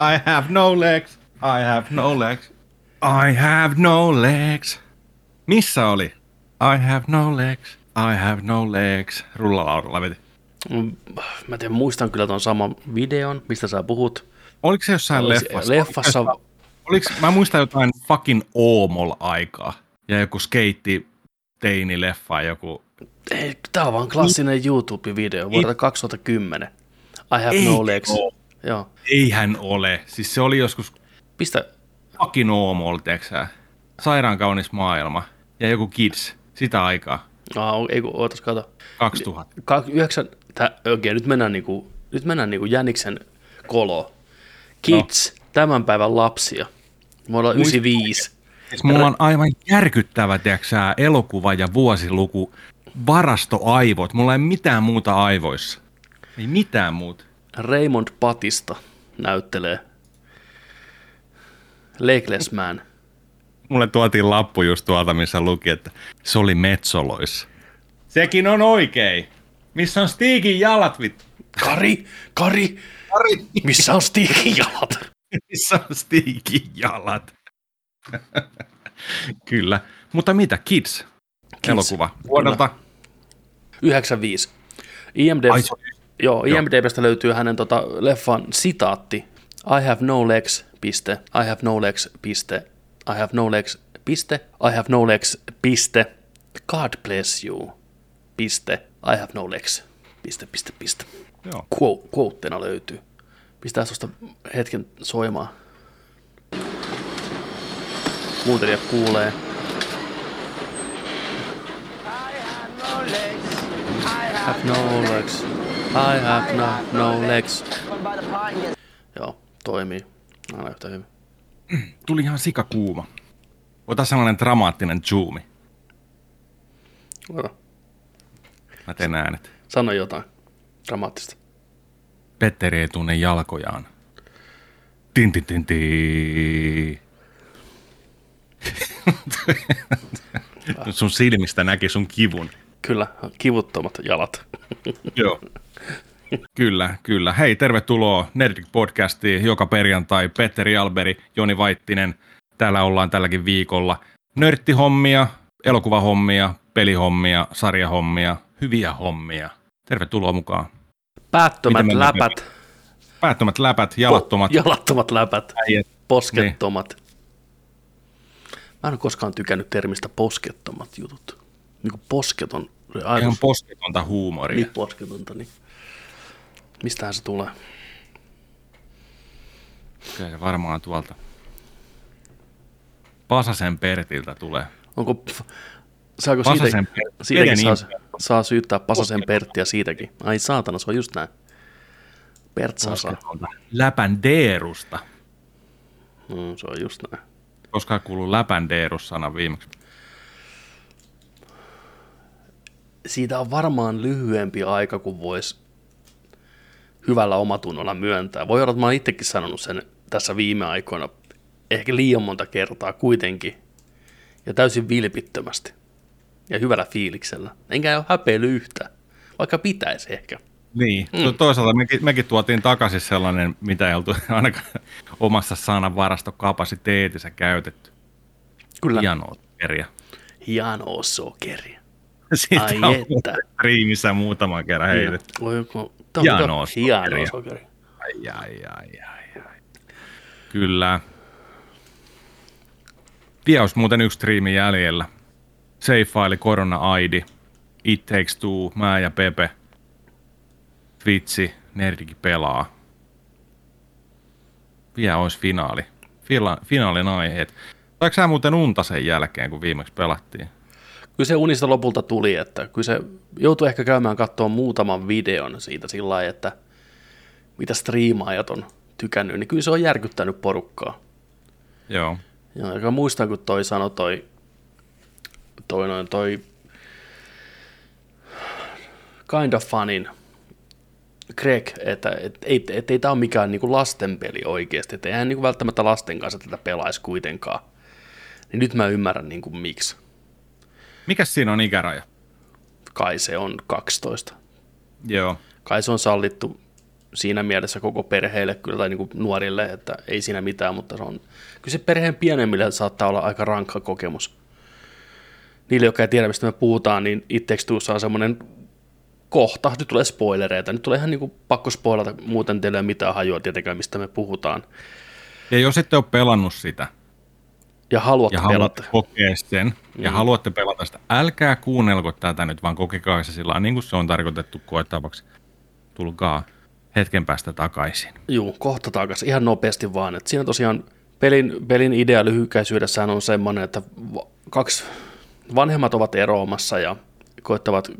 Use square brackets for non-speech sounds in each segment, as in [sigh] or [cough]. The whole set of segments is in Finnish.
I have no legs. I have no legs. I have no legs. Missä oli? I have no legs. I have no legs. Rullalaudalla veti. Mm, Mä tiedän, muistan kyllä ton saman videon, mistä sä puhut. Oliko se jossain Olisi- leffassa? leffassa- Oliko, oliko, mä muistan jotain fucking Oomol-aikaa. Ja joku skeitti teini leffa, joku... Ei, tää on vaan klassinen YouTube-video vuodelta 2010. I have Ei no legs. oo. Joo. Eihän ole. Siis se oli joskus Pistä, fucking tiiäksä? Sairaan kaunis maailma. Ja joku Kids. Sitä aikaa. Aa, ei kun, ootas, kato. 2000. Ka- yhdeksän, tää, okei, nyt mennään niinku, nyt mennään niinku Jäniksen koloon. Kids, no. tämän päivän lapsia. Me ollaan 95. Siis mulla on aivan järkyttävä, tiiäksä, elokuva ja vuosiluku. Varastoaivot. Mulla ei mitään muuta aivoissa. Ei mitään muuta. Raymond Patista näyttelee Legless Man. Mulle tuotiin lappu just tuolta, missä luki, että se oli Metsoloissa. Sekin on oikein. Missä on Stigin jalat, vittu? Kari, Kari, Ari, missä on Stigin jalat? [laughs] missä on Stigin jalat? [laughs] Kyllä. Mutta mitä, Kids? Kids, Elokuva. Vuodelta. 95. IMD, Ai, oli- joo, IMDBstä löytyy hänen tota, leffan sitaatti. I have no legs, piste. I have no legs, piste. I have no legs, piste. I have no legs, piste. God bless you, piste. I have no legs, piste, piste, piste. Joo. Quote, quoteena löytyy. Pistää tuosta hetken soimaan. Kuuntelijat kuulee. Have no legs. I have no, no legs. Joo, toimii. Aina yhtä hyvin. [clears throat] Tuli ihan sikakuuma. Ota sellainen dramaattinen zoomi. Joo. Mä teen äänet. Sano jotain dramaattista. Petteri ei tunne jalkojaan. Tin, tin, tin, tin. [laughs] sun silmistä näki sun kivun. Kyllä, kivuttomat jalat. [laughs] Joo. Kyllä, kyllä. Hei, tervetuloa Nerdik podcastiin joka perjantai. Petteri Alberi, Joni Vaittinen. Täällä ollaan tälläkin viikolla. Nörttihommia, elokuvahommia, pelihommia, sarjahommia, hyviä hommia. Tervetuloa mukaan. Päättömät läpät. Päättömät läpät, jalattomat Po- jalattomat läpät. äijät. Poskettomat. Mä en ole koskaan tykännyt termistä poskettomat jutut. Niin kuin posketon. Se Ihan Ajatus, posketonta huumoria. niin posketonta, niin mistähän se tulee? Kyllä se varmaan tuolta Pasasen Pertiltä tulee. Onko, saako Pasasen siitä, Per- siitäkin saa, saa syyttää Pasasen Perttiä siitäkin? Ai saatana, se on just näin. Pert saa. Läpän deerusta. Mm, se on just näin. Koska kuuluu läpän deerus-sana viimeksi. Siitä on varmaan lyhyempi aika kuin voisi hyvällä omatunnolla myöntää. Voi olla, että mä oon itsekin sanonut sen tässä viime aikoina ehkä liian monta kertaa kuitenkin. Ja täysin vilpittömästi. Ja hyvällä fiiliksellä. Enkä ole häpeily yhtään. Vaikka pitäisi ehkä. Niin, mm. toisaalta mekin, mekin tuotiin takaisin sellainen, mitä ei oltu [laughs] ainakaan omassa sananvarastokapasiteetissä käytetty. Kyllä. Hienoa kirja. Hienoa sokeria. [laughs] Siitä Ai on että. riimissä muutaman kerran heitetty. Voi, kun- on Hienoa sokeria. sokeria. Ai, ai, ai, ai, ai. Kyllä. Vielä olisi muuten yksi striimi jäljellä. Seifaili Korona Aidi, It Takes Two, mä ja Pepe, Twitchi, Nerdikin pelaa. Vielä olisi finaali. Fila, finaalin aiheet. Saiko sä muuten unta sen jälkeen, kun viimeksi pelattiin? Kyllä se unista lopulta tuli, että kyllä se joutui ehkä käymään katsoa muutaman videon siitä sillä lailla, että mitä striimaajat on tykännyt, niin kyllä se on järkyttänyt porukkaa. Joo. Ja aika muistan, kun toi sanoi toi, toi, noin, toi kind of funin Greg, että et, ei, et, ei tämä ole mikään niinku lastenpeli oikeasti, että eihän niinku välttämättä lasten kanssa tätä pelaisi kuitenkaan. Niin nyt mä ymmärrän niinku miksi. Mikäs siinä on ikäraja? Kai se on 12. Joo. Kai se on sallittu siinä mielessä koko perheelle kyllä, tai niin kuin nuorille, että ei siinä mitään, mutta se on, kyllä se perheen pienemmille saattaa olla aika rankka kokemus. Niille, jotka ei tiedä, mistä me puhutaan, niin It Takes on semmoinen kohta, nyt tulee spoilereita, nyt tulee ihan niin kuin pakko spoilata, muuten teille ei ole mitään hajua tietenkään, mistä me puhutaan. Ja jos ette ole pelannut sitä, ja haluatte ja pelata. kokea sen, ja Mm. haluatte pelata sitä, älkää kuunnelko tätä nyt, vaan kokekaa se sillä niin kuin se on tarkoitettu koettavaksi. Tulkaa hetken päästä takaisin. Juu, kohta takaisin, ihan nopeasti vaan. Et siinä tosiaan pelin, pelin idea lyhykäisyydessään on semmoinen, että kaksi vanhemmat ovat eroamassa ja koettavat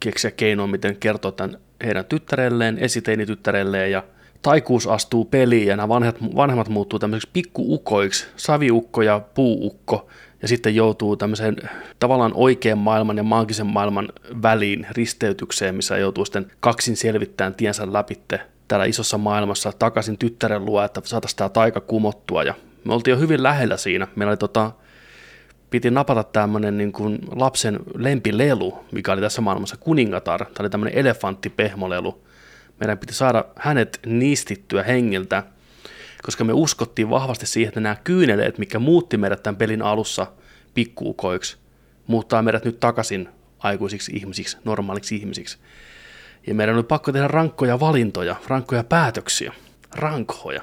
keksiä keinoa, miten kertoa tämän heidän tyttärelleen, esiteinityttärelleen ja taikuus astuu peliin ja nämä vanhat, vanhemmat muuttuu tämmöiseksi pikkuukoiksi, saviukko ja puuukko ja sitten joutuu tämmöiseen tavallaan oikean maailman ja maagisen maailman väliin risteytykseen, missä joutuu sitten kaksin selvittämään tiensä läpitte täällä isossa maailmassa takaisin tyttären luo, että saataisiin tämä taika kumottua ja me oltiin jo hyvin lähellä siinä. Meillä oli tota, piti napata tämmöinen niin kuin lapsen lempilelu, mikä oli tässä maailmassa kuningatar. Tämä oli tämmöinen elefanttipehmolelu. Meidän piti saada hänet niistittyä hengiltä, koska me uskottiin vahvasti siihen, että nämä kyyneleet, mikä muutti meidät tämän pelin alussa pikkuukoiksi, muuttaa meidät nyt takaisin aikuisiksi ihmisiksi, normaaliksi ihmisiksi. Ja meidän oli pakko tehdä rankkoja valintoja, rankkoja päätöksiä, rankhoja.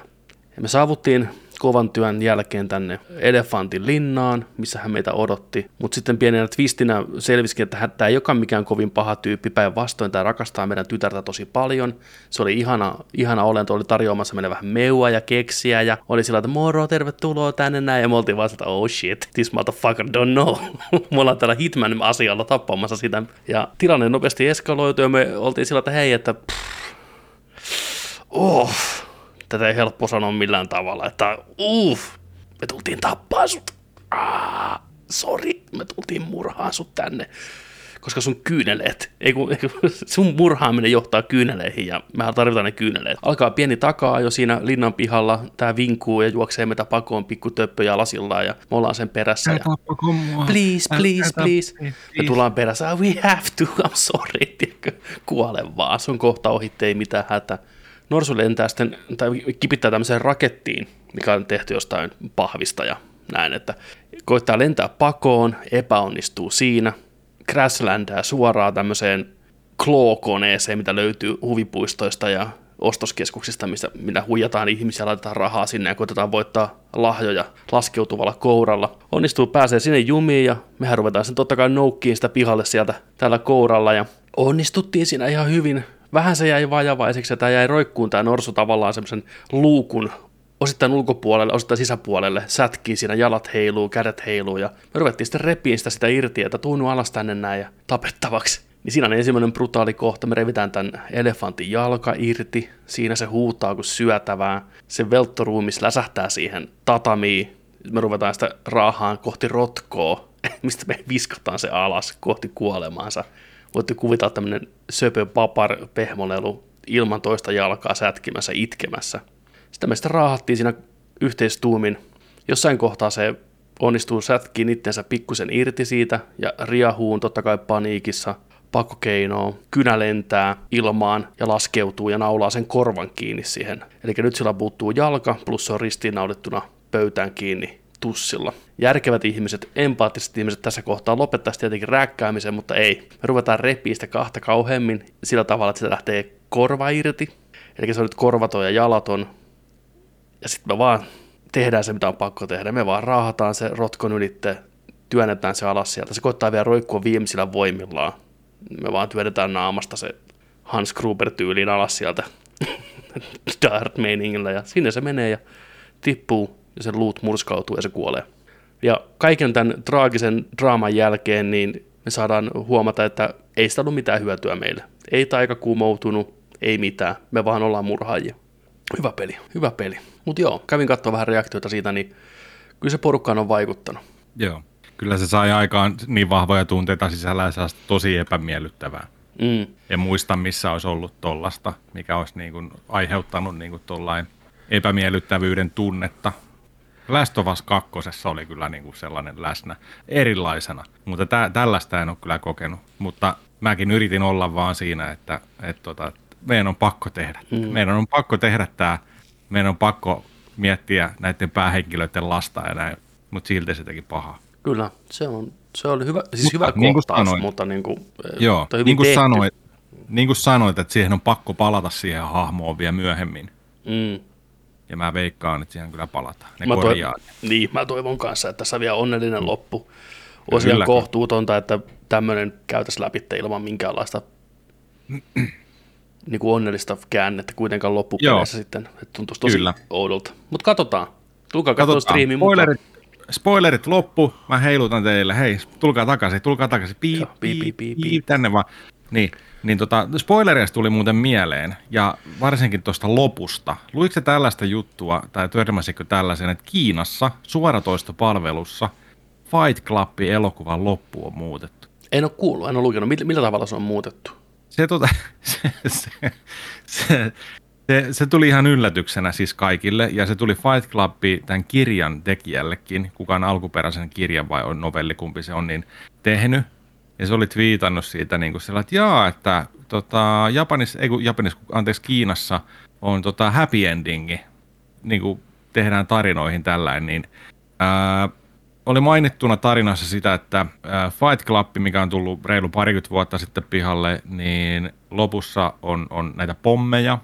Ja me saavuttiin kovan työn jälkeen tänne elefantin linnaan, missä hän meitä odotti. Mutta sitten pienenä twistinä selvisikin, että tämä ei olekaan mikään kovin paha tyyppi, päinvastoin tämä rakastaa meidän tytärtä tosi paljon. Se oli ihana, ihana olento, oli tarjoamassa meille vähän meua ja keksiä ja oli sillä, että moro, tervetuloa tänne näin. Ja me oltiin vaan sitä, oh shit, this motherfucker don't know. [laughs] me ollaan täällä Hitman asialla tappamassa sitä. Ja tilanne nopeasti eskaloitui ja me oltiin sillä, että hei, että pff, oh, tätä ei helppo sanoa millään tavalla, että uff, me tultiin tappaa sut. Ah, sori, me tultiin murhaan sut tänne. Koska sun kyyneleet, ei kun, ei kun, [laughs] sun murhaaminen johtaa kyyneleihin ja mehän tarvitaan ne kyyneleet. Alkaa pieni takaa jo siinä linnan pihalla, tää vinkuu ja juoksee meitä pakoon pikku töppöjä lasillaan ja me ollaan sen perässä. Ja, please, please, please. Me tullaan perässä, we have to, I'm sorry, [laughs] tiedätkö, kuole vaan, se on kohta ohitte, ei mitään hätä. Norsu lentää sitten, tai kipittää tämmöiseen rakettiin, mikä on tehty jostain pahvista ja näin, että koittaa lentää pakoon, epäonnistuu siinä, crashlandää suoraan tämmöiseen Claw-koneeseen, mitä löytyy huvipuistoista ja ostoskeskuksista, missä, minä huijataan ihmisiä, laitetaan rahaa sinne ja koitetaan voittaa lahjoja laskeutuvalla kouralla. Onnistuu, pääsee sinne jumiin ja mehän ruvetaan sen totta kai noukkiin sitä pihalle sieltä tällä kouralla ja onnistuttiin siinä ihan hyvin. Vähän se jäi vajavaiseksi ja tämä jäi roikkuun tämä norsu tavallaan semmoisen luukun osittain ulkopuolelle, osittain sisäpuolelle, sätkii siinä, jalat heiluu, kädet heiluu ja me ruvettiin sitten repiin sitä, sitä irti, että tuunu alas tänne näin ja tapettavaksi. Niin siinä on ensimmäinen brutaali kohta, me revitään tämän elefantin jalka irti, siinä se huutaa kuin syötävää, se velttoruumis läsähtää siihen tatamiin, me ruvetaan sitä raahaan kohti rotkoa, [laughs] mistä me viskataan se alas kohti kuolemaansa. Voitte kuvitella tämmöinen söpö papar pehmolelu ilman toista jalkaa sätkimässä, itkemässä. Sitten me sitten raahattiin siinä yhteistuumin. Jossain kohtaa se onnistuu sätkiin itsensä pikkusen irti siitä ja riahuun totta kai paniikissa pakkokeinoa, kynä lentää ilmaan ja laskeutuu ja naulaa sen korvan kiinni siihen. Eli nyt sillä puuttuu jalka, plus se on ristiinnaulittuna pöytään kiinni tussilla. Järkevät ihmiset, empaattiset ihmiset tässä kohtaa lopettaisi tietenkin rääkkäämisen, mutta ei. Me ruvetaan repiä sitä kahta kauheammin sillä tavalla, että se lähtee korva irti. Eli se on nyt korvaton ja jalaton. Ja sitten me vaan tehdään se, mitä on pakko tehdä. Me vaan raahataan se rotkon ylitte, työnnetään se alas sieltä. Se koittaa vielä roikkua viimeisillä voimillaan. Me vaan työnnetään naamasta se Hans Gruber-tyyliin alas sieltä [laughs] Dart meiningillä ja sinne se menee ja tippuu ja sen luut murskautuu ja se kuolee. Ja kaiken tämän traagisen draaman jälkeen niin me saadaan huomata, että ei sitä ollut mitään hyötyä meille. Ei taika kuumoutunut, ei mitään. Me vaan ollaan murhaajia. Hyvä peli, hyvä peli. Mutta joo, kävin katsoa vähän reaktioita siitä, niin kyllä se porukkaan on vaikuttanut. Joo. Kyllä se sai aikaan niin vahvoja tunteita sisällä ja sellaista tosi epämiellyttävää. Mm. En muista, missä olisi ollut tollasta, mikä olisi niin kuin aiheuttanut niin kuin tollain epämiellyttävyyden tunnetta. Last of Us 2 oli kyllä niin kuin sellainen läsnä erilaisena, mutta tä, tällaista en ole kyllä kokenut. Mutta mäkin yritin olla vaan siinä, että, että, tota, että meidän on pakko tehdä. Mm. Meidän on pakko tehdä tämä, meidän on pakko miettiä näiden päähenkilöiden lasta ja näin, mutta silti se teki pahaa. Kyllä, se, on, se oli hyvä, siis mutta, hyvä niin kohtaus, sanoin, mutta niin kuin, joo, niin kuin, sanoit, niin kuin sanoit, että siihen on pakko palata siihen hahmoon vielä myöhemmin. Mm. Ja mä veikkaan, että siihen kyllä palataan. Ne mä korjaa. Toi, niin, mä toivon kanssa, että tässä vielä onnellinen mm. loppu. Olisi ihan kohtuutonta, että tämmöinen käytäisiin läpi ilman minkäänlaista niin kuin onnellista käännettä kuitenkaan loppupeleissä sitten. Että tuntuisi tosi Kyllä. oudolta. Mutta katsotaan. Tulkaa katsomaan striimin spoilerit, spoilerit loppu. Mä heilutan teille. Hei, tulkaa takaisin, tulkaa takaisin. Piip, Joo, piip, piip, piip, piip, tänne vaan. Niin, niin tota, spoilereista tuli muuten mieleen, ja varsinkin tuosta lopusta. Luitko se tällaista juttua, tai törmäsikö tällaisen, että Kiinassa suoratoistopalvelussa Fight Clubin elokuvan loppu on muutettu? En ole kuullut, en ole lukenut. Millä, millä tavalla se on muutettu? Se, tota, [laughs] se, se, se, se, se tuli ihan yllätyksenä siis kaikille, ja se tuli Fight Club tämän kirjan tekijällekin, kukaan alkuperäisen kirjan vai on novelli, kumpi se on, niin tehnyt. Ja se oli twiitannut siitä niin kuin sillä, että jaa, että tota, Japanissa, ei kun Japanissa, anteeksi Kiinassa on tota happy endingi, niin kuin tehdään tarinoihin tällainen, niin ää, oli mainittuna tarinassa sitä, että Fight Club, mikä on tullut reilu parikymmentä vuotta sitten pihalle, niin lopussa on, on näitä pommeja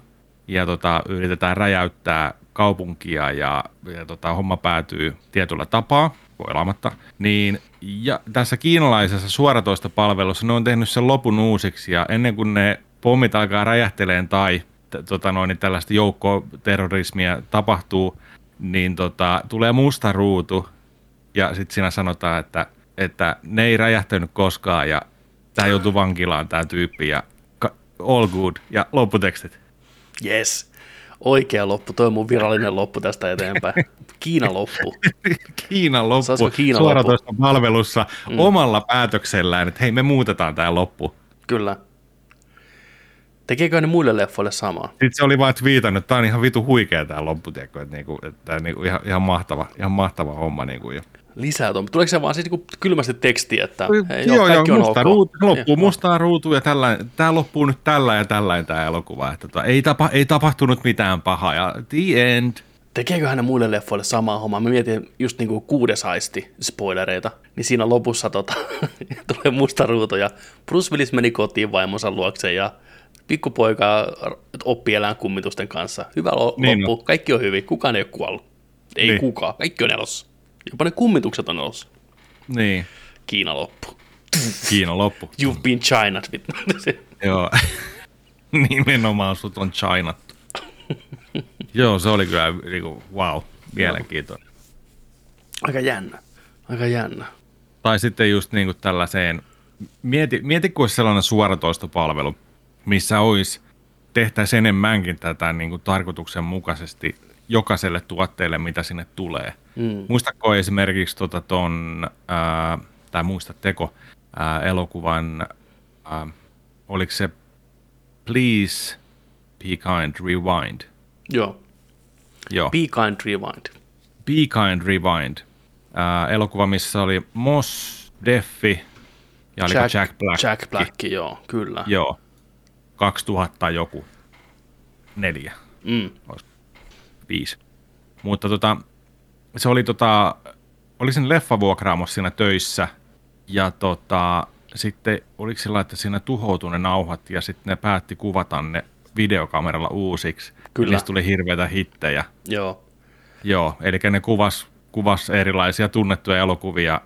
ja tota, yritetään räjäyttää kaupunkia ja, ja tota, homma päätyy tietyllä tapaa, voilamatta, niin ja tässä kiinalaisessa suoratoista palvelussa ne on tehnyt sen lopun uusiksi ja ennen kuin ne pommit alkaa räjähteleen tai t- tota noin, niin tällaista joukkoterrorismia tapahtuu, niin tota, tulee musta ruutu ja sitten siinä sanotaan, että, että ne ei räjähtänyt koskaan ja tämä joutui vankilaan tämä tyyppi ja all good ja lopputekstit. Yes. Oikea loppu, toi on mun virallinen loppu tästä eteenpäin. Kiina loppu. [laughs] Kiina loppu, Kiina suoratoista loppu? palvelussa mm. omalla päätöksellään, että hei me muutetaan tämä loppu. Kyllä. Tekeekö ne muille leffoille samaa? Sitten se oli vaan viitannut, että tämä on ihan vitu huikea tämä loppu, tiedätkö, että, niinku, että tämä niinku ihan, ihan, mahtava, ihan mahtava homma. Niinku, jo lisää tuon. Tuleeko se vaan siis niin kylmästi tekstiä, että hei, joo, joo, joo musta ruutu, loppuu mustaa ruutu ja tällä, tämä loppuu nyt tällä ja tällä tämä elokuva. Että tota, ei, tapa, ei tapahtunut mitään pahaa ja the end. Tekeekö hän muille leffoille samaa hommaa? Mä mietin just niin kuin kuudes aisti spoilereita, niin siinä lopussa tota, [laughs] tulee musta ruutu ja Bruce Willis meni kotiin vaimonsa luokse ja pikkupoika oppii elää kummitusten kanssa. Hyvä niin loppu, no. kaikki on hyvin, kukaan ei ole kuollut. Ei niin. kukaan, kaikki on elossa. Jopa ne kummitukset on noussut. Niin. Kiina loppu. Kiina loppu. [laughs] You've been China. [laughs] Joo. Nimenomaan sut on China. Joo, se oli kyllä niinku, wow, mielenkiintoinen. Aika jännä. Aika jännä. Tai sitten just niinku tällaiseen, mieti, mieti kun olisi sellainen suoratoistopalvelu, missä olisi tehtäisiin enemmänkin tätä niin kuin tarkoituksenmukaisesti jokaiselle tuotteelle, mitä sinne tulee. Mm. Muistatko esimerkiksi tuota ton, ää, tai muistatteko ää, elokuvan, ää, oliko se Please Be Kind Rewind? Joo. Joo. Be Kind Rewind. Be Kind Rewind. Ää, elokuva, missä oli Moss, Deffi ja Jack, Jack Black. Jack Black, joo, kyllä. Joo. 2000 joku. Neljä. Mm. Viisi. Mutta tota, se oli, tota, oli sen leffavuokraamossa siinä töissä ja tota, sitten oliko sillä, että siinä tuhoutui ne nauhat ja sitten ne päätti kuvata ne videokameralla uusiksi. Kyllä. Niistä tuli hirveitä hittejä. Joo. Joo, eli ne kuvas, kuvas erilaisia tunnettuja elokuvia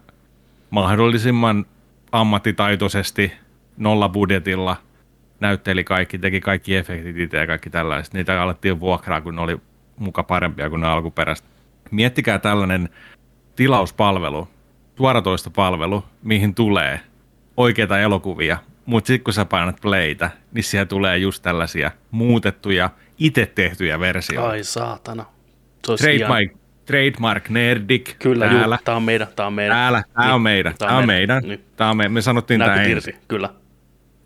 mahdollisimman ammattitaitoisesti, nolla budjetilla, näytteli kaikki, teki kaikki efektit itse ja kaikki tällaiset. Niitä alettiin vuokraa, kun ne oli muka parempia kuin ne alkuperäiset. Miettikää tällainen tilauspalvelu, suoratoistopalvelu, mihin tulee oikeita elokuvia, mutta sitten kun sä painat playtä, niin siellä tulee just tällaisia muutettuja, itse tehtyjä versioita. Ai saatana. Trademark, trademark Nerdik. Kyllä, täällä. Juu, tää on meidän, tää on meidän. Täällä, tää niin, on meidän, tää on meidän. Niin. Tää on meidän. Me sanottiin tää ensin. Kyllä.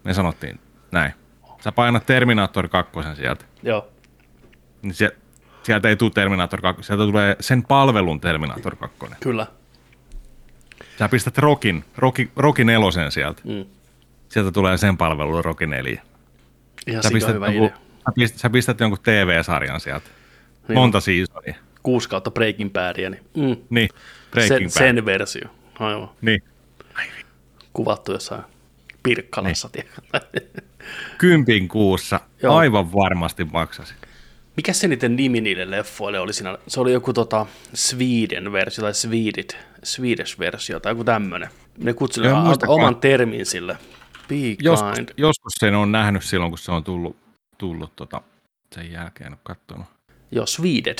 Me sanottiin näin. Sä painat Terminator 2 sieltä. Joo. Niin se, sieltä ei tule Terminator 2, sieltä tulee sen palvelun Terminator 2. Kyllä. Sä pistät Rokin, Rokin, Rokin elosen sieltä. Mm. Sieltä tulee sen palvelun Rokin 4. Ihan Sä pistät, hyvä jonkun, idea. sä, pistät, sä pistät jonkun TV-sarjan sieltä. Niin. Monta seasonia. Kuusi kautta Breaking Badia, niin mm, Niin, Breaking sen, Bad. sen versio. Aivan. Niin. Kuvattu jossain Pirkkalassa. Niin. [laughs] Kympin kuussa Joo. aivan varmasti maksasi. Mikä se niiden nimi niille leffoille oli siinä? Se oli joku tota Sweden versio tai Swedit, Swedish versio tai joku tämmönen. Ne kutsuivat oman termin sille. Be Joskus, kind. joskus sen on nähnyt silloin, kun se on tullut, tullut tota, sen jälkeen en ole katsonut. Joo, Sweded.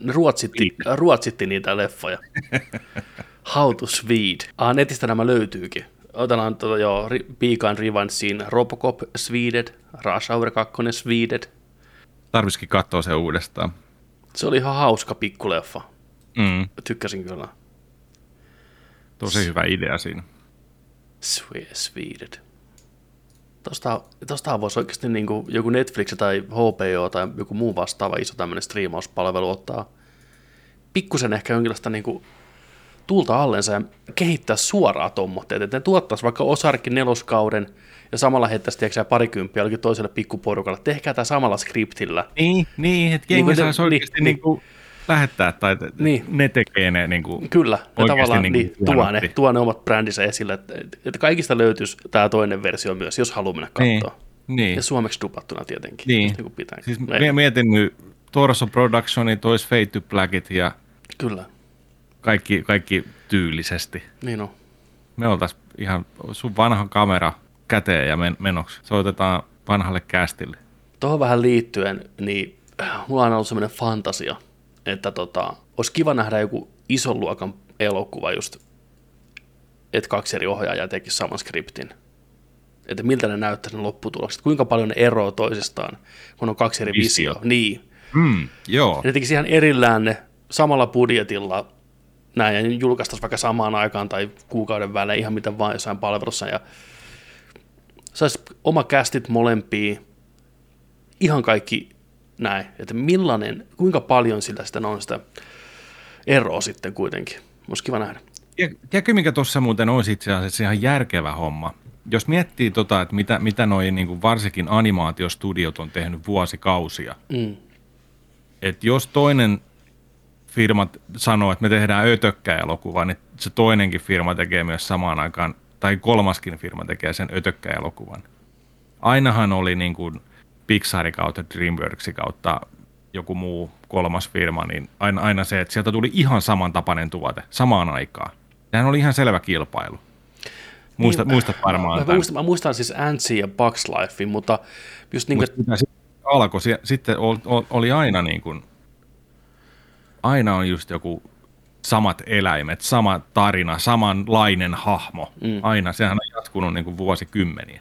Ne ruotsitti, ruotsitti niitä leffoja. [laughs] How to Swede. Ah, netistä nämä löytyykin. Otetaan tuota, joo, Be Kind Revenge Robocop Sweded, Rush Hour 2 Sweded. Tarvisikin katsoa se uudestaan. Se oli ihan hauska pikkuleffa. Mm, Tykkäsin kyllä. tosi hyvä idea siinä. Swe- Sweded. Tosta, tostahan voisi oikeasti niin kuin joku Netflix tai HBO tai joku muu vastaava iso tämmöinen striimauspalvelu ottaa pikkusen ehkä jonkinlaista niin kuin tulta allensa ja kehittää suoraa tommotteet. Että ne tuottaisi vaikka Osarkin neloskauden ja samalla heittäisi tiedätkö, parikymppiä jollekin toiselle pikkuporukalle. Tehkää tämä samalla skriptillä. Niin, niin että Niin jengi niin, ne- saisi oikeasti niin, niin, niin, lähettää, tai Niin. niin. ne tekee ne niin kuin, Kyllä, ja Oikeasti tavallaan niin niin, tuo, ne, tuo ne omat brändinsä esille, että, että kaikista löytyisi tämä toinen versio myös, jos haluaa mennä katsoa. Niin, niin. Ja suomeksi dupattuna tietenkin. Niin. just niin kuin pitää. Siis Ne- mie- mietin nyt Torso Productionit, tois Fade to Blackit ja Kyllä, kaikki, kaikki tyylisesti. niin on. Me oltais ihan sun vanha kamera käteen ja men- menoksi. Soitetaan vanhalle kästille. Tuohon vähän liittyen, niin äh, mulla on ollut semmoinen fantasia, että tota, olisi kiva nähdä joku ison luokan elokuva just, että kaksi eri ohjaajaa tekisi saman skriptin. Että miltä ne näyttäisi ne lopputulokset, kuinka paljon ne eroaa toisistaan, kun on kaksi eri Visio. visio. Niin, Mm, joo. ne tekisi ihan erillään ne samalla budjetilla näin, ja julkaistaisiin vaikka samaan aikaan tai kuukauden välein ihan mitä vaan jossain palvelussa, ja saisi oma kästit molempiin, ihan kaikki näin, että millainen, kuinka paljon sillä sitten on sitä eroa sitten kuitenkin. Olisi kiva nähdä. Ja, tiedätkö, mikä tuossa muuten olisi itse asiassa ihan järkevä homma? Jos miettii tota, että mitä, mitä noi niin kuin varsinkin animaatiostudiot on tehnyt vuosikausia, Mm. että jos toinen firma sanoo, että me tehdään ötökkäelokuva, niin se toinenkin firma tekee myös samaan aikaan, tai kolmaskin firma tekee sen ötökkäelokuvan. Ainahan oli niin kuin Pixar kautta DreamWorks kautta joku muu kolmas firma, niin aina, aina se, että sieltä tuli ihan samantapainen tuote samaan aikaan. Sehän oli ihan selvä kilpailu. Muista, Niin, muistat varmaan. Mä, tämän. muistan, mä muistan siis Antsy ja Bugs Lifein, mutta just niin kuin, Mutta alkoi, sitten ol- ol- oli aina niin kuin, aina on just joku samat eläimet, sama tarina, samanlainen hahmo. Mm. Aina, sehän on jatkunut niin kuin vuosikymmeniä.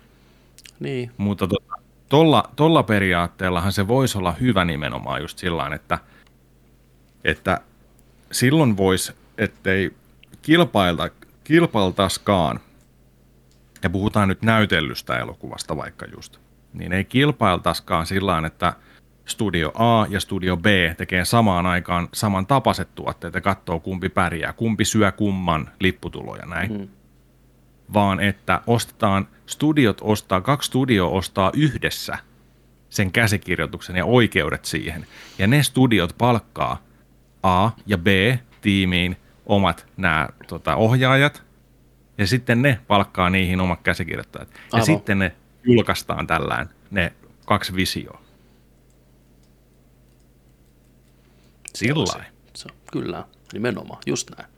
niin, Mutta tota, tolla, tolla periaatteellahan se voisi olla hyvä nimenomaan just sillä että, että silloin voisi, ettei kilpailta, kilpailtaskaan, ja puhutaan nyt näytellystä elokuvasta vaikka just, niin ei kilpailtaskaan sillä että Studio A ja Studio B tekee samaan aikaan saman tapaiset tuotteet ja katsoo kumpi pärjää, kumpi syö kumman lipputuloja näin mm. vaan että ostetaan, studiot ostaa, kaksi studio ostaa yhdessä sen käsikirjoituksen ja oikeudet siihen. Ja ne studiot palkkaa A ja B tiimiin omat nämä tota, ohjaajat, ja sitten ne palkkaa niihin omat käsikirjoittajat. Ja Aivan. sitten ne julkaistaan tällään, ne kaksi visioa. Sillä Se, kyllä, nimenomaan, just näin.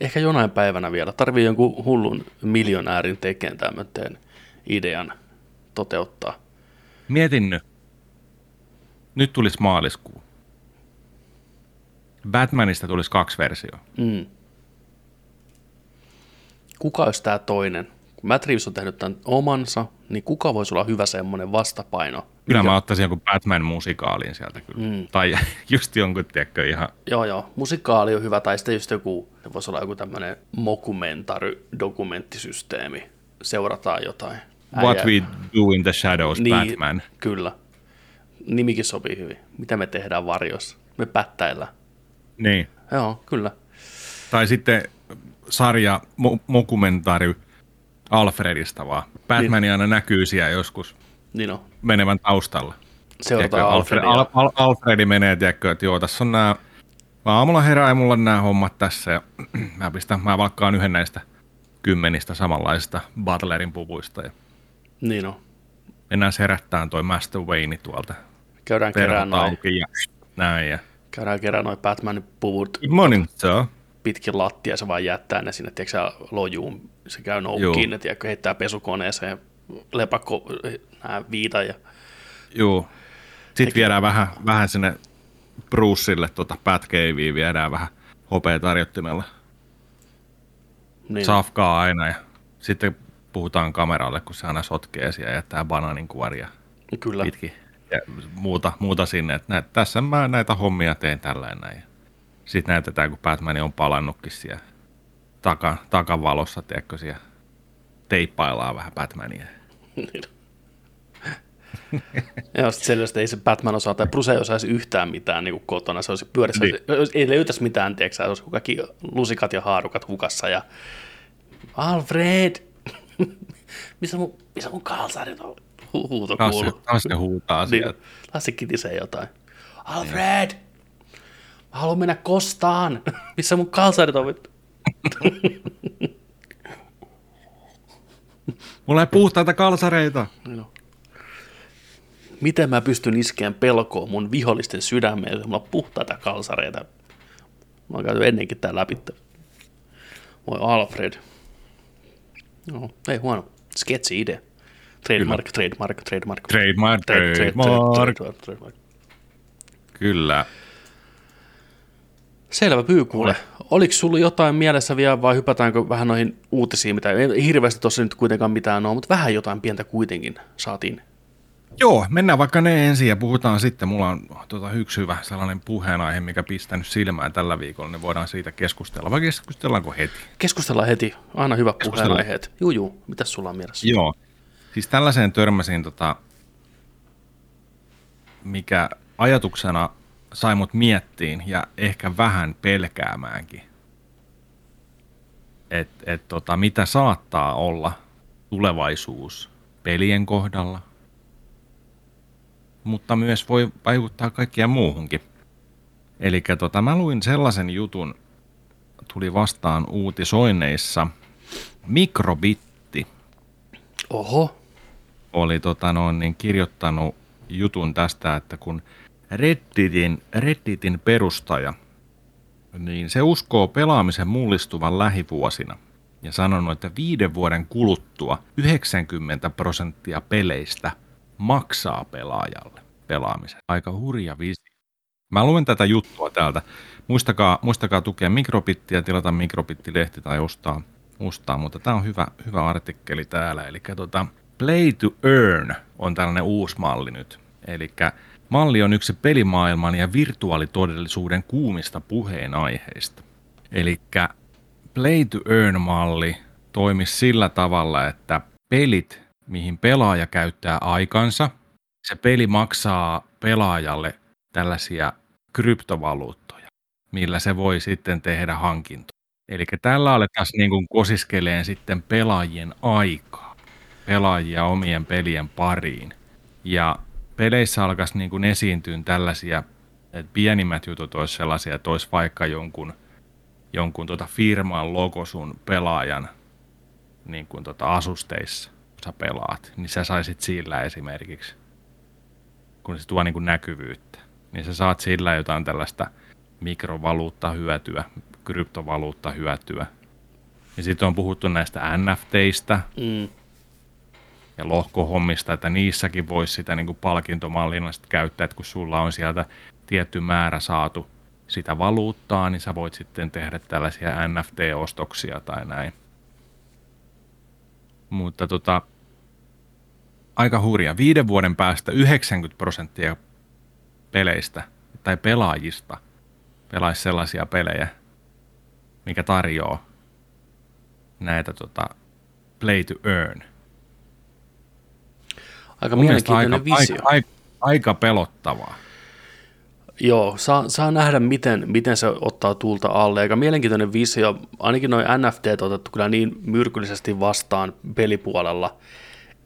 Ehkä jonain päivänä vielä. Tarvii jonkun hullun miljonäärin tekeen tämmöisen idean toteuttaa. Mietin nyt. Nyt tulisi maaliskuu. Batmanista tulisi kaksi versioa. Mm. Kuka olisi tämä toinen? Kun Matt Reeves on tehnyt tämän omansa, niin kuka voisi olla hyvä semmoinen vastapaino? Kyllä mä ottaisin jonkun Batman-musikaalin sieltä kyllä. Mm. Tai [laughs] just jonkun, tiedätkö, ihan... Joo, joo. Musikaali on hyvä, tai sitten just joku, se voisi olla joku tämmöinen mokumentary dokumenttisysteemi. Seurataan jotain. What Äijä- we do in the shadows, niin, Batman. Kyllä. Nimikin sopii hyvin. Mitä me tehdään varjossa? Me pättäillä. Niin. Joo, kyllä. Tai sitten sarja, mo- mokumentaari Alfredista vaan. Batman Niin. aina näkyy siellä joskus Niin on. Menevän taustalla. Seurataan Tiedätkö, Alfred. Al, Al, Alfredi menee, tiedätkö, että joo, tässä on nämä, mä aamulla herää ja mulla on nämä hommat tässä ja [clears throat] mä pistän, mä valkkaan yhden näistä kymmenistä samanlaisista Butlerin puvuista ja Niin on. mennään herättään toi Master Wayne tuolta Käydään kerään noin, ja näin ja käydään kerään noin Batmanin puvut good morning, sir. pitkin lattia, se vaan jättää ne sinne, tiedätkö lojuun, se käy noukkiin, ne tiedätkö, heittää pesukoneeseen lepakko, nää viita ja Joo. Sitten viedään vähän, vähän sinne Brucelle tota Pat Caveen, viedään vähän hopea tarjottimella. niin, Safkaa aina ja sitten puhutaan kameralle, kun se aina sotkee siellä ja jättää banaanin kuoria kyllä. pitkin ja muuta, muuta sinne. Että näet, tässä mä näitä hommia teen tällä näin. Sitten näytetään, kun Batman on palannutkin siellä taka, takavalossa, tiedätkö, siellä teippaillaan vähän Batmania. Niin. ja sitten selvästi ei se Batman osaa, tai Bruce ei osaisi yhtään mitään niin kuin kotona. Se olisi pyörissä, Niin. niin. ei löytäisi mitään, tiedätkö, sä, olisi kaikki lusikat ja haarukat hukassa ja Alfred, [laughs] missä mun, missä mun kalsarit on? Hu- Huuto se- kuuluu. taas ne huutaa Niin, sieltä. Lassi kitisee jotain. Alfred! Mä haluan mennä kostaan. [laughs] Missä mun kalsarit on? [laughs] Mulla ei puhtaita kalsareita. No. Miten mä pystyn iskeään pelkoa mun vihollisten sydämeen, jos mulla on puhtaita kalsareita? Mä oon käyty ennenkin tää läpi. Voi Alfred. No, ei huono. Sketsi idea. Trademark, trademark, trademark. Trademark, Trade- trade- trademark. trade- trade- trademark. Kyllä. Selvä pyy kuule. Oliko sulla jotain mielessä vielä vai hypätäänkö vähän noihin uutisiin, mitä ei hirveästi tuossa nyt kuitenkaan mitään ole, mutta vähän jotain pientä kuitenkin saatiin. Joo, mennään vaikka ne ensin ja puhutaan sitten. Mulla on tota, yksi hyvä sellainen puheenaihe, mikä pistänyt silmään tällä viikolla, niin voidaan siitä keskustella. Vai keskustellaanko heti? Keskustellaan heti. Aina hyvä puheenaiheet. Juu, juu. Mitäs sulla on mielessä? Joo. Siis tällaiseen törmäsin, tota, mikä ajatuksena sai mut miettiin ja ehkä vähän pelkäämäänkin. Että et, tota, mitä saattaa olla tulevaisuus pelien kohdalla, mutta myös voi vaikuttaa kaikkeen muuhunkin. Eli tota, mä luin sellaisen jutun, tuli vastaan uutisoinneissa, mikrobitti Oho. oli tota noin, niin kirjoittanut jutun tästä, että kun Redditin, Redditin perustaja, niin se uskoo pelaamisen mullistuvan lähivuosina ja sanonut, että viiden vuoden kuluttua 90 prosenttia peleistä maksaa pelaajalle pelaamisen. Aika hurja visio. Mä luen tätä juttua täältä. Muistakaa, muistakaa tukea Mikrobittiä, tilata Mikrobitti-lehti tai ostaa, ostaa mutta tämä on hyvä, hyvä artikkeli täällä. Eli tota, Play to Earn on tällainen uusi malli nyt. Eli malli on yksi pelimaailman ja virtuaalitodellisuuden kuumista puheenaiheista. Eli Play to Earn-malli toimisi sillä tavalla, että pelit, mihin pelaaja käyttää aikansa, se peli maksaa pelaajalle tällaisia kryptovaluuttoja, millä se voi sitten tehdä hankintoja. Eli tällä alettaisiin niin kuin kosiskeleen sitten pelaajien aikaa, pelaajia omien pelien pariin. Ja peleissä alkaisi niin kuin esiintyä tällaisia, että pienimmät jutut olisi sellaisia, että olisi vaikka jonkun, jonkun tota firman logo sun pelaajan niin kuin tota asusteissa, kun sä pelaat, niin sä saisit sillä esimerkiksi, kun se tuo niin kuin näkyvyyttä, niin sä saat sillä jotain tällaista mikrovaluutta hyötyä, kryptovaluutta hyötyä. Ja sitten on puhuttu näistä NFTistä Mm. Ja lohkohommista, että niissäkin voisi sitä niin kuin palkintomallina sit käyttää, että kun sulla on sieltä tietty määrä saatu sitä valuuttaa, niin sä voit sitten tehdä tällaisia NFT-ostoksia tai näin. Mutta tota, aika hurja. Viiden vuoden päästä 90 prosenttia peleistä tai pelaajista pelaisi sellaisia pelejä, mikä tarjoaa näitä tota, play to earn. Aika Mun mielenkiintoinen aika, visio. aika, aika, aika pelottavaa. Joo, saa, saa nähdä, miten, miten se ottaa tuulta alle. Aika mielenkiintoinen visio. Ainakin noin NFT on otettu kyllä niin myrkyllisesti vastaan pelipuolella,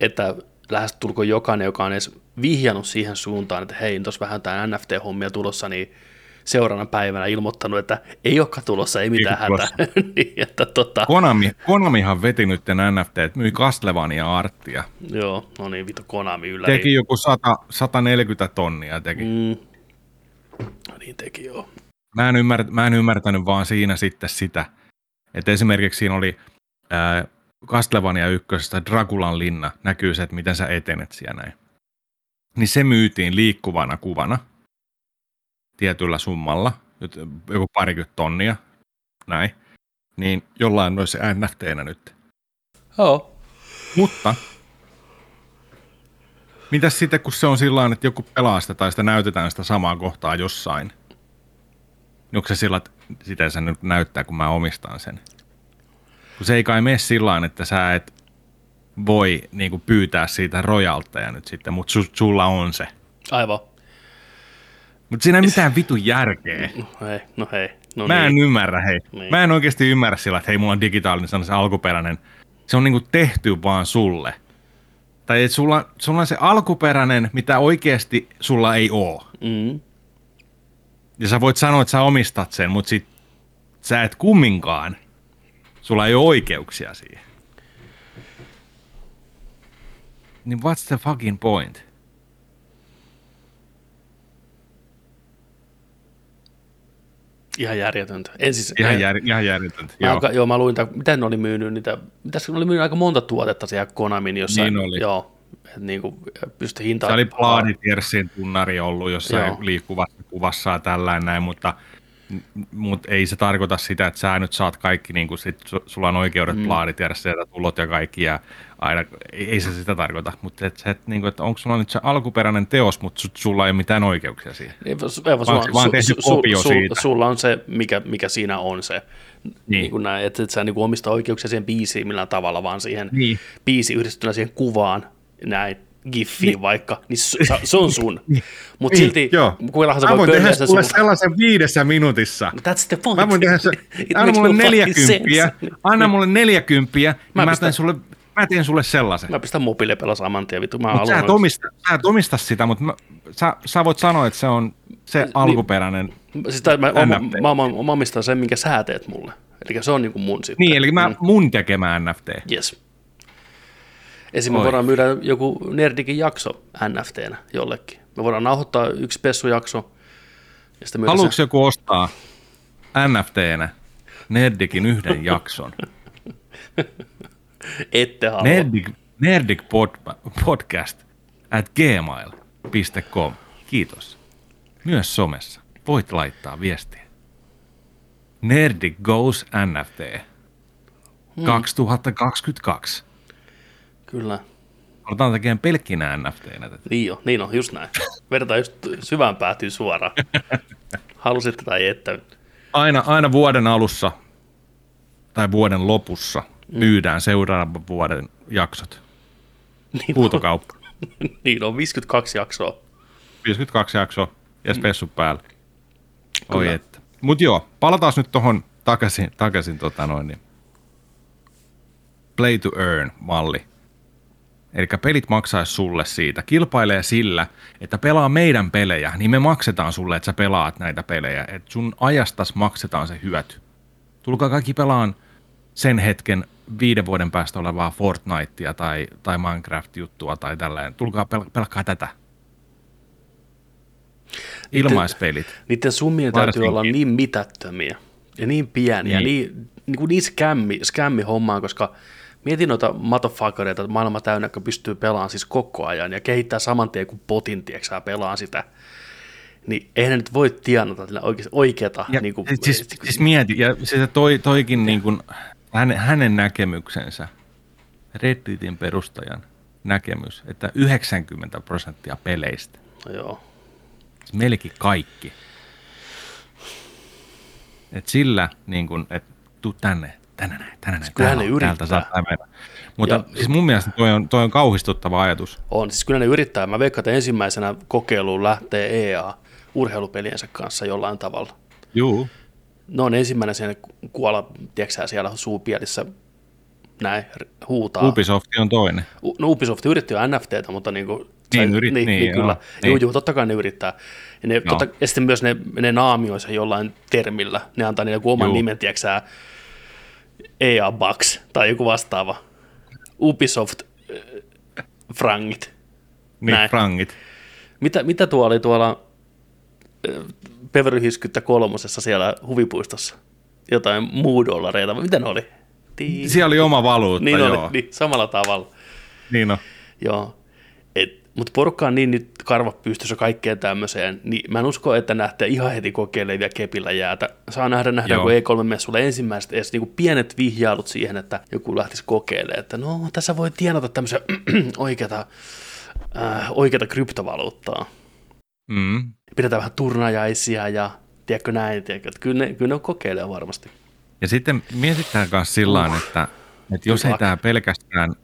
että lähestulkoon jokainen, joka on edes vihjannut siihen suuntaan, että hei, tuossa vähän tämä NFT-hommia tulossa, niin seuraavana päivänä ilmoittanut, että ei olekaan tulossa, ei mitään hätää. [laughs] niin, että tota... Konami, Konamihan veti nyt NFT, että myi Castlevania Arttia. Joo, no niin, vittu Konami yllä. Teki joku 100, 140 tonnia teki. Mm. No niin teki, joo. Mä en, ymmär, mä en ymmärtänyt vaan siinä sitten sitä, että esimerkiksi siinä oli ää, Castlevania ykkösestä Dragulan linna, näkyy se, että miten sä etenet siellä näin. Niin se myytiin liikkuvana kuvana tietyllä summalla, nyt joku parikymmentä tonnia, näin, niin jollain noissa NFTnä nyt. Joo. Mutta mitäs sitten, kun se on sillä että joku pelaa sitä tai sitä näytetään sitä samaa kohtaa jossain? Onko se sillä, että sitä se nyt näyttää, kun mä omistan sen? Kun se ei kai mene sillä että sä et voi niin kuin, pyytää siitä rojalteja nyt sitten, mutta su, sulla on se. Aivan. Mutta siinä ei mitään vitu järkeä. No hei, no hei. No mä en niin. ymmärrä, hei. Niin. Mä en oikeasti ymmärrä sillä, että hei, mulla on digitaalinen, on se alkuperäinen. Se on niinku tehty vaan sulle. Tai että sulla, sulla on se alkuperäinen, mitä oikeasti sulla ei oo. Mm. Ja sä voit sanoa, että sä omistat sen, mutta sit sä et kumminkaan. Sulla ei ole oikeuksia siihen. Niin what's the fucking point? Ihan järjetöntä. En siis, Ihan, en- jär, ihan järjetöntä. Mä, Joo. alka, joo, mä luin, tää- miten ne oli myynyt niitä, ne oli myynyt aika monta tuotetta siellä Konamin jossain. Niin oli. Joo, että niinku pystyi hintaa. Se oli Plaaditiersin tunnari ollut jossain Joo. liikkuvassa kuvassa tällainen näin, mutta, mutta ei se tarkoita sitä, että sä nyt saat kaikki, niin kuin sit, su- sulla on oikeudet mm. Plaaditiersiin ja tulot ja kaikki ja aina, ei, ei se sitä tarkoita, mutta et, se, että, niin kuin, että onko sulla nyt se alkuperäinen teos, mutta su, sulla ei ole mitään oikeuksia siihen. Niin, su- Eva, sulla, vaan tehty kopio siitä. sulla on se, mikä, mikä siinä on se. Niin. Niin. Niin kuin näin, että et sä niin kuin omista oikeuksia siihen biisiin millään tavalla, vaan siihen Niin. biisi yhdistettynä siihen kuvaan, näin giffiin niin. vaikka, niin se, se on sun. Mutta silti, Niin, joo. kuinkahan sä voit voin tehdä pölliä sulle sellaisen viidessä minuutissa. That's the point. Mä voin tehdä se, It anna mulle no neljäkymppiä, anna mulle neljäkymppiä, Mä mä, teen sulle, mä teen sulle sellaisen. Mä pistän mobiilepelaa saman tien, vittu. Mä Mutta sä, et omista, sä et omista sitä, mutta mä, sä, sä voit sanoa, että se on se alkuperäinen. Siis tai mä, mä, mä, mä, mä, mä omistan sen, minkä sä teet mulle. Eli se on niinku mun sitten. Niin, eli mä, mun tekemä NFT. Yes. Esim. me Oi. voidaan myydä joku Nerdikin jakso NFTnä jollekin. Me voidaan nauhoittaa yksi pessujakso. Ja sitten Haluatko se. joku ostaa NFTnä Nerdikin yhden [laughs] jakson? Ette halua. Nerdik, Nerdik pod, podcast at gmail.com. Kiitos. Myös somessa voit laittaa viestiä. Nerdik Goes NFT Hmm. 2022. Kyllä. Aletaan tekemään pelkkinä NFTnä tätä. Niin on, niin on, just näin. Vedetään just syvään päätyy suoraan. Halusitte tai ette. Aina, aina vuoden alussa tai vuoden lopussa myydään seuraavan vuoden jaksot. Niin Huutokauppa. on, [laughs] niin on 52 jaksoa. 52 jaksoa ja spessu päällä. Oi että. Mut joo, palataan nyt tuohon takaisin, takaisin tota noin, niin play to earn malli. Eli pelit maksaisi sulle siitä. Kilpailee sillä, että pelaa meidän pelejä, niin me maksetaan sulle, että sä pelaat näitä pelejä. Että sun ajastas maksetaan se hyöty. Tulkaa kaikki pelaan sen hetken viiden vuoden päästä olevaa Fortnitea tai, tai Minecraft-juttua tai tällainen. Tulkaa pel- pelkkaa tätä. Ilmaispelit. Niiden summien täytyy Varsinkin. olla niin mitättömiä ja niin pieniä, niin, Niin. niin, niin, kuin niin skämmi, skämmi hommaa, koska mietin noita motherfuckereita, että maailma täynnä, jotka pystyy pelaamaan siis koko ajan ja kehittää saman tien kuin potin, tiedätkö, pelaa sitä. Niin eihän ne nyt voi tienata oikeata. Ja, niin kuin, siis, siis mieti, ja siis toi, toikin niin kuin, hänen, hänen näkemyksensä, Redditin perustajan näkemys, että 90 prosenttia peleistä, joo. siis melkein kaikki, että sillä niin kuin, että tuu tänne, tänne näin, tänne näin, kyllähän täällä ne täältä yrittää. saa päivänä. Mutta Ja- siis mun mielestä toi on, toi on kauhistuttava ajatus. On, siis kyllä ne yrittää. Mä veikkaan, että ensimmäisenä kokeiluun lähtee EA urheilupeliensä kanssa jollain tavalla. Juu. Ne on ensimmäinen sen kuolla, tiedätkö siellä suupielissä näin huutaa. Ubisoft on toinen. U- no Ubisoft yritti jo NFTtä, mutta niin kuin, Niin, yritti, niin, niin, niin, kyllä. joo, Niin. Juu, niin. juu, totta kai ne yrittää. Ja, ne, totta, ja sitten myös ne, ne naamioi sen jollain termillä. Ne antaa niille oman Juu. nimen, tiedätkö EA Bucks tai joku vastaava. Ubisoft äh, frangit. Niin, Näin. frangit. Mitä, mitä tuo oli tuolla äh, Beverly Hills kolmosessa siellä huvipuistossa? Jotain muudollareita, vai mitä ne oli? Tii- Siellä oli oma valuutta, niin, joo. oli, niin, samalla tavalla. Niin on. Joo. Mutta porukka on niin nyt karvat pystyssä kaikkeen tämmöiseen, niin mä en usko, että nähtee ihan heti kokeilevia kepillä jäätä. Saa nähdä, nähdä Joo. kun E3-messulla ensimmäiset edes niin pienet vihjailut siihen, että joku lähtisi kokeilemaan, että no tässä voi tienata tämmöisiä [clears throat] oikeata, äh, oikeata kryptovaluuttaa. Mm. Pidetään vähän turnajaisia ja tiedätkö näin, tiedätkö, että kyllä ne, kyllä ne kokeilee varmasti. Ja sitten mietitään myös sillä tavalla, että, että jos ei tämä pelkästään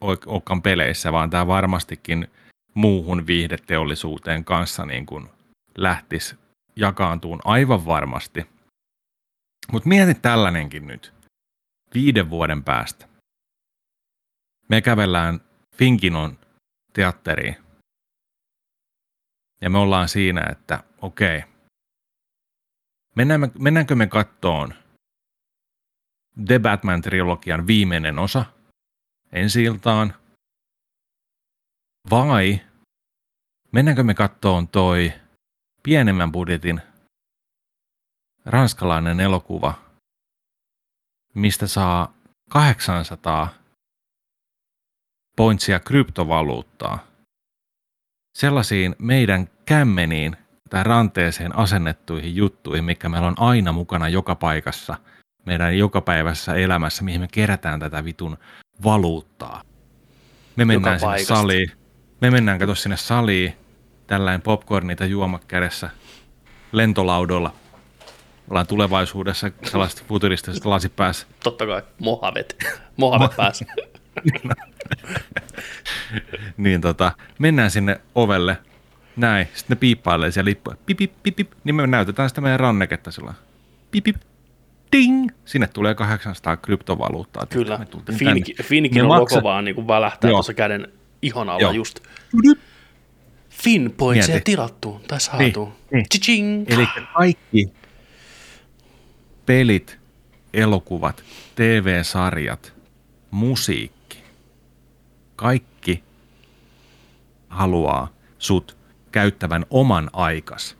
olekaan peleissä, vaan tämä varmastikin muuhun viihdeteollisuuteen kanssa niin kuin lähtisi jakaantuun aivan varmasti. Mutta mieti tällainenkin nyt. Viiden vuoden päästä. Me kävellään Finkinon teatteriin. Ja me ollaan siinä, että okei, mennään, mennäänkö me kattoon The Batman-trilogian viimeinen osa ensi iltaan? Vai mennäänkö me kattoon toi pienemmän budjetin ranskalainen elokuva, mistä saa 800 pointsia kryptovaluuttaa sellaisiin meidän kämmeniin tai ranteeseen asennettuihin juttuihin, mikä meillä on aina mukana joka paikassa, meidän jokapäiväisessä elämässä, mihin me kerätään tätä vitun valuuttaa. Me mennään sinne paikasta. saliin, me mennään kato sinne saliin, tällainen popcornita juomat kädessä, lentolaudolla. Ollaan tulevaisuudessa sellaiset futuristiset lasit päässä. Totta kai, Mohamed. Mohamed [laughs] pääsi. [laughs] niin tota, mennään sinne ovelle, näin, sitten ne piippailee siellä lippuja, pip, pip, pip, pip, niin me näytetään sitä meidän ranneketta sillä lailla. pip, pip, ding, sinne tulee 800 kryptovaluuttaa. Kyllä. Finkin, on maksa- logo vaan niin kuin välähtää Joo. tuossa käden ihon alla Joo. just. Fin pointseja Mieti. tilattu tai saatu. Niin, niin. Eli kaikki pelit, elokuvat, TV-sarjat, musiikki, kaikki haluaa sut käyttävän oman aikas,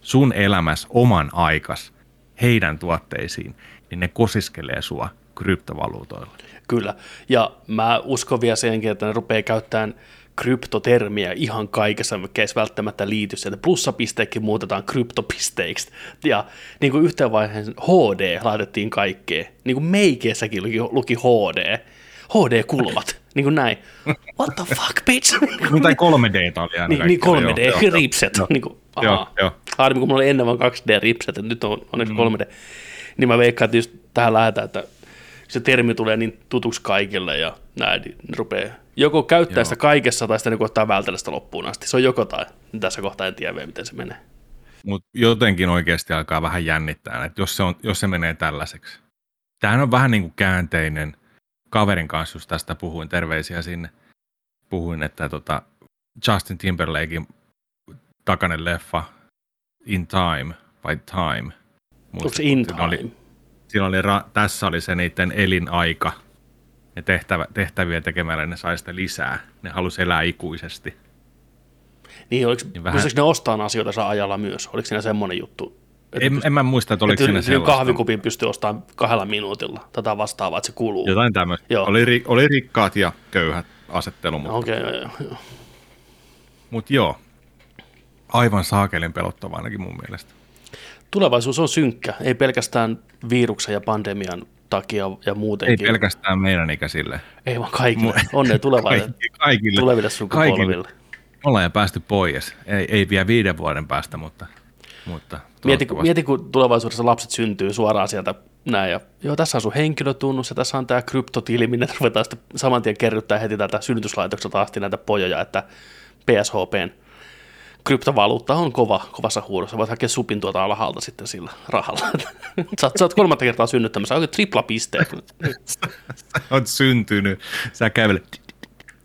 sun elämäs oman aikas heidän tuotteisiin, niin ne kosiskelee sua kryptovaluutoilla. Kyllä. Ja mä uskon vielä senkin, että ne rupeaa käyttämään kryptotermiä ihan kaikessa, mikä ei välttämättä liity sieltä. Plussapisteekin muutetaan kryptopisteiksi. Ja niin kuin yhteen vaiheeseen HD laitettiin kaikkeen. Niin kuin meikeessäkin luki, luki HD. HD-kulmat. niin kuin näin. What the fuck, bitch? Niin, tai 3D oli aina niin, niin kaikkialla, 3D, joo, joo, ripset. Niin kuin, ahaa. joo. Harmi, kun mulla oli ennen vain 2D-ripset, että nyt on onneksi 3D. Niin mä veikkaan, että just tähän lähdetään, että se termi tulee niin tutuksi kaikille ja näin, niin rupeaa joko käyttää Joo. sitä kaikessa tai sitten niin ottaa vältellä sitä loppuun asti. Se on joko tai. Tässä kohtaa en tiedä vielä, miten se menee. Mutta jotenkin oikeasti alkaa vähän jännittää, että jos se, on, jos se menee tällaiseksi. Tämähän on vähän niin kuin käänteinen. Kaverin kanssa just tästä puhuin, terveisiä sinne. Puhuin, että tota Justin Timberlakein takainen leffa In Time vai Time. Onko se in Siinä oli, time? siinä oli, ra- tässä oli se niiden elinaika. Ja tehtävä, tehtäviä tekemällä ne sai sitä lisää. Ne halusi elää ikuisesti. Niin, oliko, Niin vähän- ne ostaa asioita saa ajalla myös? Oliko siinä semmoinen juttu? En, en mä muista, että oliko siinä sellaista. kahvikupin pystyy ostamaan kahdella minuutilla. Tätä vastaavaa, että se kuluu. Jotain tämmöistä. Joo. Oli, ri- oli rikkaat ja köyhät asettelu, mutta Okei, okay, joo, joo. mut joo. Aivan saakelin pelottava ainakin mun mielestä. Tulevaisuus on synkkä, ei pelkästään viruksen ja pandemian takia ja Ei muutenkin. pelkästään meidän ikäisille. Ei vaan kaikille. Onnea tulevaisuudelle. Kaikille. tuleville sukupolville. Ollaan päästy pois. Ei, ei vielä viiden vuoden päästä, mutta, mutta Mieti, mieti, kun tulevaisuudessa lapset syntyy suoraan sieltä näin, ja joo, tässä on sun henkilötunnus, ja tässä on tämä kryptotili, minne ruvetaan sitten saman tien kerryttää heti tätä synnytyslaitokselta asti näitä pojoja, että PSHPn kryptovaluutta on kova, kovassa huudossa. Voit hakea supin tuota alhaalta sitten sillä rahalla. [laughs] sä, oot, sä oot kolmatta kertaa synnyttämässä, oikein tripla pisteet. Sä [laughs] oot syntynyt, sä kävelet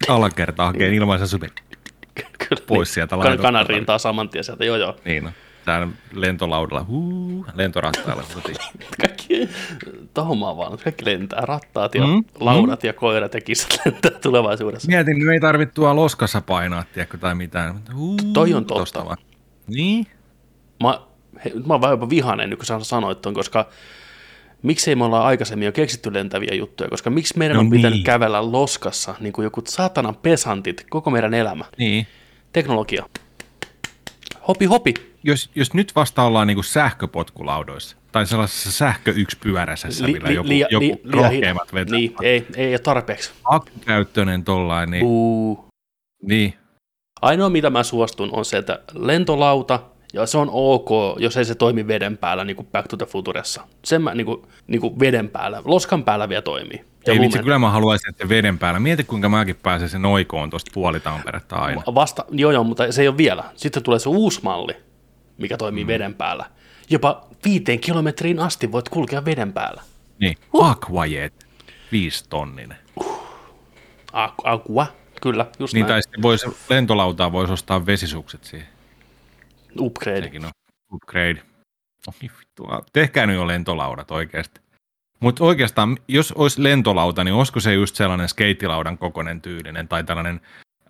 alakertaa hakee ilmaisen supin pois sieltä kan, laitokselta. kanan rintaa saman tien sieltä, joo joo. Niin no. Täällä lentolaudalla, huu, lentorattailla. Kaikki, oon vaan, kaikki lentää, rattaat ja Mm, mm, laudat ja koirat ja kissat [laughs] lentää tulevaisuudessa. Mietin, että me ei tarvitse tuolla loskassa painaa, tiedätkö, tai mitään. Mutta Huu, Toi on totta. vaan. Niin? Mä, he, mä oon vähän jopa vihainen, nyt kun sä sanoit ton, koska miksei me ollaan aikaisemmin jo keksitty lentäviä juttuja, koska miksi meidän No on pitänyt niin. kävellä loskassa niin kuin joku saatanan pesantit koko meidän elämä. Niin. Teknologia. Hopi hopi. Jos, jos nyt vasta ollaan niinku sähköpotkulaudoissa, tai sellaisessa sähköyksipyörässä, millä joku, joku rohkeimmat vetää. Niin, ei, ei ole tarpeeksi. Akkukäyttöinen tollain, niin, niin. Ainoa, mitä mä suostun, on se, että lentolauta, ja se on ok, jos ei se toimi veden päällä, niin kuin Back to the Futuressa. Sen mä niin kuin, niin kuin veden päällä, loskan päällä vielä toimii. Ja Ei vitsi, kyllä mä haluaisin, että veden päällä. Mieti, kuinka mäkin pääsen sen oikoon tuosta puolitamperetta aina. Vasta, joo joo, mutta se ei ole vielä. Sitten tulee se uusi malli, mikä toimii mm. veden päällä. Jopa viiteen kilometriin asti voit kulkea veden päällä. Niin, Aquajet, viisi tonninen. Aqua, aqua kyllä, just Niin, näin. tai sitten vois, lentolautaa voisi ostaa vesisukset siihen. Upgrade. Sekin on upgrade. Oi vittua. Tehkää nyt jo lentolaudat oikeasti. Mutta oikeastaan, jos olisi lentolauta, niin olisiko se just sellainen skeittilaudan kokoinen tyylinen tai tällainen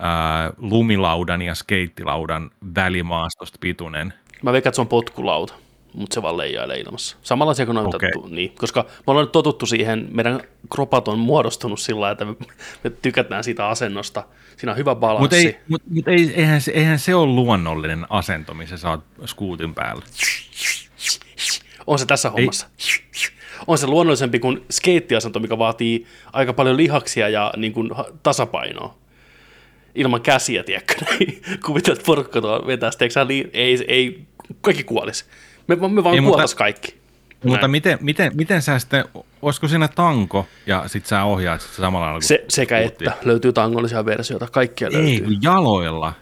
ää, lumilaudan ja skeittilaudan välimaastosta pituinen. Mä veikkaan, että se on potkulauta, mutta se vaan leijailee ilmassa. Samanlaisia kuin noita, Okei. okay. niin, koska me ollaan nyt totuttu siihen, meidän kropat on muodostunut sillä että me, me tykätään siitä asennosta. Siinä on hyvä balanssi. Mutta ei, mut, mut ei, eihän, se, eihän se ole luonnollinen asento, missä sä oot skuutin päällä. On se tässä hommassa. On se luonnollisempi kuin skeittiasento, mikä vaatii aika paljon lihaksia ja niin kuin, tasapainoa. Ilman käsiä, tiedätkö? [laughs] Niin, Kuvittelet, että porukka tuo vetää sitä, eikö sä lii- ei, ei, kaikki kuolisi. Me, me vaan Ei, mutta- kuoltais kaikki. Mutta Näin. miten, miten, miten sä sitten, olisiko siinä tanko ja sit sä ohjaat sit samalla lailla Se, sekä skuutti? että löytyy tangollisia versioita, kaikkia Ei, löytyy. kun jaloilla.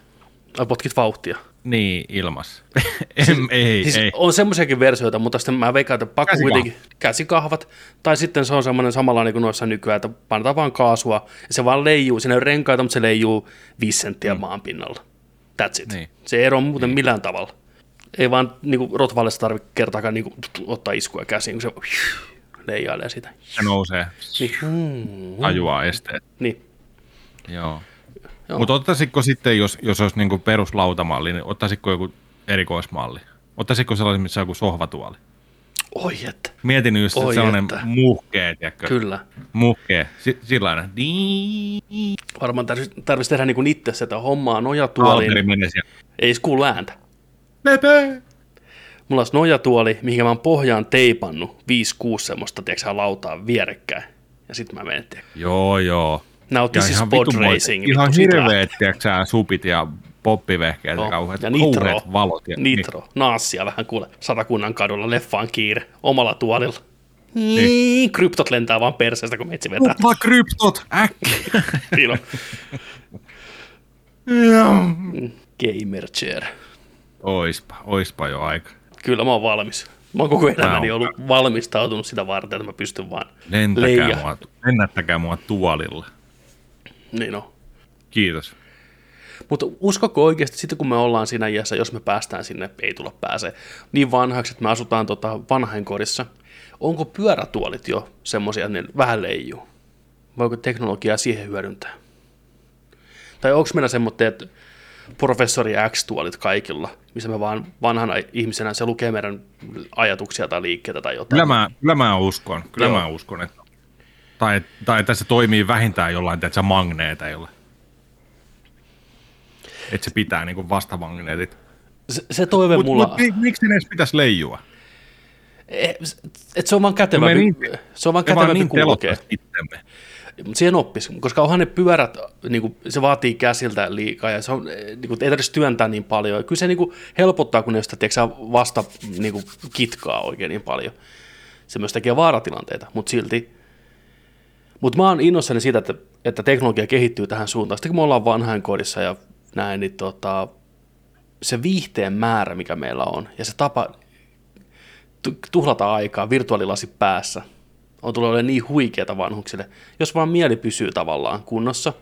Ai potkit vauhtia. Niin, ilmas. em, [laughs] ei, Siis ei. on semmoisiakin versioita, mutta sitten mä veikkaan, että pakko Käsikahvat. kuitenkin käsikahvat, tai sitten se on semmoinen samanlainen kuin noissa nykyään, että painetaan vaan kaasua, ja se vaan leijuu, siinä ei ole renkaita, mutta se leijuu viisi senttiä mm. maan pinnalla. That's it. Niin. Se ei ero muuten niin. millään tavalla. Ei vaan niin Rotvallista tarvitse kertaakaan niin ottaa iskuja käsiin, kun se leijailee sitä. Se nousee, Niin. Mm, tajuaa esteet. niin. Joo. Mutta ottaisitko sitten, jos, jos olisi niinku peruslautamalli, niin ottaisitko joku erikoismalli? Ottaisitko sellaisen, missä on joku sohvatuoli? Oi että. Mietin just Oi, Oi, sellainen että. muhkee, tiedätkö? Kyllä. Muhkee. S- sillainen. Varmaan tarvitsisi tarvitsisi tehdä niin itse sitä hommaa nojatuoliin. Ei edes kuulu ääntä. Pepe. Mulla olisi nojatuoli, mihin mä oon pohjaan teipannut 5-6 semmoista, tiedätkö, lautaa vierekkäin. Ja sitten mä menen, tiedätkö. Joo, joo. Now this is pod vitun moi- racing. Ihan hirveet, tiedätkö supit ja poppivehkeet ja Joo. kauheat, Ja nitro. valot. Ja, Nitro, naassia vähän kuule, satakunnan kadulla, leffaan kiire, omalla tuolilla. Niin. Kryptot lentää vaan perseestä, kun metsi vetää. Tupla kryptot, äkkiä. Siinä [laughs] on gamer chair. Oispa, oispa jo aika. Kyllä mä oon valmis. Mä oon koko elämäni ollut valmistautunut sitä varten, että mä pystyn vaan Lentäkää leijaa. mua, lennättäkää mua tuolilla. Niin on. Kiitos. Mutta uskoko oikeasti, sitten kun me ollaan siinä iässä, jos me päästään sinne, ei tulla pääse niin vanhaksi, että me asutaan tota vanhainkodissa, onko pyörätuolit jo semmoisia, että ne vähän leijuu? Voiko teknologiaa siihen hyödyntää? Tai onko meillä semmoitteet professori X-tuolit kaikilla, missä me vaan vanhana ihmisenä se lukee meidän ajatuksia tai liikkeitä tai jotain? Kyllä mä, kyllä mä uskon, kyllä Joo. mä uskon, että tai, tai tässä toimii vähintään jollain tiedätkö, magneeteilla. Että se pitää niin vastamagneetit. Se, se toive Mutta mulla... mut, mi- miksi ne edes pitäisi leijua? Eh, Et se on vaan kätevämpi, niin- se on vaan kätevämpi niin. Mutta siihen oppisi, koska onhan ne pyörät, niin kuin, se vaatii käsiltä liikaa ja se on, niin kuin, ei tarvitse työntää niin paljon. Ja kyllä se niin kuin, helpottaa, kun ne sitä tiedätkö, vasta niin kuin, kitkaa oikein niin paljon. Se myös tekee vaaratilanteita, mutta silti. Mutta mä oon innoissani siitä, että, että teknologia kehittyy tähän suuntaan. Sitten kun me ollaan vanhainkodissa ja näin, niin tota, se viihteen määrä, mikä meillä on, ja se tapa tu- tuhlata aikaa virtuaalilasi päässä, on tullut olemaan niin huikeata vanhuksille. Jos vaan mieli pysyy tavallaan kunnossa,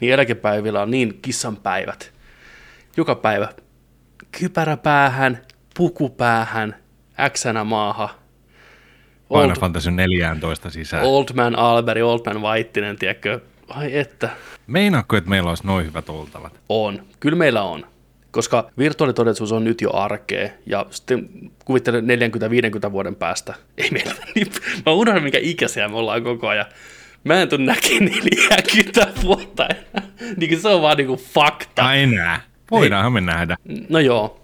niin eläkepäivillä on niin kissan päivät. Joka päivä kypärä päähän, puku päähän, äksänä maahan. Final Old, Fantasy 14 sisään. old man Alberi, old man Vaittinen, tiedätkö? Ai että, Meinaatko, että meillä olisi noin hyvät oltavat? on. Kyllä meillä on. Koska virtuaalitodellisuus on nyt jo arkea, ja sitten kuvittelen 40-50 vuoden päästä. Ei meillä niin, mä unohdan minkä ikäisiä me ollaan koko ajan. Mä en tuu näkee 40 vuotta enää. Niin se on vaan niinku fakta. Enää. Voidaanhan me nähdä. No joo,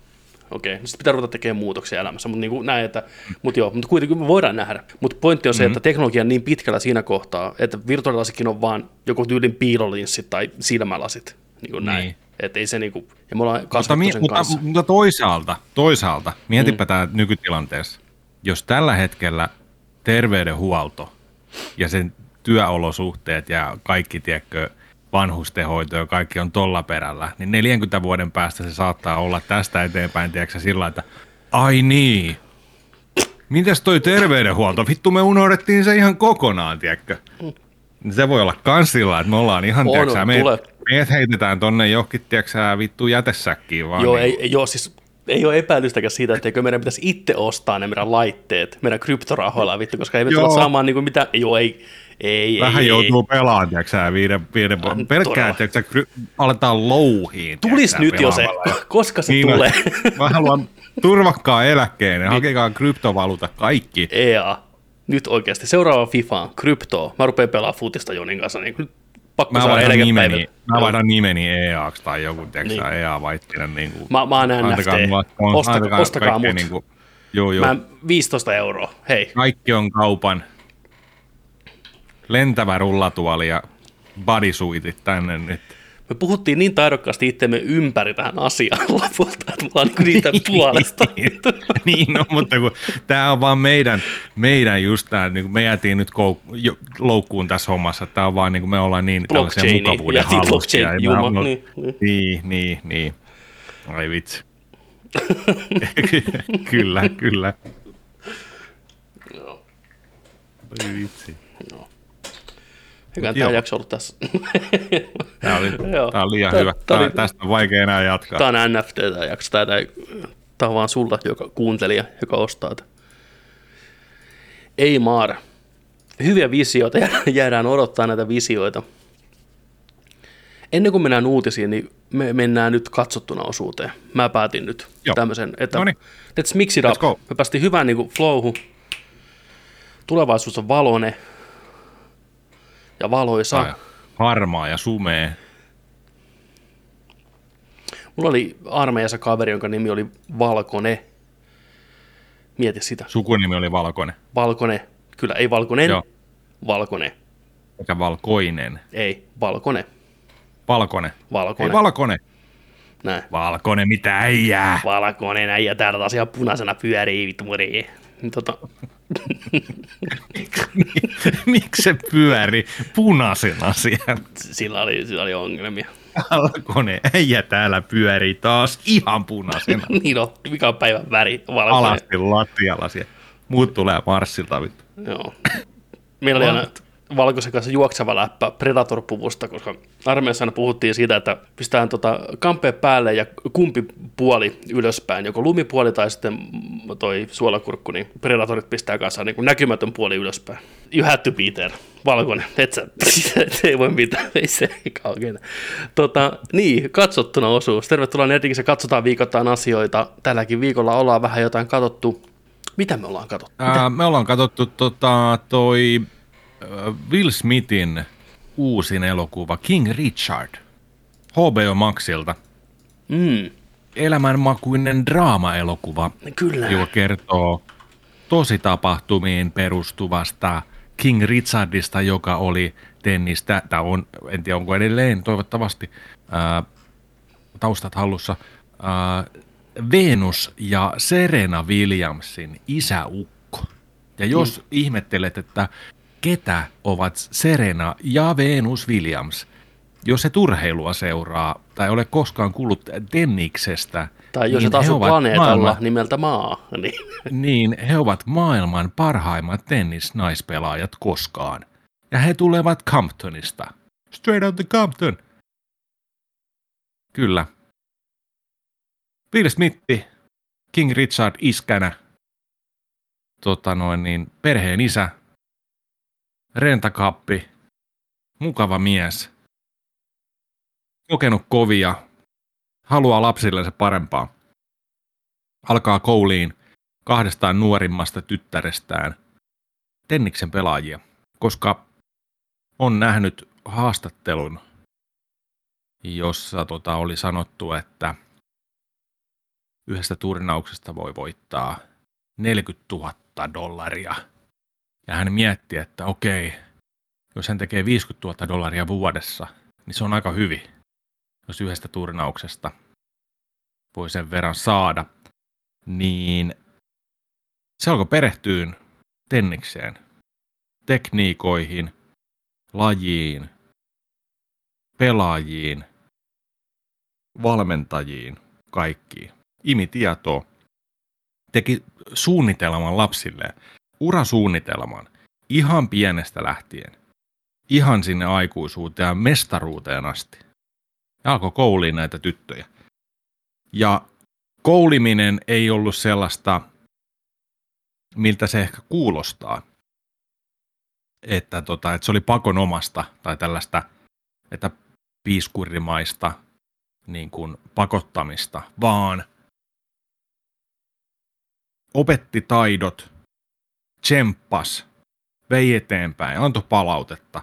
okei. Okay. Sitten pitää ruveta tekemään muutoksia elämässä, mutta niin kuin näin, että, mutta joo, mutta kuitenkin me voidaan nähdä. Mutta pointti on se, mm-hmm. että teknologia on niin pitkällä siinä kohtaa, että virtuaalilasikin on vaan joku tyylin piilolinssit tai silmälasit, niin kuin näin. Niin. Että ei se niin kuin, ja me ollaan Mutta, mi- sen mutta, kanssa. mutta toisaalta, toisaalta, mietipä mm. tämä nykytilanteessa. Jos tällä hetkellä terveydenhuolto ja sen työolosuhteet ja kaikki, tiedätkö, vanhustenhoito ja kaikki on tolla perällä, niin 40 vuoden päästä se saattaa olla tästä eteenpäin, tiedätkö, sillä että ai niin, mitäs toi terveydenhuolto? Vittu, me unohdettiin se ihan kokonaan, tiedätkö? Se voi olla kans sillä, että me ollaan ihan, On, tiedätkö, me, meidät heitetään tonne johonkin, tiedätkö, vittu jätesäkkiin vaan. Joo, niin- ei, joo, siis ei ole epäilystäkään siitä, etteikö meidän pitäisi itse ostaa ne meidän laitteet meidän kryptorahoilla, vittu, koska ei me tulla saamaan niin kuin mitä, joo, ei, ei, Vähän ei, joutuu pelaamaan, tiedätkö sä, viiden, viiden Ah, vuoden. Pelkkää, tiedätkö sä, kry- aletaan louhiin. Tulis nyt jo se, [laughs] koska se Niin, tulee. [laughs] Mä haluan turvakkaa eläkkeen, hakekaa kryptovaluuta kaikki. EA, nyt oikeasti, seuraava FIFA on kryptoa. Mä rupean pelaamaan futista Jonin kanssa, niin kyllä pakko Mä saada nimeni, mä vaihdan nimeni EAksi tai joku, tiedätkö Niin. niin. EA Vaittinen. Niin kuin, Mä, mä oon NFT. mulle- Ostakaa, ostakaa mut. Niin kuin, joo, joo. Mä 15 euroa, hei. Kaikki on kaupan. Lentävä rullatuoli ja bodysuitit tänne nyt. Me puhuttiin niin taidokkaasti itsemme ympäri tähän asiaan [laughs] lopulta, että me ollaan niinku niitä [laughs] puolesta. [laughs] niin, no, mutta kun tämä on vaan meidän, meidän just tämä, niin me jäätiin nyt kou- jo, loukkuun tässä hommassa, tämä on vaan niin kuin me ollaan niin tällaisia mukavuuden mä- juma, no, niin, niin. niin, niin, niin. Ai vitsi. kyllä, kyllä. Joo. Ai vitsi. Joo. tämä jakso ollut tässä. [laughs] Tämä oli, tämä on liian Tää- hyvä. tää Tämä, oli- tästä on vaikea enää jatkaa. Tämä on NFT tämä jakso. Tämä, tämä, tämä on vaan sulla, joka kuuntelija, joka ostaa. Ei Maara. Hyviä visioita, [laughs] jäädään odottaa näitä visioita. Ennen kuin mennään uutisiin, niin me mennään nyt katsottuna osuuteen. Mä päätin nyt Joo. tämmöisen, että Noniin. let's mix it Let's up. go. Me päästiin hyvään niin flowhun. Tulevaisuus on valone ja valoisa. Ai, Harmaa ja sumee. Mulla oli armeijassa kaveri, jonka nimi oli Valkone. Mieti sitä. Sukunimi oli valkoinen. Valkone. Kyllä, ei Valkonen. Joo. Valkone. Eikä valkoinen. Ei, Valkone. Valkoinen. Valkoinen. Ei valkoinen. Näin. Valkoinen, mitä äijää. Valkoinen äijä täällä taas ihan punaisena pyörii, vittu murii. Niin Tota, [laughs] Miksi se pyöri punaisena siellä? sillä, oli, sillä oli ongelmia. Valkoinen äijä täällä pyörii taas ihan punaisena. [laughs] niin on, mikä on päivän väri? Valkoinen. Alasti lattialla siellä. Muut tulee marssilta vittu. Joo. Meillä oli aina valkoisen kanssa juokseva läppä Predator-puvusta, koska armeijassa aina puhuttiin siitä, että pistetään tota kampeen päälle ja kumpi puoli ylöspäin, joko lumipuoli tai sitten toi suolakurkku, niin Predatorit pistää kanssa niin näkymätön puoli ylöspäin. You had to be there. Valkoinen, et sä, [laughs] et ei voi mitään, ei se ei kauheena. Tota, niin, katsottuna osuus. Tervetuloa Nerdikissä, katsotaan viikoittain asioita. Tälläkin viikolla ollaan vähän jotain katsottu. Mitä me ollaan katsottu? Ää, me ollaan katsottu tota, toi Will Smithin uusin elokuva King Richard HBO Maxilta. Mm, Elämänmakuinen draama-elokuva, kyllä. joka kertoo tositapahtumiin perustuvasta King Richardista, joka oli tennistä, tai on, en tiedä onko edelleen, toivottavasti, ää, taustat hallussa, ää, Venus ja Serena Williamsin isäukko. Ja jos mm. ihmettelet, että ketä ovat Serena ja Venus Williams, jos se turheilua seuraa tai ole koskaan kuullut Tenniksestä, Tai jos niin et asu planeetalla maailman- nimeltä Maa, niin niin he ovat maailman parhaimmat tennisnaispelaajat koskaan. Ja he tulevat Comptonista. Straight out the Compton. Kyllä. Will Smithi, King Richard iskänä, tota noin niin, perheen isä, rentakappi, mukava mies, kokenut kovia, haluaa lapsillensa parempaa. Alkaa kouliin kahdestaan nuorimmasta tyttärestään Tenniksen pelaajia, koska on nähnyt haastattelun, jossa tota, oli sanottu, että yhdestä turnauksesta voi voittaa 40 000 dollaria. Ja hän mietti, että okei, jos hän tekee 50 000 dollaria vuodessa, niin se on aika hyvin, jos yhdestä turnauksesta voi sen verran saada. Niin se alkoi perehtyyn tennikseen, tekniikoihin, lajiin, pelaajiin, valmentajiin, kaikkiin. Imi tietoa. Teki suunnitelman lapsille, urasuunnitelman, ihan pienestä lähtien, ihan sinne aikuisuuteen ja mestaruuteen asti. Ja alkoi kouliin näitä tyttöjä. Ja kouliminen ei ollut sellaista, miltä se ehkä kuulostaa. Että, tota, että se oli pakonomasta tai tällaista, että piiskurimaista niin kuin pakottamista, vaan opetti taidot, tsemppas, vei eteenpäin, antoi palautetta,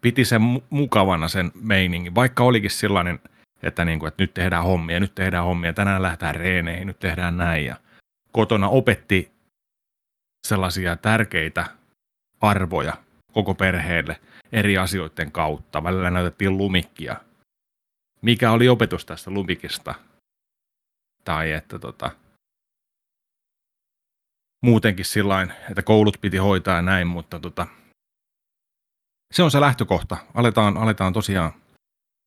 piti sen mu- mukavana sen meiningin, vaikka olikin sellainen, että, niin kuin, että nyt tehdään hommia, nyt tehdään hommia, tänään lähdetään reeneihin, nyt tehdään näin. Ja kotona opetti sellaisia tärkeitä arvoja koko perheelle eri asioiden kautta. Välillä näytettiin lumikkia. Mikä oli opetus tästä lumikista? Tai että tota, muutenkin sillain, että koulut piti hoitaa ja näin, mutta tota, se on se lähtökohta. Aletaan, aletaan tosiaan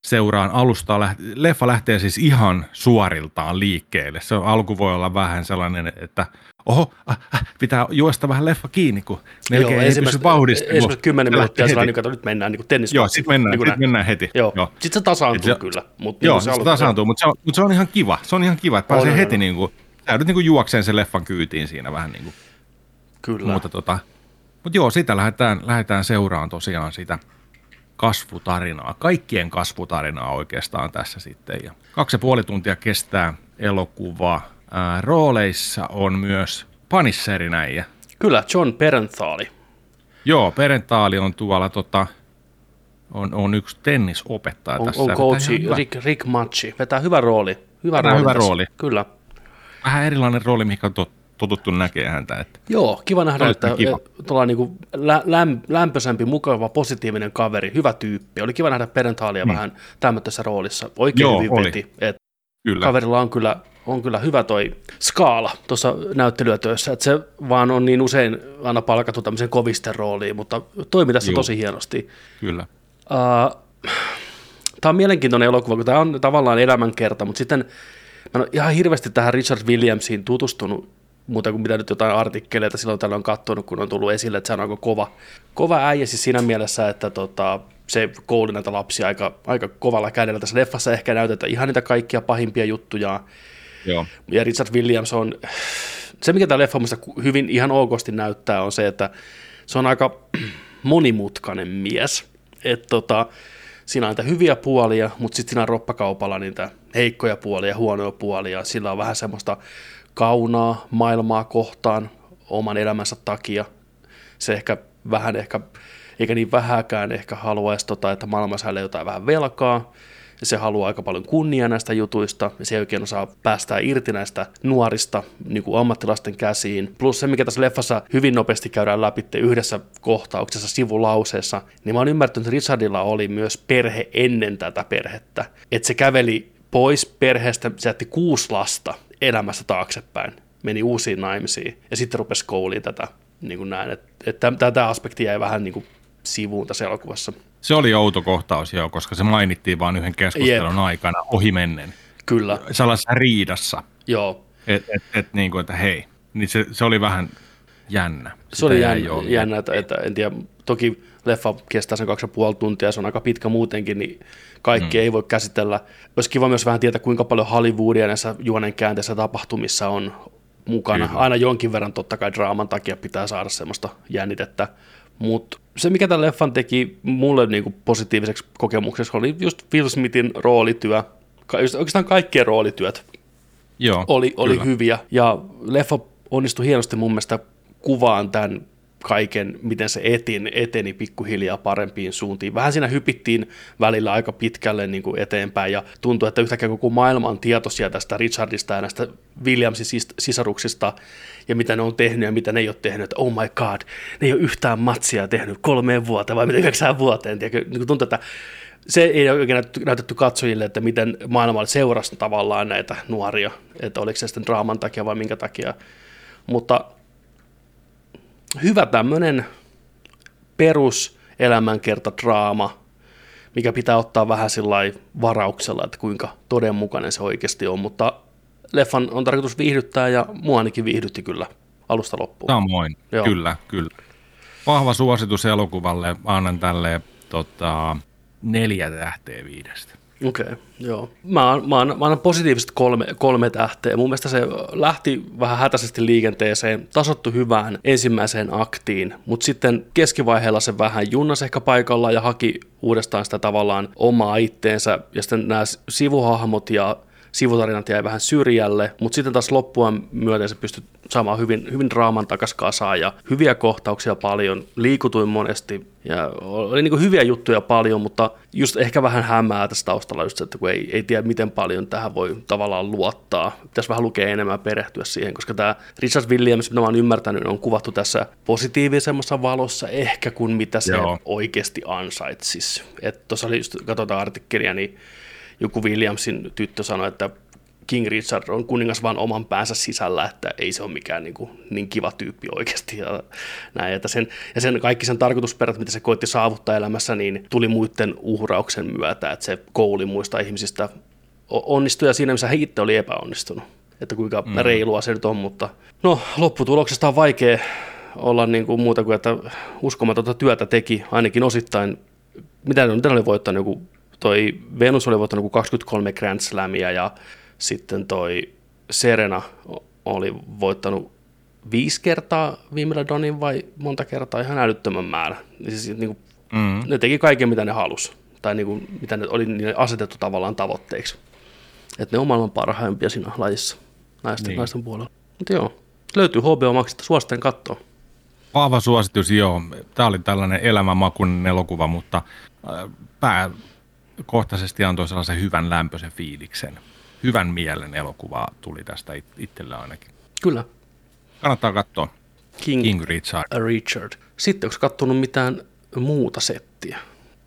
seuraan alusta. läht- Leffa lähtee siis ihan suoriltaan liikkeelle. Se on, alku voi olla vähän sellainen, että oho, äh, äh, pitää juosta vähän leffa kiinni, kun melkein ei pysy vauhdista. ensimmäiset kymmenen minuuttia sellainen, niin että nyt mennään niin tennis. Joo, sitten mennään, niin sit näin. mennään heti. Joo. Joo. Sitten se tasaantuu se- kyllä. Mutta Joo, niin se, se tasaantuu, mutta se, on, mutta se on ihan kiva. Se on ihan kiva, että pääsee on, heti on. niin kuin, joudut niin juokseen sen leffan kyytiin siinä vähän niin kuin. Kyllä. Mutta tota, mut joo, sitä lähdetään, lähdetään seuraan tosiaan sitä kasvutarinaa, kaikkien kasvutarinaa oikeastaan tässä sitten. Ja kaksi ja puoli tuntia kestää elokuva. Ää, rooleissa on myös panisserinäijä. Kyllä, John Perenthaali. Joo, Perentaali on tuolla tota, on, on yksi tennisopettaja On, tässä. on coachi Rick, Rick Machi. Vetää hyvä rooli. Hyvä, Vetää rooli, hyvä tässä. rooli. Kyllä. Vähän erilainen rooli, mikä on tot, totuttu näkee häntä. Että. Joo, kiva nähdä, että kiva. tuolla niinku lä- läm- lämpöisempi, mukava, positiivinen kaveri, hyvä tyyppi. Oli kiva nähdä Perentaalia vähän tämmöisessä roolissa. Oikein Mm. Joo, hyvin oli. veti. Et Kyllä. kaverilla on kyllä, on kyllä hyvä toi skaala tuossa näyttelytyössä, että se vaan on niin usein aina palkattu tämmöisen kovisten rooliin, mutta toimi tässä Joo. tosi hienosti. Kyllä. Uh, tämä on mielenkiintoinen elokuva, kun tämä on tavallaan elämänkerta, mutta sitten mä en ole ihan hirveästi tähän Richard Williamsiin tutustunut, muuta kuin mitä nyt jotain artikkeleita silloin tällöin on katsonut, kun on tullut esille, että se on aika kova, kova äijä siis siinä mielessä, että tota, se kouli näitä lapsia aika, aika kovalla kädellä. Tässä leffassa ehkä näytetään ihan niitä kaikkia pahimpia juttuja, Joo. ja Richard Williams on, se mikä tämä leffa musta hyvin ihan okosti näyttää on se, että se on aika [clears throat] monimutkainen mies. Et tota, siinä on niitä hyviä puolia, mutta sitten siinä on roppakaupalla niitä heikkoja puolia ja huonoja puolia. Sillä on vähän semmoista kaunaa maailmaa kohtaan oman elämänsä takia. Se ehkä vähän ehkä, eikä niin vähäkään ehkä haluaisi, tota, että maailmassa hänelle jotain vähän velkaa. Ja se haluaa aika paljon kunniaa näistä jutuista, ja se ei oikein osaa päästää irti näistä nuorista niin kuin ammattilaisten käsiin. Plus se, mikä tässä leffassa hyvin nopeasti käydään läpi yhdessä kohtauksessa sivulauseessa, niin mä oon ymmärtänyt, että Richardilla oli myös perhe ennen tätä perhettä. Että se käveli pois perheestä, se jätti kuusi lasta elämässä taaksepäin, meni uusiin naimisiin, ja sitten rupesi kouliin tätä, niin kuin näin. Että et tätä aspektia jäi vähän niin kuin sivuun tässä elokuvassa. Se oli outo kohtaus joo, koska se mainittiin vain yhden keskustelun Jep. aikana ohimennen. Kyllä. Sellaisessa riidassa. Joo. Että et, et, niin kuin, että hei, niin se, se oli vähän jännä. Sitä se oli jännä, jännä että, että, en tiedä, toki leffa kestää sen kaksi ja puoli tuntia, se on aika pitkä muutenkin, niin kaikki mm. ei voi käsitellä. Olisi kiva myös vähän tietää, kuinka paljon Hollywoodia näissä juonen käänteissä tapahtumissa on mukana. Kyllä. Aina jonkin verran totta kai draaman takia pitää saada semmoista jännitettä, mutta se, mikä tämän leffan teki mulle niinku positiiviseksi kokemukseksi, oli just Will Smithin roolityö. Oikeastaan kaikkien roolityöt Joo, oli, oli hyviä. Ja leffa onnistui hienosti mun mielestä kuvaan tämän kaiken, miten se etin, eteni pikkuhiljaa parempiin suuntiin. Vähän siinä hypittiin välillä aika pitkälle niin kuin eteenpäin ja tuntui, että yhtäkkiä koko maailma on tietoisia tästä Richardista ja näistä Williamsin sisaruksista ja mitä ne on tehnyt ja mitä ne ei ole tehnyt. Että oh my god, ne ei ole yhtään matsia tehnyt kolmeen vuoteen vai miten yhdeksään vuoteen. Tiedätkö? Niin tuntuu, että se ei ole oikein näytetty katsojille, että miten maailma seurasi tavallaan näitä nuoria, että oliko se sitten draaman takia vai minkä takia. Mutta hyvä tämmöinen peruselämänkertadraama, mikä pitää ottaa vähän sillä varauksella, että kuinka todenmukainen se oikeasti on, mutta leffan on tarkoitus viihdyttää ja mua ainakin viihdytti kyllä alusta loppuun. Samoin, Joo. kyllä, kyllä. Vahva suositus elokuvalle, annan tälle tota, neljä tähteä viidestä. Okei, okay, joo. Mä, mä, mä annan positiiviset kolme, kolme tähteä. Mun mielestä se lähti vähän hätäisesti liikenteeseen, tasottu hyvään ensimmäiseen aktiin, mutta sitten keskivaiheella se vähän junnas ehkä paikalla ja haki uudestaan sitä tavallaan omaa itteensä. Ja sitten nämä sivuhahmot ja sivutarinat jäi vähän syrjälle, mutta sitten taas loppua myöten se pystyi saamaan hyvin, hyvin draaman takas kasaan ja hyviä kohtauksia paljon, liikutuin monesti ja oli niin hyviä juttuja paljon, mutta just ehkä vähän hämää tässä taustalla just, että kun ei, ei tiedä miten paljon tähän voi tavallaan luottaa. Pitäisi vähän lukea enemmän perehtyä siihen, koska tämä Richard Williams, mitä mä oon ymmärtänyt, on kuvattu tässä positiivisemmassa valossa ehkä kuin mitä se Joo. oikeasti ansaitsisi. Tuossa oli just, katsotaan artikkelia, niin joku Williamsin tyttö sanoi, että King Richard on kuningas vain oman päänsä sisällä, että ei se ole mikään niin, kuin, niin kiva tyyppi oikeasti. Ja, näin, että sen, ja sen kaikki sen tarkoitusperät, mitä se koitti saavuttaa elämässä, niin tuli muiden uhrauksen myötä, että se kouli muista ihmisistä onnistui ja siinä, missä he itse oli epäonnistunut. Että kuinka mm. reilua se nyt on, mutta no lopputuloksesta on vaikea olla niin kuin muuta kuin, että uskomatonta työtä teki, ainakin osittain. Mitä ne oli voittanut joku toi Venus oli voittanut 23 Grand Slamia ja sitten toi Serena oli voittanut viisi kertaa viime Donin vai monta kertaa ihan älyttömän määrä. Siis, niin kuin, mm. Ne teki kaiken, mitä ne halusi, tai niin kuin, mitä ne oli niille asetettu tavallaan tavoitteiksi. Että ne on maailman parhaimpia siinä lajissa naisten, niin. naisten puolella. Mutta joo, löytyy HBO Maxista, suosittelen katsoa. Vahva suositus, joo. Tämä oli tällainen elämänmakuinen elokuva, mutta pää, kohtaisesti antoi sellaisen hyvän lämpöisen fiiliksen. Hyvän mielen elokuva tuli tästä itsellä ainakin. Kyllä. Kannattaa katsoa. King, King Richard. Richard. Sitten onko katsonut mitään muuta settiä?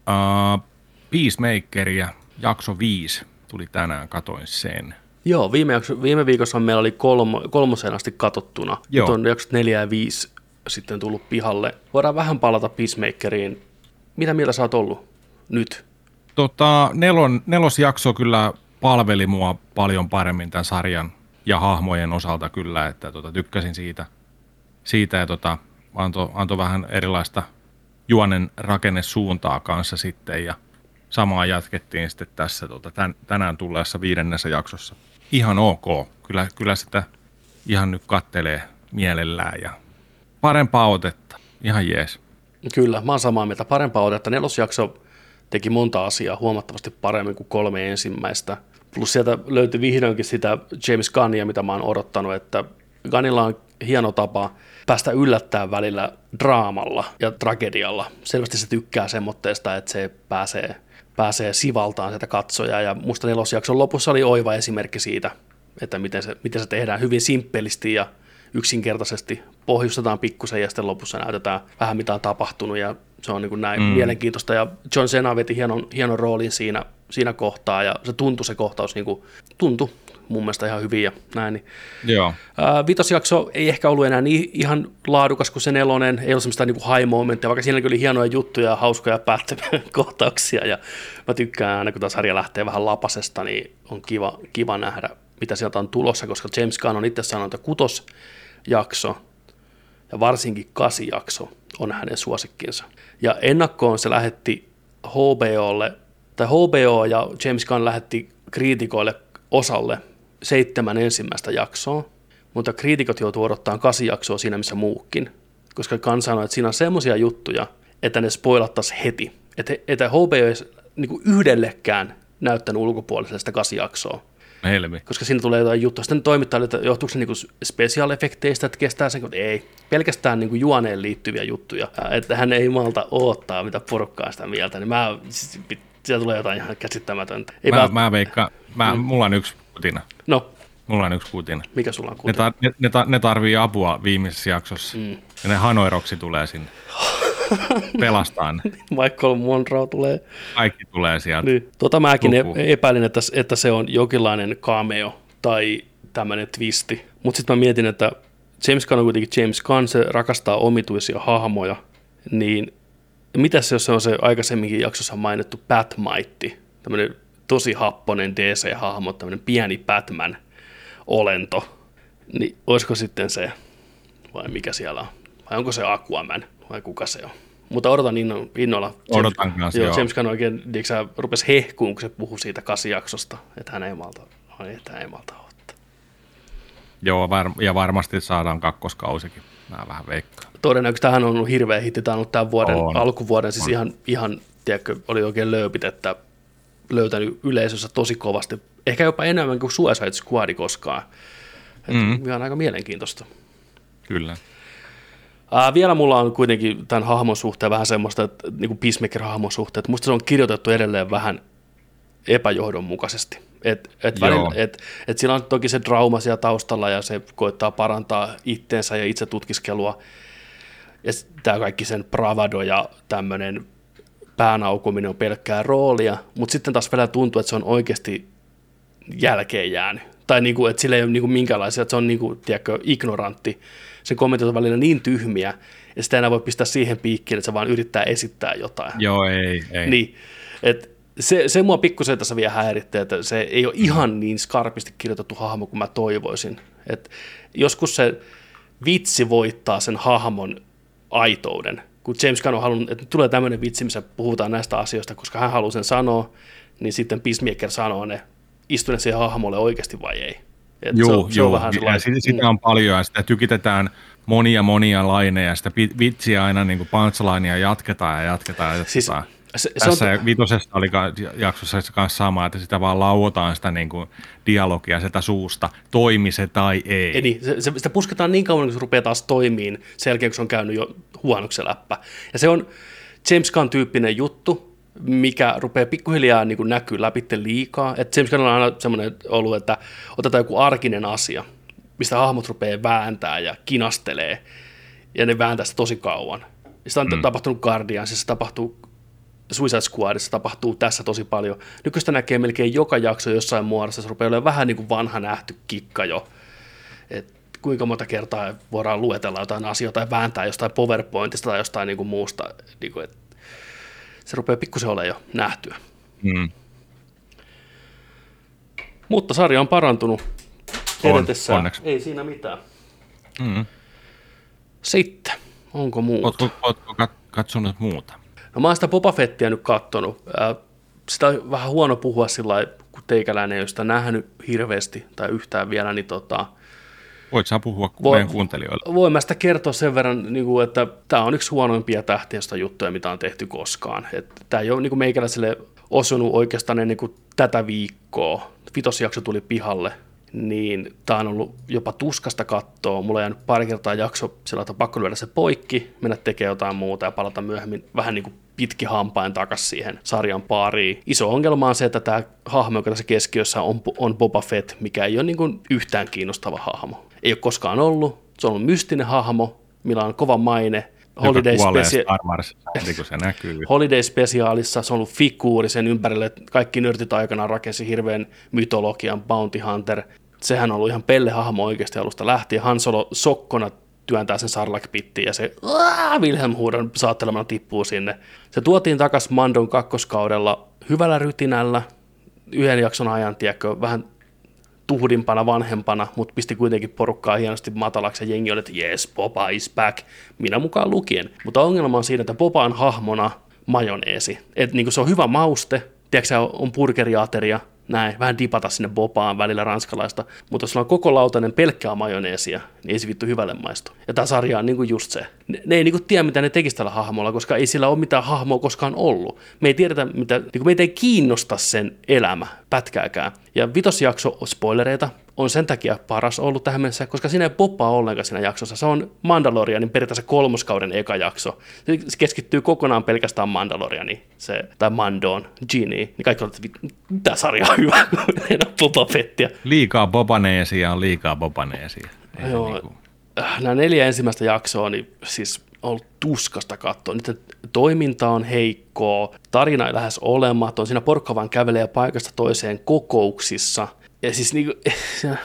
Uh, Peacemakeria, jakso 5 tuli tänään, katoin sen. Joo, viime, jakso, viime viikossa meillä oli kolmo, kolmosen asti katsottuna. Joo. Nyt on jaksot 4 ja 5 sitten tullut pihalle. Voidaan vähän palata Peacemakeriin. Mitä mieltä sä oot ollut nyt? Tota, nelon, nelosjakso kyllä palveli mua paljon paremmin tämän sarjan ja hahmojen osalta kyllä, että tota, tykkäsin siitä, siitä ja tota, antoi anto vähän erilaista juonen rakennesuuntaa kanssa sitten ja samaa jatkettiin sitten tässä tota, tän, tänään tulleessa viidennessä jaksossa. Ihan ok, kyllä, kyllä sitä ihan nyt kattelee mielellään ja parempaa otetta, ihan jees. Kyllä, mä oon samaa mieltä, parempaa otetta. Nelosjakso teki monta asiaa huomattavasti paremmin kuin kolme ensimmäistä. Plus sieltä löytyi vihdoinkin sitä James Gunnia, mitä mä oon odottanut, että Gunnilla on hieno tapa päästä yllättää välillä draamalla ja tragedialla. Selvästi se tykkää semmoitteesta, että se pääsee, pääsee sivaltaan sitä katsoja ja musta nelosjakson lopussa oli oiva esimerkki siitä, että miten se, miten se tehdään hyvin simppelisti ja yksinkertaisesti pohjustetaan pikkusen ja sitten lopussa näytetään vähän mitä on tapahtunut ja se on niin kuin näin mm. mielenkiintoista ja John Cena veti hienon, hienon roolin siinä siinä kohtaa, ja se tuntui se kohtaus, niin kuin, tuntui mun mielestä ihan hyvin ja näin. Niin. Joo. Ää, vitosjakso ei ehkä ollut enää niin ihan laadukas kuin se nelonen, ei ollut semmoista niin high momenttia, vaikka siinäkin oli hienoja juttuja ja hauskoja päättäviä [laughs] kohtauksia, ja mä tykkään aina, kun tämä sarja lähtee vähän lapasesta, niin on kiva, kiva nähdä, mitä sieltä on tulossa, koska James Gunn on itse sanonut, että kutosjakso ja varsinkin kasijakso on hänen suosikkinsa. Ja ennakkoon se lähetti HBOlle, tai HBO ja James Gunn lähetti kriitikoille osalle seitsemän ensimmäistä jaksoa, mutta kriitikot joutuu odottaa kasi jaksoa siinä missä muukin, koska Gunn sanoi, että siinä on semmoisia juttuja, että ne spoilattaisiin heti. Että, että HBO ei niin yhdellekään näyttänyt ulkopuolisesta kasi jaksoa. Helmi. Koska siinä tulee jotain juttua. Sitten toimittajille, että johtuuko se niin special-efekteistä, että kestää sen, ei. Pelkästään niin kuin juoneen liittyviä juttuja. Että hän ei malta odottaa, mitä porukkaa sitä mieltä. Niin mä, siis, siellä tulee jotain ihan käsittämätöntä. Ei mä, mä veikkaan, mä, mm. mulla on yksi kutina. No. Mulla on yksi kutina. Mikä sulla on kutina? Ne, tar- ne, ne, tar- ne tarvii apua viimeisessä jaksossa. Mm. Ja ne hanoiroksi tulee sinne. [laughs] [laughs] Pelastaa ne. Michael Monroe tulee. Kaikki tulee sieltä. Niin. Tota mäkin Luku. epäilin, että, että se on jonkinlainen cameo tai tämmöinen twisti. Mutta sitten mä mietin, että James Gunn on kuitenkin James Gunn, se rakastaa omituisia hahmoja, niin mitäs jos se on se aikaisemminkin jaksossa mainittu Batmite, tämmöinen tosi happonen DC-hahmo, tämmöinen pieni Batman-olento, niin olisiko sitten se, vai mikä siellä on, vai onko se Aquaman, vai kuka se on. Mutta odotan inno, innolla. Odotan kanssa, joo. James Gunn oikein, sä, rupesi hehkuun, kun se puhui siitä kasijaksosta, että hän ei malta, että hän ei malta ottaa. Joo, var, ja varmasti saadaan kakkoskausikin. Mä vähän veikkaan. Todennäköisesti tähän on ollut hirveä hitti. Tämä on ollut tämän vuoden, on. alkuvuoden, siis on. ihan, ihan tiedätkö, oli oikein lööpit, että löytänyt yleisössä tosi kovasti, ehkä jopa enemmän kuin Suicide Squad koskaan. mm. Ihan aika mielenkiintoista. Kyllä. Ää, vielä mulla on kuitenkin tämän hahmon suhteen vähän semmoista, että niin kuin Peacemaker-hahmon suhteen, että musta se on kirjoitettu edelleen vähän epäjohdonmukaisesti. Et, et välillä, et, et sillä on toki se trauma siellä taustalla ja se koittaa parantaa itteensä ja itse tutkiskelua. Ja tämä kaikki sen bravado ja tämmöinen päänaukominen on pelkkää roolia, mutta sitten taas vielä tuntuu, että se on oikeasti jälkeen jäänyt. Tai niinku, että sillä ei ole niinku minkälaisia, että se on niinku, tiedätkö, ignorantti. Se kommentit on välillä niin tyhmiä, ja sitä enää voi pistää siihen piikkiin, että se vaan yrittää esittää jotain. Joo, ei, ei. Niin, että se, se mua pikkusen tässä vielä häirittää, että se ei ole ihan niin skarpisti kirjoitettu hahmo kuin mä toivoisin. Et joskus se vitsi voittaa sen hahmon aitouden. Kun James Gunn on halunnut, että tulee tämmöinen vitsi, missä puhutaan näistä asioista, koska hän haluaa sen sanoa, niin sitten Peacemaker sanoo ne, istu ne siihen hahmolle oikeasti vai ei. Et joo, se on, se on vähän ja sitä, sitä on paljon ja sitä tykitetään monia monia laineja, sitä vitsiä aina niin kuin punchlinea jatketaan ja jatketaan ja jatketaan. Siis se, se Tässä on... vitosessa oli jaksossa kanssa sama, että sitä vaan lauotaan sitä niin kuin dialogia sitä suusta, toimi se tai ei. Eli niin, se, se, sitä pusketaan niin kauan, kun se rupeaa taas toimiin sen jälkeen, kun se on käynyt jo huonoksi läppä. Ja se on James Gunn-tyyppinen juttu, mikä rupeaa pikkuhiljaa niin kuin näkyy läpi liikaa. Et James Gunn on aina semmoinen ollut, että otetaan joku arkinen asia, mistä hahmot rupeaa vääntää ja kinastelee, ja ne vääntää sitä tosi kauan. Sitä on mm. tapahtunut Guardiansissa, se tapahtuu Suicide Squadissa tapahtuu tässä tosi paljon. Nykyistä näkee melkein joka jakso jossain muodossa, se rupeaa olemaan vähän niin kuin vanha nähty kikka jo. Et kuinka monta kertaa voidaan luetella jotain asioita tai vääntää jostain PowerPointista tai jostain niin kuin muusta. Niin kuin, et se rupeaa pikkusen olemaan jo nähtyä. Mm. Mutta sarja on parantunut on, onneksi. Ei siinä mitään. Mm. Sitten, onko muuta? Oletko, oletko katsonut muuta? No mä oon sitä Boba Fettiä nyt kattonut. Sitä on vähän huono puhua sillä kun teikäläinen ei ole sitä nähnyt hirveästi tai yhtään vielä, niin tota, Voit sä puhua voi, meidän kuuntelijoille? Voin mä sitä kertoa sen verran, niin kuin, että tämä on yksi huonoimpia tähtiöstä juttuja, mitä on tehty koskaan. Tämä ei ole niin kuin meikäläiselle osunut oikeastaan ennen kuin tätä viikkoa. Vitosjakso tuli pihalle, niin tämä on ollut jopa tuskasta kattoa. Mulla on jäänyt pari kertaa jakso sillä, että pakko lyödä se poikki, mennä tekemään jotain muuta ja palata myöhemmin vähän niin kuin pitki hampain takaisin siihen sarjan pariin. Iso ongelma on se, että tämä hahmo, joka tässä keskiössä on, on Boba Fett, mikä ei ole niin kuin yhtään kiinnostava hahmo. Ei ole koskaan ollut. Se on ollut mystinen hahmo, millä on kova maine, Holiday, Specia- Wars, niin kuin se [laughs] näkyy. Holiday Specialissa se on ollut figuuri sen ympärille. Kaikki nörtit aikana rakensi hirveän mytologian Bounty Hunter. Sehän on ollut ihan pellehahmo oikeasti alusta lähtien. Han Solo sokkona työntää sen sarlakpittiin ja se aah, Wilhelm huudon saattelemana tippuu sinne. Se tuotiin takas Mandon kakkoskaudella hyvällä rytinällä, yhden jakson ajan, tiedätkö, vähän tuhdimpana, vanhempana, mutta pisti kuitenkin porukkaa hienosti matalaksi ja jengi oli, että yes, Boba is back, minä mukaan lukien. Mutta ongelma on siinä, että Boba on hahmona majoneesi. Et niin se on hyvä mauste, tiedätkö on burgeriateria, näin, vähän dipata sinne Bobaan välillä ranskalaista, mutta jos sulla on koko lautanen pelkkää majoneesia, niin ei se vittu hyvälle maistu. Ja tämä sarja on niinku just se. Ne, ne ei niinku tiedä, mitä ne tekisi tällä hahmolla, koska ei sillä ole mitään hahmoa koskaan ollut. Me ei tiedetä, mitä, niinku meitä ei kiinnosta sen elämä pätkääkään. Ja vitosjakso, spoilereita, on sen takia paras ollut tähän mennessä, koska siinä ei poppaa ollenkaan siinä jaksossa. Se on Mandalorianin periaatteessa kolmoskauden eka jakso. Se keskittyy kokonaan pelkästään Mandalorianiin, se, tai Mandoon, Genie. Niin kaikki on, että tämä sarja on hyvä, [laughs] Boba Fettia. Liikaa bobaneesia on liikaa bobaneesia. Ei Joo, niinku- nämä neljä ensimmäistä jaksoa, niin siis on ollut tuskasta katsoa. Niiden toiminta on heikkoa, tarina ei lähes olematon, siinä porukka vaan kävelee paikasta toiseen kokouksissa. Ja siis niin kuin, [laughs]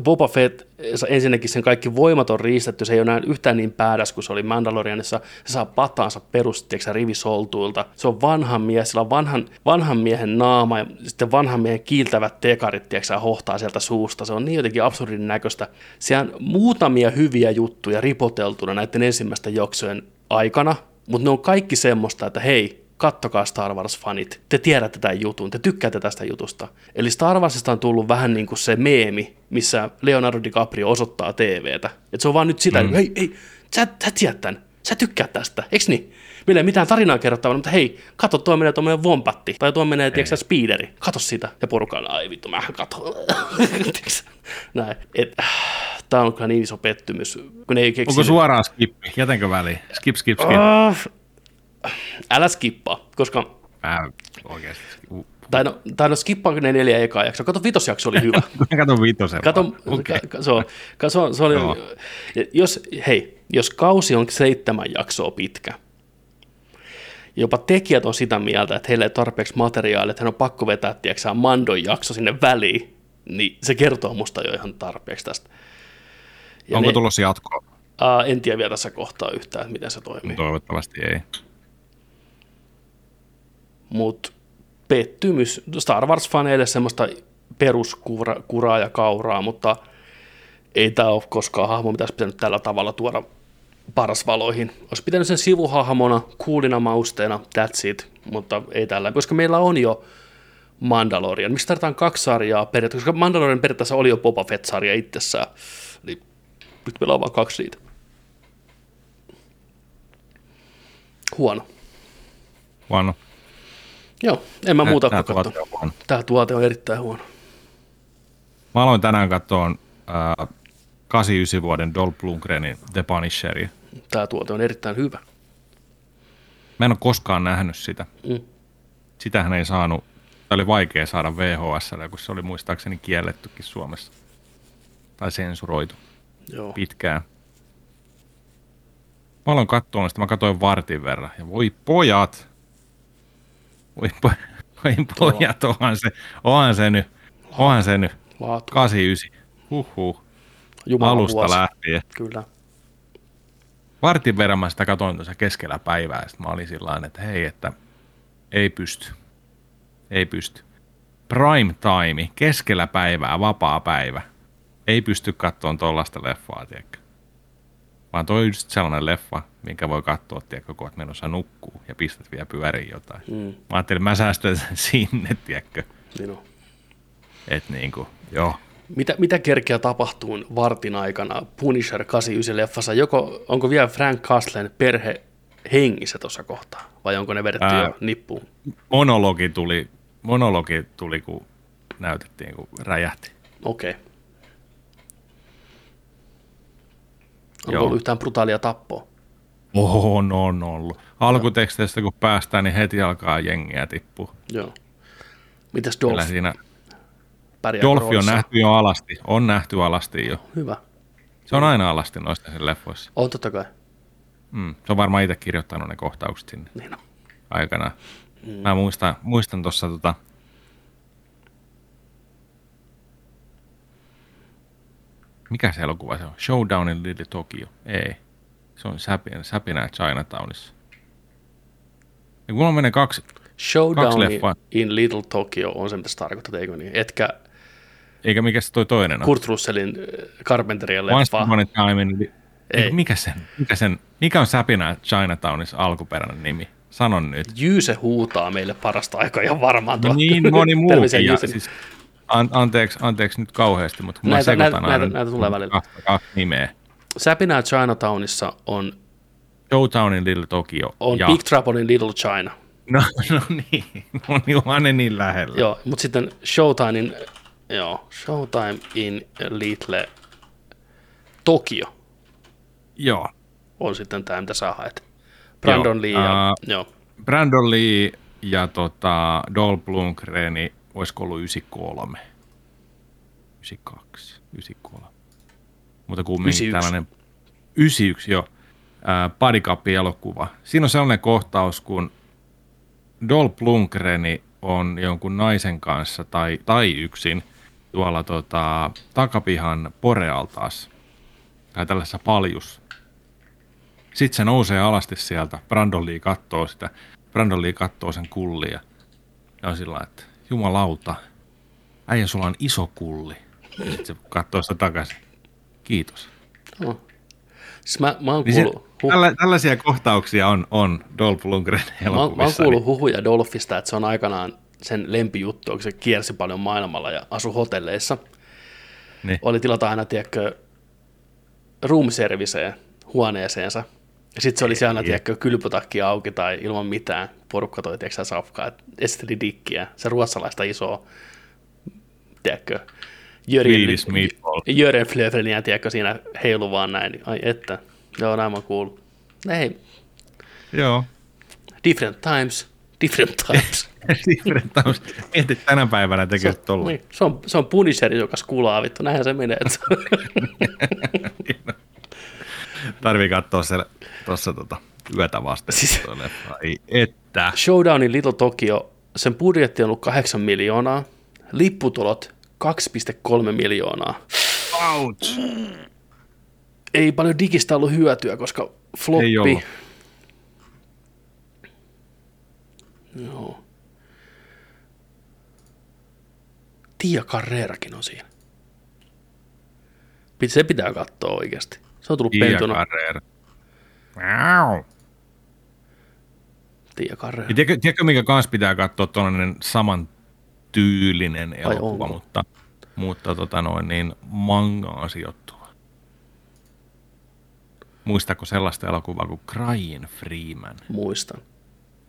Boba Fett, ensinnäkin sen kaikki voimat on riistetty, se ei ole enää yhtään niin päädäs kuin se oli Mandalorianissa, se saa pataansa perusteeksi rivisoltuilta. Se on vanhan mies, sillä on vanhan, vanhan miehen naama ja sitten vanhan miehen kiiltävät tekarit, tiedätkö, hohtaa sieltä suusta. Se on niin jotenkin absurdin näköistä. Siellä on muutamia hyviä juttuja ripoteltuna näiden ensimmäisten jaksojen aikana, mutta ne on kaikki semmoista, että hei, kattokaa Star Wars-fanit, te tiedätte tämän jutun, te tykkäätte tästä jutusta. Eli Star Warsista on tullut vähän niin kuin se meemi, missä Leonardo DiCaprio osoittaa TVtä. Et se on vaan nyt sitä, mm. hei, hei, sä, sä tiedät tämän, sä tykkäät tästä, eiks niin? Meillä ei mitään tarinaa kerrottavana, mutta hei, kato, tuo menee tuommoinen vompatti, tai tuo menee, tiedätkö sä, speederi, kato sitä. Ja porukka on, ai vittu, mä kato. [laughs] Näin, et, tää on kyllä niin iso pettymys, kun ei keksi. Onko suoraan skippi? Jätänkö väliin? Skip, skip, skip. Uh, älä skippaa, koska Mä oikeasti. Uh. tai no, tai no skippaa ne neljä ekaa jaksoa. Kato, vitosjakso oli hyvä. [laughs] Mä katon vitosen. Kato, ka, se, on, ka, se, on, se oli, Joo. jos, hei, jos kausi on seitsemän jaksoa pitkä, jopa tekijät on sitä mieltä, että heille ei tarpeeksi materiaalia, että hän on pakko vetää, tiedätkö, Mandon jakso sinne väliin, niin se kertoo musta jo ihan tarpeeksi tästä. Ja Onko ne, tulossa jatkoa? ää, en tiedä vielä tässä kohtaa yhtään, että miten se toimii. Toivottavasti ei. Mutta pettymys Star Wars-faneille semmoista peruskuraa ja kauraa, mutta ei tämä ole koskaan hahmo, mitä olisi pitänyt tällä tavalla tuoda parasvaloihin. Olisi pitänyt sen sivuhahmona, kuulina mausteena, that's it, mutta ei tällä, koska meillä on jo Mandalorian. Miksi tarvitaan kaksi sarjaa periaatteessa, koska Mandalorian periaatteessa oli jo Boba Fett-sarja itsessään, eli nyt meillä on vain kaksi siitä. Huono. Huono. Joo, en mä muuta kuin katso. tuote on huono. Tämä tuote on erittäin huono. Mä aloin tänään katsoa äh, 89 vuoden Dolph Lundgrenin The Punisheria. Tämä tuote on erittäin hyvä. Mä en ole koskaan nähnyt sitä. Mm. Sitähän ei saanut, tai oli vaikea saada VHS, kun se oli muistaakseni kiellettykin Suomessa. Tai sensuroitu Joo. pitkään. Mä aloin katsoa sitä, mä katsoin vartin verran. Ja voi pojat! Voi, voi pojat, onhan se, onhan se nyt, onhan se nyt. Laatu. 89. Huhhuh. Jumalan Alusta vuosi. lähtien. Kyllä. Vartin verran mä sitä katsoin tuossa keskellä päivää, ja mä olin sillä että hei, että ei pysty. Ei pysty. Prime time, keskellä päivää, vapaa päivä. Ei pysty katsomaan tuollaista leffaa. Vaan toi on just sellainen leffa, minkä voi katsoa, tiedätkö, kun oot menossa nukkuu ja pistät vielä pyöriin jotain. Mm, Mä ajattelin, mä säästän sen [laughs] sinne, tiedätkö. niin on. Et niinku, joo. Mitä, mitä kerkeä tapahtuu vartin aikana Punisher 89 leffassa? Joko, onko vielä Frank Castlen perhe hengissä tuossa kohtaa? Vai onko ne vedetty Ää. jo nippuun? Monologi tuli, monologi tuli, kun näytettiin, kun räjähti. Okei. Okay. Onko Joo. ollut yhtään brutaalia tappoa? On, on ollut. Alkuteksteistä kun päästään, niin heti alkaa jengiä tippua. Joo. Mitäs Kyllä Dolph? siinä Dolphi on nähty jo alasti. On nähty alasti jo. Hyvä. Se on aina alasti noista sen leffoissa. On totta kai. Mm, se on varmaan itse kirjoittanut ne kohtaukset sinne Niin on. aikana. Mm. Mä muistan, muistan tuossa tota, mikä se elokuva se on? Showdown in Little Tokyo? Ei. Se on Säpinä, Säpinä Chinatownissa. Ja kun mulla menee kaksi, Showdown leffaa. in Little Tokyo on se, mitä se tarkoittaa, eikö niin? Etkä eikä mikä se toi toinen on? Kurt Russellin Carpenterien Once leffa. Upon a Time in... Ei. Mikä sen? Mikä sen? Mikä on Säpinä Chinatownissa alkuperäinen nimi? Sanon nyt. Jyyse huutaa meille parasta aikaa ihan varmaan. No niin, moni [laughs] muukin. Ja, siis, an, anteeksi, anteeksi nyt kauheasti, mutta kun Näitä- mä näitä- aina näitä- näitä tulee välillä. Kahta, kahta nimeä. Säpinää Chinatownissa on, Showtownin Little Tokyo. on ja, Big Trouble in Little China. No, [laughs] no niin, niin, onhan ne niin lähellä. Joo, mutta sitten Showtime in, joo, Showtime in Little Tokyo Joo. on sitten tämä, mitä sä haet. Brandon Joo, Lee ja, ää, joo, Brandon Lee ja tota, Dolph Lundgreni, olisiko ollut 93? 92, 93. Mutta kumminkin 91. tällainen 91 jo ää, Buddy Cupin elokuva. Siinä on sellainen kohtaus, kun Dolph Lundgreni on jonkun naisen kanssa tai, tai yksin tuolla tota, takapihan porealtaassa tai tällaisessa paljus. Sitten se nousee alasti sieltä. Brandon Lee kattoo sitä. Brandon Lee kattoo sen kullia. Ja on sillä että jumalauta, äijä sulla on iso kulli. Sitten se katsoo sitä takaisin. Kiitos. joo. Siis mä, mä oon Niin se, kuullut, hu- tällä, tällaisia kohtauksia on, on Dolph Lundgren mä, oon- mä oon elokuvissa. kuullut huhuja Dolphista, että se on aikanaan sen lempijuttu, kun se kiersi paljon maailmalla ja asui hotelleissa. Niin. Oli tilata aina, tiedätkö, roomserviceen huoneeseensa. Ja sitten se oli siellä aina, tiedätkö, kylpytakki auki tai ilman mitään. Porukka toi, tiedätkö, safkaa, esteli dikkiä. Se ruotsalaista isoa, tiedätkö, Jörgen, Flöfreniä, tiedätkö, siinä heilu vaan näin. niin Ai että, joo, näin mä kuullut. Ei, Joo. different times, different times. [laughs] Different times. Mieti tänä päivänä tekee tolla. Niin, se, on, se on Punisher, joka skulaa vittu, näinhän se menee. [laughs] [laughs] Tarvii katsoa se tuossa tota, yötä vasten. Siis-. Leffa. Ai että. Showdown in Little Tokyo, sen budjetti on ollut 8 miljoonaa, lipputulot 2,3 miljoonaa. Ouch. Ei paljon digistä ollut hyötyä, koska floppi. Joo. Tia Carrerakin on siinä. Se pitää katsoa oikeasti. Se on tullut Tia pentuna. Carrera. Wow. Tia Carrera. Ja tiedätkö, tiedätkö, mikä kans pitää katsoa tuollainen saman tyylinen elokuva, onko? mutta, mutta tota noin, niin mangaan sijoittuva. Muistatko sellaista elokuvaa kuin Crying Freeman? Muistan.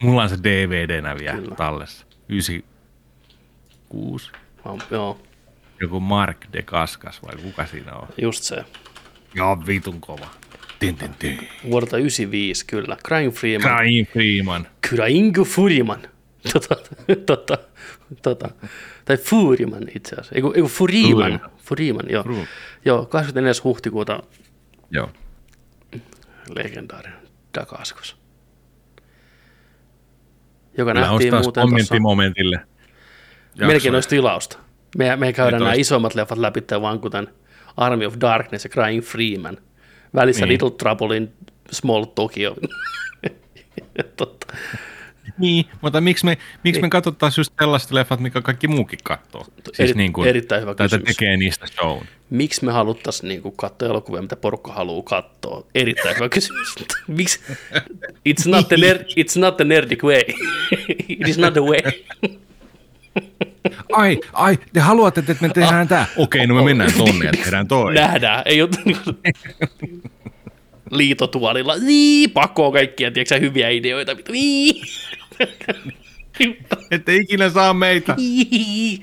Mulla on se DVD-nä vielä Kyllä. tallessa. 96. Mä, joo, Joku Mark de Kaskas vai kuka siinä on? just se. Joo, vitun kova. Tin, tin, tin. Vuodelta 95, kyllä. Crying Freeman. Crying Freeman. Crying Freeman. [laughs] Tota, tota, tota. Tai Furiman itse asiassa. Eiku, eiku Furiman. Furiman. Furiman, joo. Fru- Joo, 24. huhtikuuta Joo. legendaarinen Dakaskos. Joka Kyllä nähtiin muuten tuossa. kommenttimomentille. Melkein olisi tilausta. Me, me käydään nämä isommat leffat läpi, vaan kuten Army of Darkness ja Crying Freeman. Välissä Niin. Little Trouble in Small Tokyo. [laughs] Totta. Niin, mutta miksi me, miksi me katsottaisiin just sellaiset leffat, mikä kaikki muukin katsoo? Siis Eri- niin kuin, erittäin hyvä kysymys. tekee niistä shown. Miksi me haluttaisiin niin katsoa elokuvia, mitä porukka haluaa katsoa? Erittäin hyvä kysymys. [laughs] Miksi? It's not, the ner- it's not the nerdic way. [laughs] It is not the way. Ai, ai, te haluatte, että me tehdään tää? Okei, no me mennään tonne ja tehdään toi. Nähdään. Ei ole liitotuolilla. Ii, pakoo kaikkia, tiedätkö sä, hyviä ideoita. Vittu. Ette ikinä saa meitä. Ii.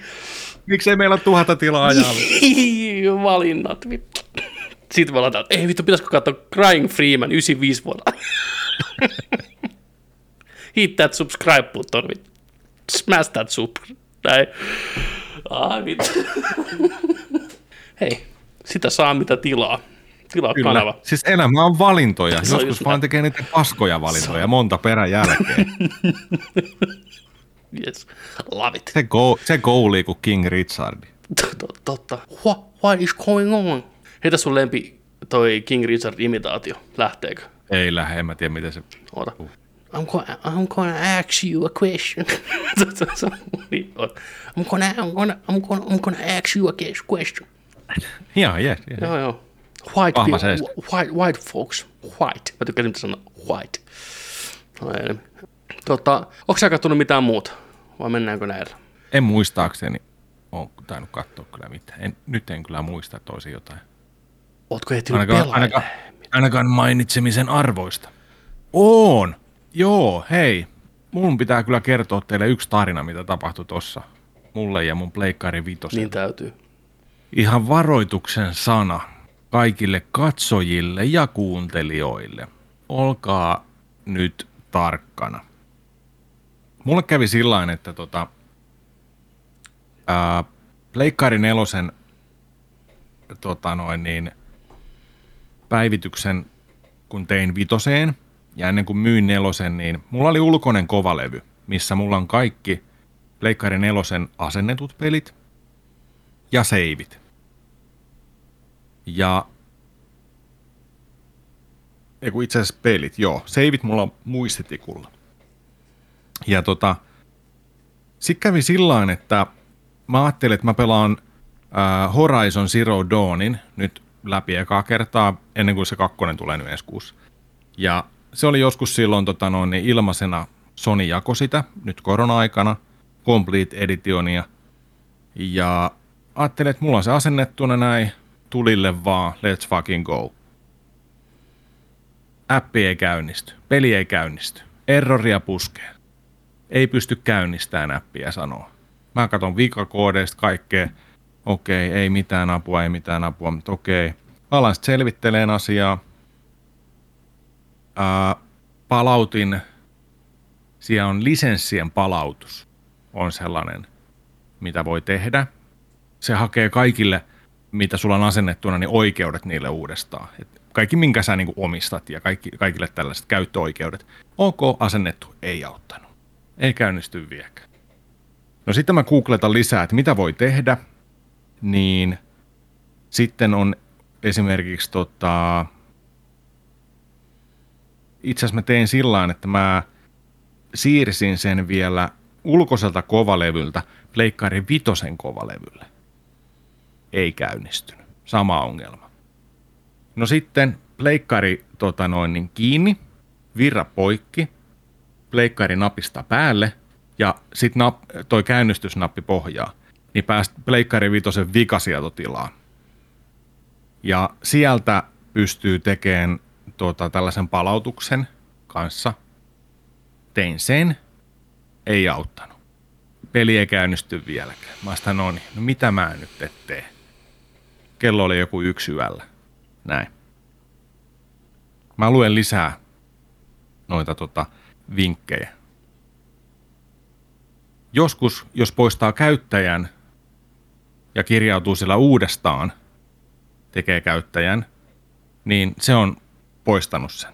Miksei meillä ole tuhata tilaa ajalla? Ii, Valinnat. vittu. Sitten me ollaan täällä, ei vittu, pitäisikö katsoa Crying Freeman 95 vuonna. Hit that subscribe button, vittu. Smash that sub. Näin. Ai vittu. Hei, sitä saa mitä tilaa. tilaa Kyllä. kanava. Siis elämä on valintoja. Se on Joskus just vaan tekee niitä paskoja valintoja monta perän jälkeen. [laughs] Yes. Love it. Se, go, se goalii kuin King Richard. Tot- Totta. What, what is going on? Heitä sun lempi toi King Richard imitaatio. Lähteekö? Ei lähde, en mä tiedä miten se... Oota. I'm gonna, I'm gonna ask you a question. [laughs] I'm gonna, I'm gonna, I'm gonna, I'm gonna ask you a question. Ihan jees. jees. Joo, joo. White, Vahva people, white, white folks. White. Mä tykkäsin, mitä sanoa white. No, ei. Tota, onko sä kattonut mitään muuta? Vai mennäänkö näillä? En muistaakseni ole tainnut katsoa kyllä mitään. En, nyt en kyllä muista, että olisi jotain. Ootko ehtinyt Ainakaan, ainakaan, ainakaan mainitsemisen arvoista. On! Joo, hei. Mun pitää kyllä kertoa teille yksi tarina, mitä tapahtui tossa. Mulle ja mun pleikkarin vitosen. Niin täytyy. Ihan varoituksen sana kaikille katsojille ja kuuntelijoille. Olkaa nyt tarkkana. Mulle kävi sillä että tota, ää, Pleikkari nelosen tota noin niin, päivityksen, kun tein vitoseen, ja ennen kuin myin nelosen, niin mulla oli ulkoinen kovalevy, missä mulla on kaikki Pleikkari nelosen asennetut pelit ja seivit. Ja ei kun itse asiassa pelit, joo. Seivit mulla on muistitikulla. Ja tota, sitten kävi sillä että mä ajattelin, että mä pelaan äh, Horizon Zero Dawnin nyt läpi ekaa kertaa ennen kuin se kakkonen tulee nyt ensi kuussa. Ja se oli joskus silloin tota noin, niin ilmaisena Sony jako sitä, nyt korona-aikana, Complete Editionia. Ja ajattelin, että mulla on se asennettuna näin, tulille vaan, let's fucking go. Appi ei käynnisty, peli ei käynnisty, erroria puskee. Ei pysty käynnistämään appia sanoa. Mä katson vikakoodeista kaikkea, okei, ei mitään apua, ei mitään apua, mutta okei. Alan sitten selvitteleen asiaa. Ää, palautin, siellä on lisenssien palautus, on sellainen, mitä voi tehdä. Se hakee kaikille, mitä sulla on asennettuna, niin oikeudet niille uudestaan. Et kaikki, minkä sä niin omistat ja kaikki, kaikille tällaiset käyttöoikeudet. OK, asennettu, ei auttanut. Ei käynnisty vieläkään. No sitten mä googletan lisää, että mitä voi tehdä, niin sitten on esimerkiksi tota, itse asiassa mä tein sillä että mä siirsin sen vielä ulkoiselta kovalevyltä Pleikkari vitosen kovalevylle. Ei käynnistynyt. Sama ongelma. No sitten pleikkari tota noin, niin kiinni, virra poikki, pleikkari napista päälle ja sitten toi käynnistysnappi pohjaa, niin pääst pleikkari vitosen vikasietotilaan. Ja sieltä pystyy tekemään tota, tällaisen palautuksen kanssa. Tein sen, ei auttanut. Peli ei käynnisty vieläkään. Mä sitä, no niin, no mitä mä nyt tee? Kello oli joku yksi yöllä. Näin. Mä luen lisää noita tota, vinkkejä. Joskus, jos poistaa käyttäjän ja kirjautuu sillä uudestaan, tekee käyttäjän, niin se on poistanut sen.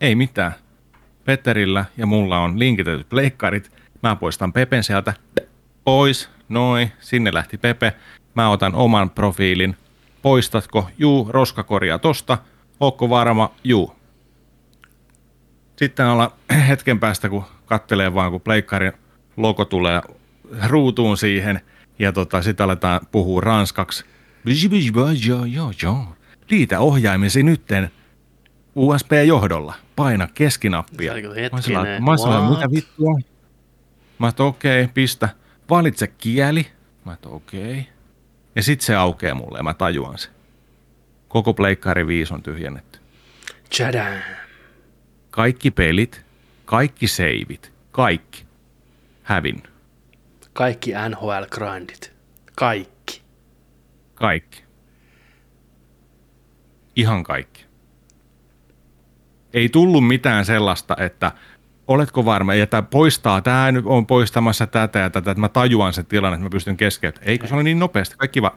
Ei mitään. Petterillä ja mulla on linkitetyt pleikkarit. Mä poistan Pepen sieltä pois, noin, sinne lähti Pepe. Mä otan oman profiilin. Poistatko? Juu, roskakorjaa tosta. Ootko varma? Juu. Sitten olla [clears throat] hetken päästä, kun kattelee vaan, kun pleikkarin logo tulee ruutuun siihen, ja tota, sitten aletaan puhua ranskaksi. Liitä ohjaimesi nytten USB-johdolla. Paina keskinappia. Se Mä sellainen- mä what? mitä vittua? Mä oon, okei, okay, pistä. Valitse kieli. Mä oon, okei. Okay. Ja sit se aukeaa mulle ja mä tajuan sen. Koko Pleikkari 5 on tyhjennetty. Tchadam. Kaikki pelit, kaikki seivit, kaikki. Hävin. Kaikki NHL-grindit. Kaikki. Kaikki. Ihan kaikki. Ei tullut mitään sellaista, että oletko varma, ja tämä poistaa, tämä nyt on poistamassa tätä ja tätä, että mä tajuan sen tilanne, että mä pystyn keskeyttämään. Eikö se ole niin nopeasti? Kaikki vaan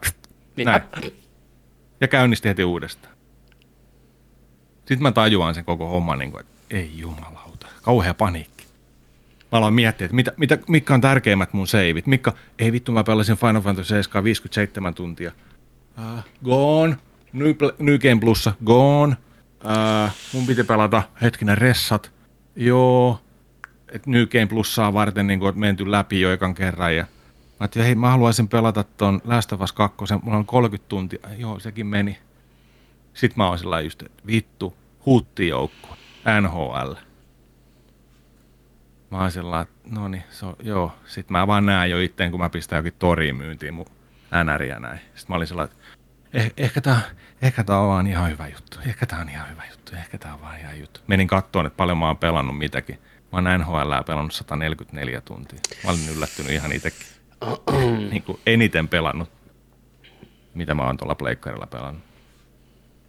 Niin. näin. Ja käynnisti heti uudestaan. Sitten mä tajuan sen koko homman, niin kuin, että ei jumalauta, kauhea paniikki. Mä aloin miettiä, että mitä, mitä, mitkä on tärkeimmät mun seivit. Mitkä, ei vittu, mä pelasin Final Fantasy 7 57 tuntia. Uh, gone. New, New Game Plussa, gone. Uh, mun piti pelata hetkinen ressat. Joo. Et New Game Plussaa varten niin kuin, menty läpi jo ekan kerran. Ja mä ajattelin, hei, mä haluaisin pelata ton Last of Us 2. Mulla on 30 tuntia. Joo, sekin meni. Sitten mä oon sillä just, että vittu, huuttijoukkue, NHL. Mä oon sillä että no niin, so, joo. Sitten mä vaan näen jo itteen, kun mä pistän jokin toriin myyntiin mun NRiä näin. Sitten mä olin sellainen, että eh, ehkä tää, ehkä tää on vaan ihan hyvä juttu. Ehkä tää on ihan hyvä juttu. Ehkä tää on vaan ihan juttu. Menin kattoon, että paljon mä oon pelannut mitäkin. Mä oon NHL pelannut 144 tuntia. Mä olin yllättynyt ihan itsekin. [clears throat] niin kuin eniten pelannut, mitä mä oon tuolla pleikkarilla pelannut.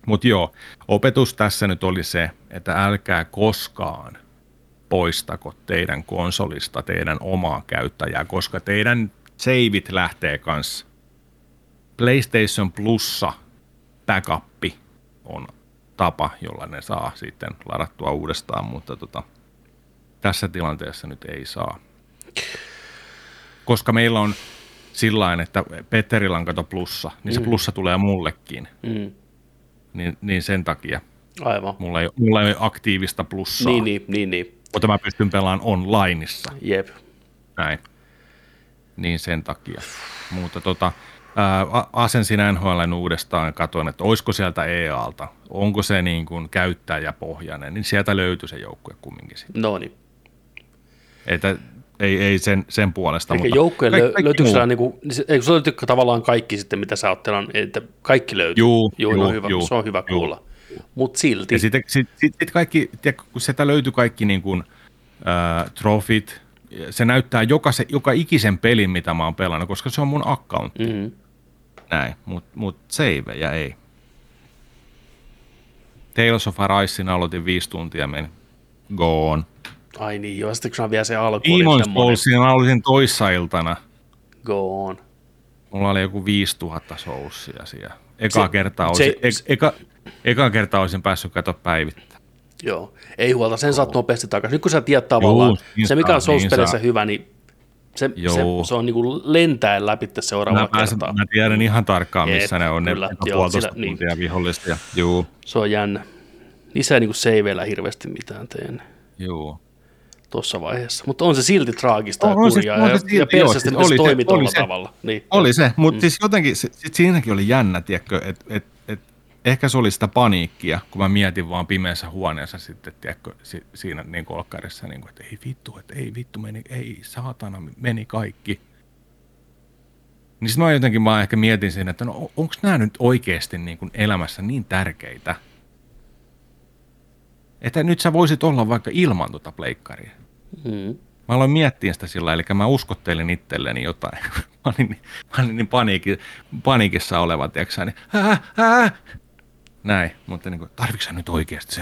Mutta joo, opetus tässä nyt oli se, että älkää koskaan poistako teidän konsolista teidän omaa käyttäjää, koska teidän saveit lähtee kanssa. PlayStation Plussa backup on tapa, jolla ne saa sitten ladattua uudestaan, mutta tota, tässä tilanteessa nyt ei saa. Koska meillä on sillä että Petterillä on kato plussa, niin se mm. plussa tulee mullekin. Mm niin, niin sen takia. Aivan. Mulla ei, mulla ei ole aktiivista plussaa. Niin, niin, niin, niin. Mutta mä pystyn pelaamaan onlineissa. Jep. Näin. Niin sen takia. Mutta tota, ää, asensin NHL uudestaan ja katsoin, että olisiko sieltä EAlta, onko se niin kuin käyttäjäpohjainen, niin sieltä löytyy se joukkue kumminkin sitten. No niin. Että ei, ei sen, sen puolesta. Eli mutta joukkojen lö, löytyykö siellä, niin kuin, eikö se löytyykö tavallaan kaikki sitten, mitä sä oot että kaikki löytyy? Juu, juu, juu, no hyvä, juu, se on hyvä juu. kuulla. Mutta silti. Ja sitten sit, sit, sit kaikki, tiedä, kun sieltä löytyy kaikki niin kuin, äh, trofit, se näyttää joka, se, joka ikisen pelin, mitä mä oon pelannut, koska se on mun accountti. Mm-hmm. Näin, mutta mut ja ei. Tales of Arisin aloitin viisi tuntia, meni gone. Ai niin, joo, sitten kun vielä se alku Demon's Soulsin aloitin toissa iltana. Go on. Mulla oli joku 5000 soulsia siellä. Eka, se, kertaa olisin, se, e, eka, eka kertaa olisin päässyt katsoa päivittää. Joo, ei huolta, sen saat nopeasti takaisin. Nyt kun sä tiedät tavallaan, niin se mikä on niin hyvä, niin se, se, se, on niin kuin lentäen läpi seuraavalla mä pääsen, kertaa. Mä tiedän ihan tarkkaan, missä Jeet, ne on, kyllä, ne puolitoista tuntia niin, vihollisia. Juu. Se on jännä. Niissä ei niin saveilla hirveästi mitään tee. Joo tuossa vaiheessa. Mutta on se silti traagista ja kurjaa ja, silti, ja persistä, siis että se toimi tuolla tavalla. Niin. Oli se, mutta mm. siis jotenkin se, siinäkin oli jännä, tiedätkö, että et, et, ehkä se oli sitä paniikkia, kun mä mietin vaan pimeässä huoneessa sitten, tiedätkö, si, siinä niin kolkkarissa, niin kuin, että ei vittu, että ei vittu, meni, ei saatana, meni kaikki. Niin sitten mä jotenkin vaan ehkä mietin siinä, että no onko nämä nyt oikeasti niin kuin elämässä niin tärkeitä, että nyt sä voisit olla vaikka ilman tuota pleikkaria. Mm. Mä aloin miettiä sitä sillä, eli mä uskottelin itselleni jotain. [laughs] mä olin, niin, mä olin niin paniiki, paniikissa oleva, tiedätkö niin, ää, ää. Näin, mutta niin kuin, tarvitsetko nyt oikeasti se,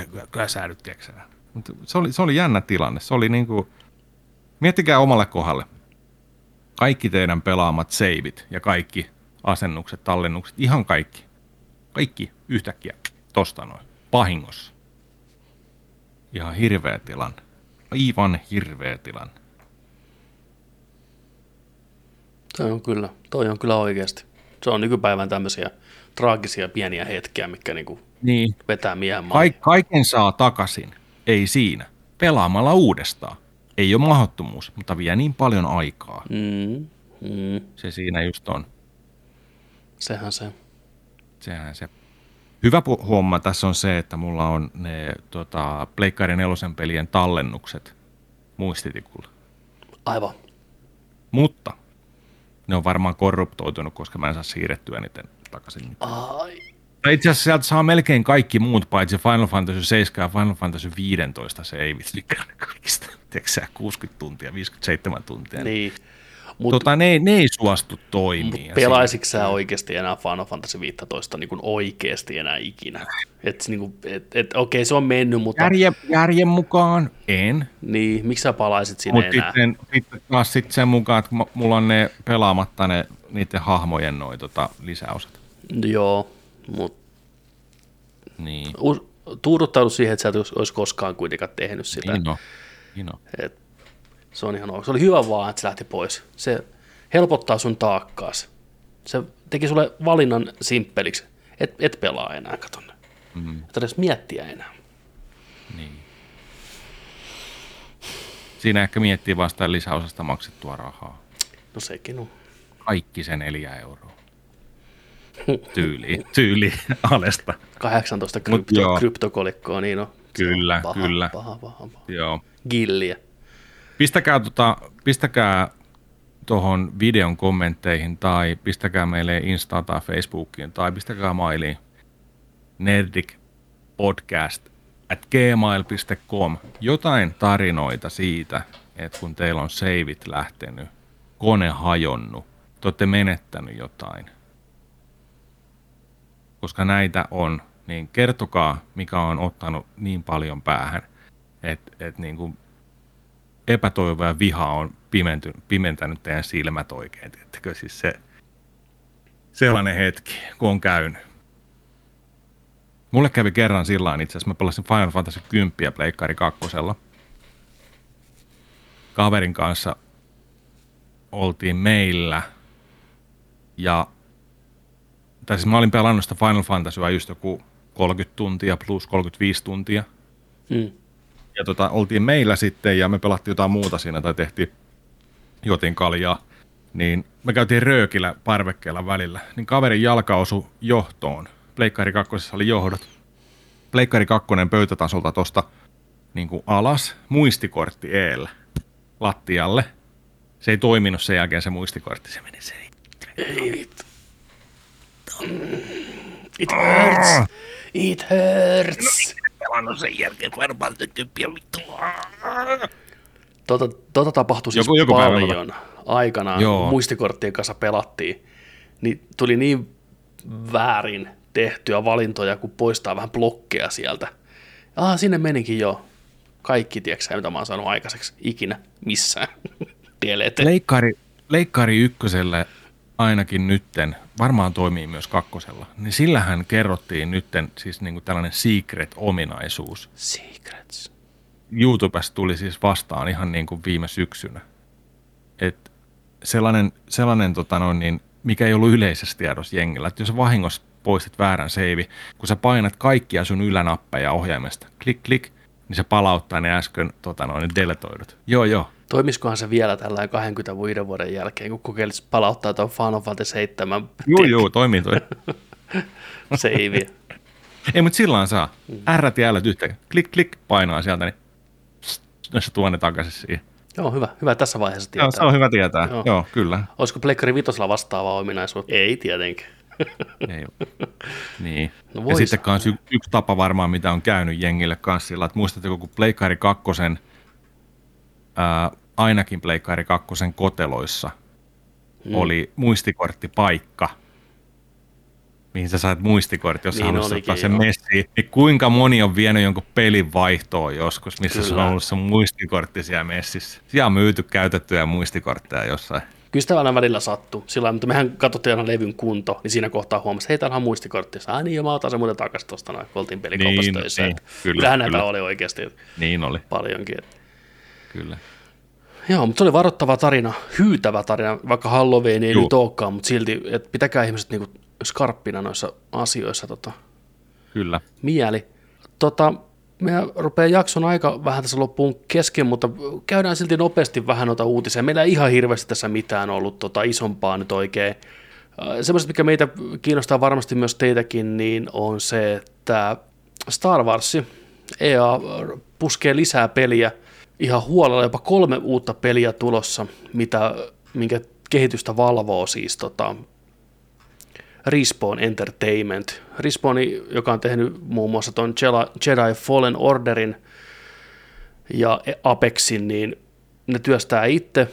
nyt, tiedätkö mutta se oli, se oli jännä tilanne. Se oli niin kuin, miettikää omalle kohdalle. Kaikki teidän pelaamat seivit ja kaikki asennukset, tallennukset, ihan kaikki. Kaikki yhtäkkiä tosta noin, pahingossa. Ihan hirveä tilanne aivan hirveä tilanne. Toi on kyllä, toi on kyllä oikeasti. Se on nykypäivän tämmöisiä traagisia pieniä hetkiä, mikä niinku niin. vetää miehen Kaik- Kaiken saa takaisin, ei siinä. Pelaamalla uudestaan. Ei ole mahdottomuus, mutta vie niin paljon aikaa. Mm. Mm. Se siinä just on. Sehän se. Sehän se Hyvä huoma tässä on se, että mulla on ne tota, Pleikkaiden nelosen pelien tallennukset muistitikulla. Aivan. Mutta ne on varmaan korruptoitunut, koska mä en saa siirrettyä niitä takaisin. Ai. Itse asiassa sieltä saa melkein kaikki muut, paitsi Final Fantasy 7 ja Final Fantasy 15 se ei vitsi kaikista. Tiedätkö 60 tuntia, 57 tuntia. Niin. Mut, tota, ne, ne ei suostu toimia. Pelaisitko sä oikeasti enää Final Fantasy 15 niin oikeasti enää ikinä? Et, niin kuin, et, et, okei, se on mennyt, mutta... Järjen, järjen mukaan en. Niin, miksi sä palaisit sinne Mut enää? Sitten, sitten taas sit sen mukaan, että mulla on ne pelaamatta ne, niiden hahmojen noi, tota, lisäosat. Joo, mutta... Niin. Tuuduttaudu siihen, että sä et olisi- koskaan kuitenkaan tehnyt sitä. Niin on. Niin on. Et se on ihan ok. Se oli hyvä vaan, että se lähti pois. Se helpottaa sun taakkaas. Se teki sulle valinnan simppeliksi. Et, et pelaa enää, katon. Mm, Et edes miettiä enää. niin. Siinä ehkä miettii vasta lisäosasta maksettua rahaa. No sekin on. Kaikki se neljä euroa. Tyyli, tyyli alesta. 18 Mut krypto, kryptokolikkoa, niin on. Kyllä, paha, kyllä. Paha, paha, paha. Joo. Gilliä. Pistäkää, tota, pistäkää tuohon videon kommentteihin tai pistäkää meille Insta tai Facebookiin tai pistäkää mailiin Nerdic Podcast at gmail.com jotain tarinoita siitä, että kun teillä on seivit lähtenyt, kone hajonnut, te olette menettänyt jotain. Koska näitä on, niin kertokaa, mikä on ottanut niin paljon päähän, että et niin kuin epätoivo ja viha on pimenty, pimentänyt teidän silmät oikein. Tiedättekö? Siis se, sellainen hetki, kun on käynyt. Mulle kävi kerran sillä lailla itse asiassa, mä pelasin Final Fantasy 10 Pleikkari 2. Kaverin kanssa oltiin meillä ja tai siis mä olin pelannut sitä Final Fantasyä just joku 30 tuntia plus 35 tuntia Mm. ja tota, oltiin meillä sitten ja me pelattiin jotain muuta siinä tai tehtiin jotin kaljaa, niin me käytiin röökillä parvekkeella välillä, niin kaverin jalka osui johtoon. Pleikkari 2 oli johdot. Pleikkari 2 pöytätasolta tosta niin kuin alas, muistikortti eellä lattialle. Se ei toiminut sen jälkeen se muistikortti, se meni se. Ei. It hurts. It hurts. Pelannut sen jälkeen Fantasy 10 vittu. Tota, tota tapahtui siis Joku- joku päivä paljon aikanaan, Joo. kun muistikorttien kanssa pelattiin. Niin tuli niin väärin tehtyä valintoja, kun poistaa vähän blokkeja sieltä. Ah, sinne menikin jo. Kaikki, tiedätkö mitä mä oon saanut aikaiseksi ikinä missään. [laughs] Leikkari, leikkari ykköselle ainakin nytten, varmaan toimii myös kakkosella, niin sillähän kerrottiin nytten siis niinku tällainen secret-ominaisuus. Secrets. YouTubesta tuli siis vastaan ihan niin kuin viime syksynä. Et sellainen, sellainen tota noin, niin, mikä ei ollut yleisessä tiedossa jengillä, että jos vahingossa poistit väärän seivi, kun sä painat kaikkia sun ylänappeja ohjaimesta, klik klik, niin se palauttaa ne äsken tota noin, deletoidut. Joo, joo. Toimiskohan se vielä tällä 25 vuoden jälkeen, kun kokeilisi palauttaa tuon Final Fantasy 7 Joo, joo, toimii toi. [laughs] seiviä. Ei, mutta sillä saa. R ja L yhtä. Klik, klik, painaa sieltä, niin se tuo ne takaisin siihen. Joo, hyvä. Hyvä tässä vaiheessa tietää. Joo, se on hyvä tietää. Joo. Joo, kyllä. Olisiko Pleikkari Vitosella vastaava ominaisuus? Ei tietenkään. Ei ole. Niin. No ja sitten kans y- yksi tapa varmaan, mitä on käynyt jengille kanssa sillä, että muistatteko, kun Pleikkari 2, ää, ainakin Pleikkari 2 koteloissa mm. oli muistikorttipaikka, mihin sä sait muistikortti, jos Niin haluaisit ottaa sen messiin. Niin kuinka moni on vienyt jonkun pelin vaihtoon joskus, missä se on Kyllä. ollut se muistikortti siellä messissä. Siellä on myyty käytettyjä muistikortteja jossain. Kyllä sitä aina välillä sattuu. Sillä mutta mehän katsottiin aina levyn kunto, niin siinä kohtaa huomasi, että hei, täällä on muistikortti. Ai niin, jo, mä otan sen muuten takaisin tuosta, noin, kun oltiin pelikaupassa Niin, töissä. niin, kyllä, Kyllähän näitä kyllä. oli oikeasti Niin oli, paljonkin. kyllä. Joo, mutta se oli varoittava tarina, hyytävä tarina, vaikka Halloween ei Juu. nyt olekaan, mutta silti, että pitäkää ihmiset niinku skarppina noissa asioissa tota, Kyllä. mieli. Tota, meidän rupeaa jakson aika vähän tässä loppuun kesken, mutta käydään silti nopeasti vähän noita uutisia. Meillä ei ihan hirveästi tässä mitään ollut tota isompaa nyt oikein. Äh, Semmoiset, mikä meitä kiinnostaa varmasti myös teitäkin, niin on se, että Star Wars, EA puskee lisää peliä ihan huolella, jopa kolme uutta peliä tulossa, mitä, minkä kehitystä valvoo siis tota, Respawn Entertainment. Respawn, joka on tehnyt muun muassa tuon Jedi Fallen Orderin ja Apexin, niin ne työstää itse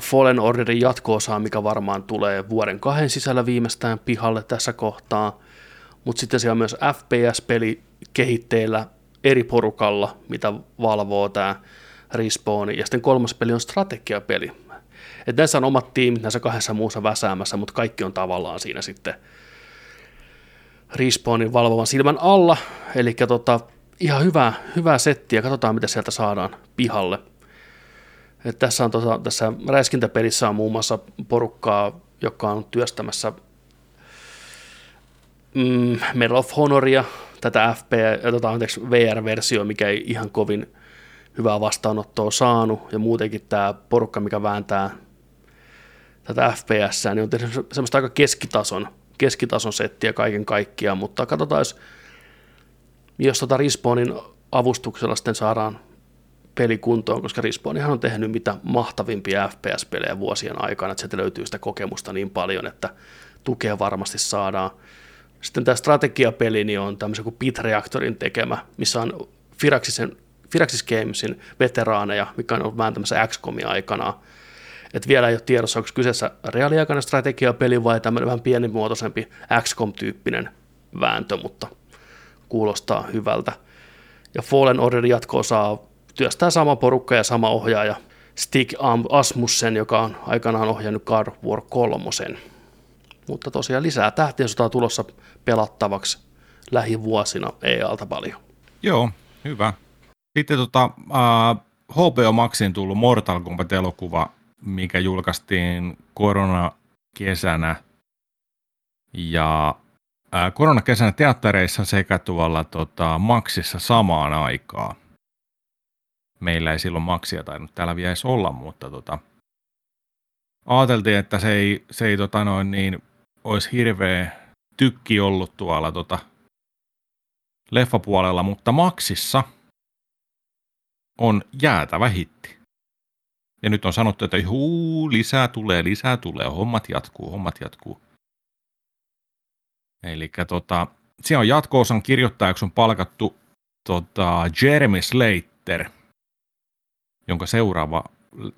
Fallen Orderin jatko-osaa, mikä varmaan tulee vuoden kahden sisällä viimeistään pihalle tässä kohtaa. Mutta sitten siellä on myös FPS-peli kehitteillä eri porukalla, mitä valvoo tämä Respawn. Ja sitten kolmas peli on strategiapeli. Et näissä on omat tiimit näissä kahdessa muussa väsäämässä, mutta kaikki on tavallaan siinä sitten Respawnin valvovan silmän alla. Eli tota, ihan hyvä, hyvä setti ja katsotaan, mitä sieltä saadaan pihalle. Et tässä, on tota, tässä räiskintäpelissä on muun muassa porukkaa, joka on työstämässä mm, Medal of Honoria, tätä FP, tota, anteeksi, VR-versio, mikä ei ihan kovin hyvää vastaanottoa saanut, ja muutenkin tämä porukka, mikä vääntää tätä FPS, niin on tehnyt semmoista aika keskitason, keskitason settiä kaiken kaikkiaan, mutta katsotaan, jos, jos tota Respawnin avustuksella sitten saadaan peli kuntoon, koska Respawnihan on tehnyt mitä mahtavimpia FPS-pelejä vuosien aikana, että sieltä löytyy sitä kokemusta niin paljon, että tukea varmasti saadaan. Sitten tämä strategiapeli niin on tämmöisen kuin Pit Reactorin tekemä, missä on Firaxisen, Firaxis Gamesin veteraaneja, mikä on ollut vääntämässä XCOMia aikana. Et vielä ei ole tiedossa, onko kyseessä reaaliaikainen strategiapeli vai tämmöinen vähän pienimuotoisempi XCOM-tyyppinen vääntö, mutta kuulostaa hyvältä. Ja Fallen Order jatko saa työstää sama porukka ja sama ohjaaja Stig Asmussen, joka on aikanaan ohjannut God War 3. Mutta tosiaan lisää tähtien sotaa tulossa pelattavaksi lähivuosina EA-alta paljon. Joo, hyvä. Sitten tota, uh, HBO Maxin tullut Mortal Kombat-elokuva, mikä julkaistiin koronakesänä. Ja uh, koronakesänä teattereissa sekä tuolla tota, Maxissa samaan aikaan. Meillä ei silloin Maxia tainnut täällä vielä edes olla, mutta tota, ajateltiin, että se ei, se ei tota noin niin, olisi hirveä tykki ollut tuolla tota, leffapuolella, mutta Maxissa on jäätävä hitti. Ja nyt on sanottu, että huu, lisää tulee, lisää tulee, hommat jatkuu, hommat jatkuu. Eli tota, siellä on jatko-osan kirjoittajaksi on palkattu tota, Jeremy Slater, jonka seuraava,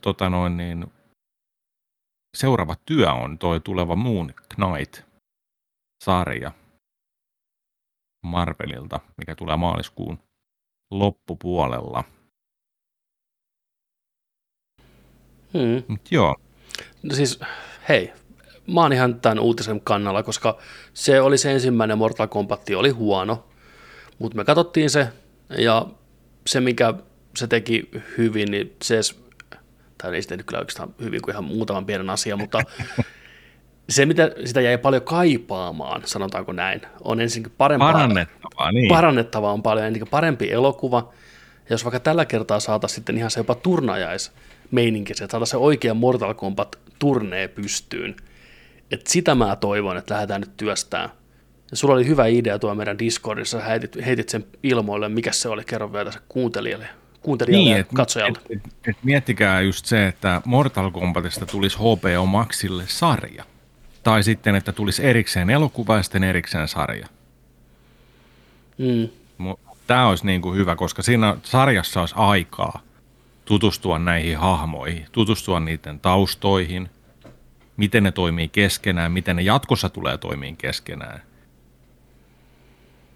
tota noin, niin, seuraava työ on toi tuleva Moon Knight-sarja Marvelilta, mikä tulee maaliskuun loppupuolella. Hmm. Mut joo. No siis, hei, mä oon ihan tämän uutisen kannalla, koska se oli se ensimmäinen Mortal Kombat, oli huono, mutta me katsottiin se, ja se mikä se teki hyvin, niin se tai ei se tehnyt kyllä oikeastaan hyvin kuin ihan muutaman pienen asian, mutta [laughs] se, mitä sitä jäi paljon kaipaamaan, sanotaanko näin, on ensinnäkin parempaa. Parannettavaa, niin. Parannettavaa on paljon, ensinnäkin parempi elokuva, ja jos vaikka tällä kertaa saataisiin sitten ihan se jopa turnajais meininki, että saada se oikea Mortal Kombat turnee pystyyn. Et sitä mä toivon, että lähdetään nyt työstään. Ja sulla oli hyvä idea tuo meidän Discordissa, heitit, heitit sen ilmoille, mikä se oli, kerro vielä se kuuntelijalle, kuuntelijalle niin, ja et, katsojalle. Et, et, et miettikää just se, että Mortal Kombatista tulisi HBO Maxille sarja. Tai sitten, että tulisi erikseen elokuva ja sitten erikseen sarja. Mm. Tämä olisi niin kuin hyvä, koska siinä sarjassa olisi aikaa tutustua näihin hahmoihin, tutustua niiden taustoihin, miten ne toimii keskenään, miten ne jatkossa tulee toimiin keskenään.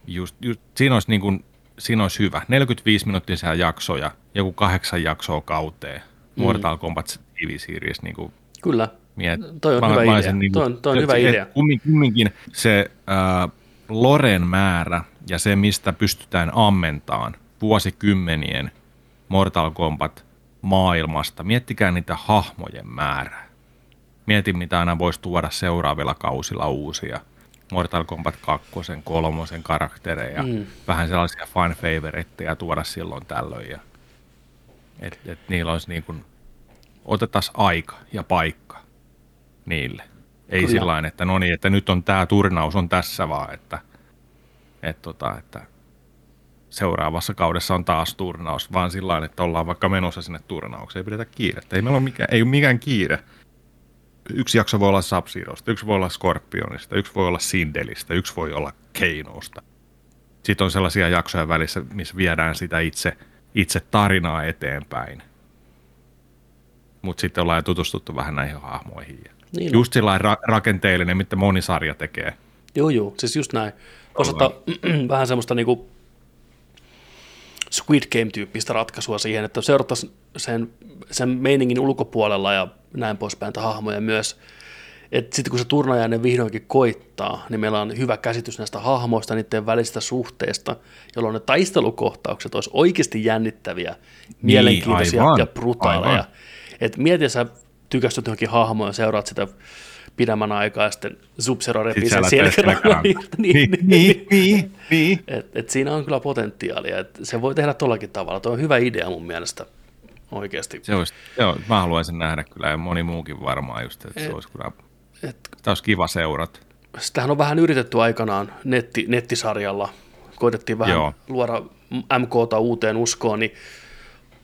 Just, just, siinä, olisi niin kuin, siinä olisi hyvä. 45 minuuttisia jaksoja, joku kahdeksan jaksoa kauteen. Mm. Mortal Kombat TV-series. Niin kuin Kyllä. Miet, toi on mä, hyvä mä idea. Niin kuin, toi on, toi on se, hyvä se, idea. Kumminkin se äh, Loren määrä ja se, mistä pystytään ammentaan vuosikymmenien Mortal Kombat maailmasta. Miettikää niitä hahmojen määrää. Mietin, mitä aina voisi tuoda seuraavilla kausilla uusia. Mortal Kombat 2, 3 karaktereja, mm. vähän sellaisia fan favoriteja tuoda silloin tällöin. Ja, et, et niillä olisi niin kuin, otetaan aika ja paikka niille. Ei sillä että no niin, että nyt on tämä turnaus on tässä vaan, että, et tota, että seuraavassa kaudessa on taas turnaus, vaan sillä että ollaan vaikka menossa sinne turnaukseen, ei pidetä kiirettä. Ei meillä ole mikään, ei ole mikään kiire. Yksi jakso voi olla sub yksi voi olla Scorpionista, yksi voi olla Sindelistä, yksi voi olla Keinousta. Sitten on sellaisia jaksoja välissä, missä viedään sitä itse, itse tarinaa eteenpäin. Mutta sitten ollaan jo tutustuttu vähän näihin hahmoihin. Niin just sillä ra- rakenteellinen, mitä moni sarja tekee. Joo, joo, siis just näin. Osata [clears throat] vähän semmoista niinku Squid Game-tyyppistä ratkaisua siihen, että seurattaisiin sen, sen meiningin ulkopuolella ja näin poispäin hahmoja myös että sitten kun se turnajainen vihdoinkin koittaa, niin meillä on hyvä käsitys näistä hahmoista, niiden välisistä suhteista, jolloin ne taistelukohtaukset olisi oikeasti jännittäviä, mielenkiintoisia aivan, ja brutaaleja. aivan. Et mieti, sä tykästyt johonkin hahmoon ja seuraat sitä pidemmän aikaa ja sitten Sub-Zero repii sen selkärangan. [laughs] Niin, niin, Niin, niin, niin, niin, et, et siinä on kyllä potentiaalia, että se voi tehdä tollakin tavalla. Tuo on hyvä idea mun mielestä oikeasti. Se olisi, joo, mä haluaisin nähdä kyllä ja moni muukin varmaan just, että se olisi kyllä, Et, tämä olisi kiva seurata. sitähän on vähän yritetty aikanaan netti, nettisarjalla. Koitettiin vähän. Joo. luoda MKta uuteen uskoon, niin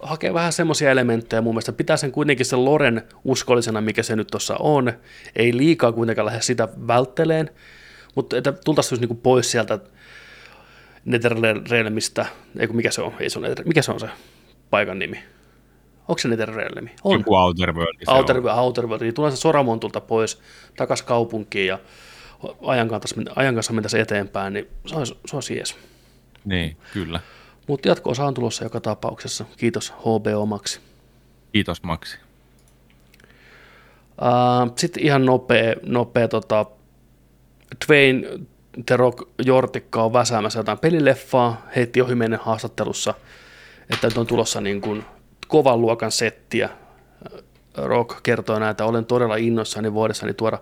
hakee vähän semmoisia elementtejä. Mun mielestä pitää sen kuitenkin sen Loren uskollisena, mikä se nyt tuossa on. Ei liikaa kuitenkaan lähde sitä vältteleen, mutta että tultaisiin niinku pois sieltä Netherrealmista, ei mikä se on, ei se on, Nether- mikä se on se paikan nimi? Onko se Netherrealmi? On. Joku Outer World. Outer, on. Outer World, niin tulee se Soramontulta pois takas kaupunkiin ja ajan kanssa, ajan kanssa mentäisiin eteenpäin, niin se olisi, se olisi jees. Niin, kyllä. Mutta jatko-osa on tulossa joka tapauksessa. Kiitos HBO Maxi. Kiitos Maksi. Uh, Sitten ihan nopea, nopea tota, Dwayne The Rock Jortikka on väsäämässä jotain pelileffaa, heitti ohi menen haastattelussa, että nyt on tulossa niin kuin kovan luokan settiä. Rock kertoo näitä, olen todella innoissani vuodessani tuoda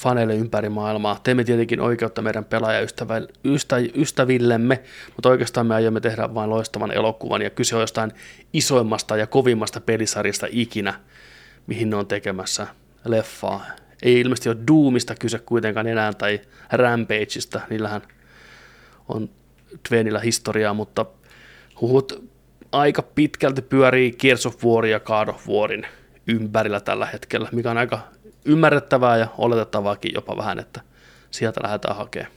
faneille ympäri maailmaa. Teemme tietenkin oikeutta meidän pelaajaystävillemme, mutta oikeastaan me aiomme tehdä vain loistavan elokuvan, ja kyse on jostain isoimmasta ja kovimmasta pelisarjasta ikinä, mihin ne on tekemässä leffaa. Ei ilmeisesti ole Doomista kyse kuitenkaan enää, tai Rampageista, niillähän on Dwayneillä historiaa, mutta huhut aika pitkälti pyörii Gears of War ja God of Warin ympärillä tällä hetkellä, mikä on aika ymmärrettävää ja oletettavaakin jopa vähän, että sieltä lähdetään hakemaan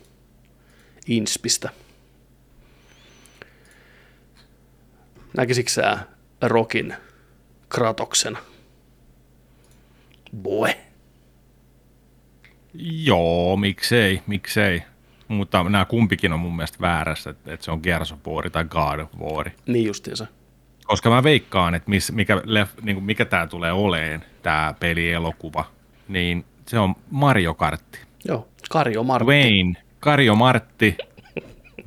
inspistä. Näkisikö sä Rokin Kratoksena? Boy. Joo, miksei, miksei. Mutta nämä kumpikin on mun mielestä väärässä, että, että se on Gears of War tai God of War. Niin justiinsa. Koska mä veikkaan, että miss, mikä, lef, niin mikä tämä tulee oleen, tämä pelielokuva, niin se on Mario Kartti. Joo, Karjo Martti. Dwayne, Kario Martti,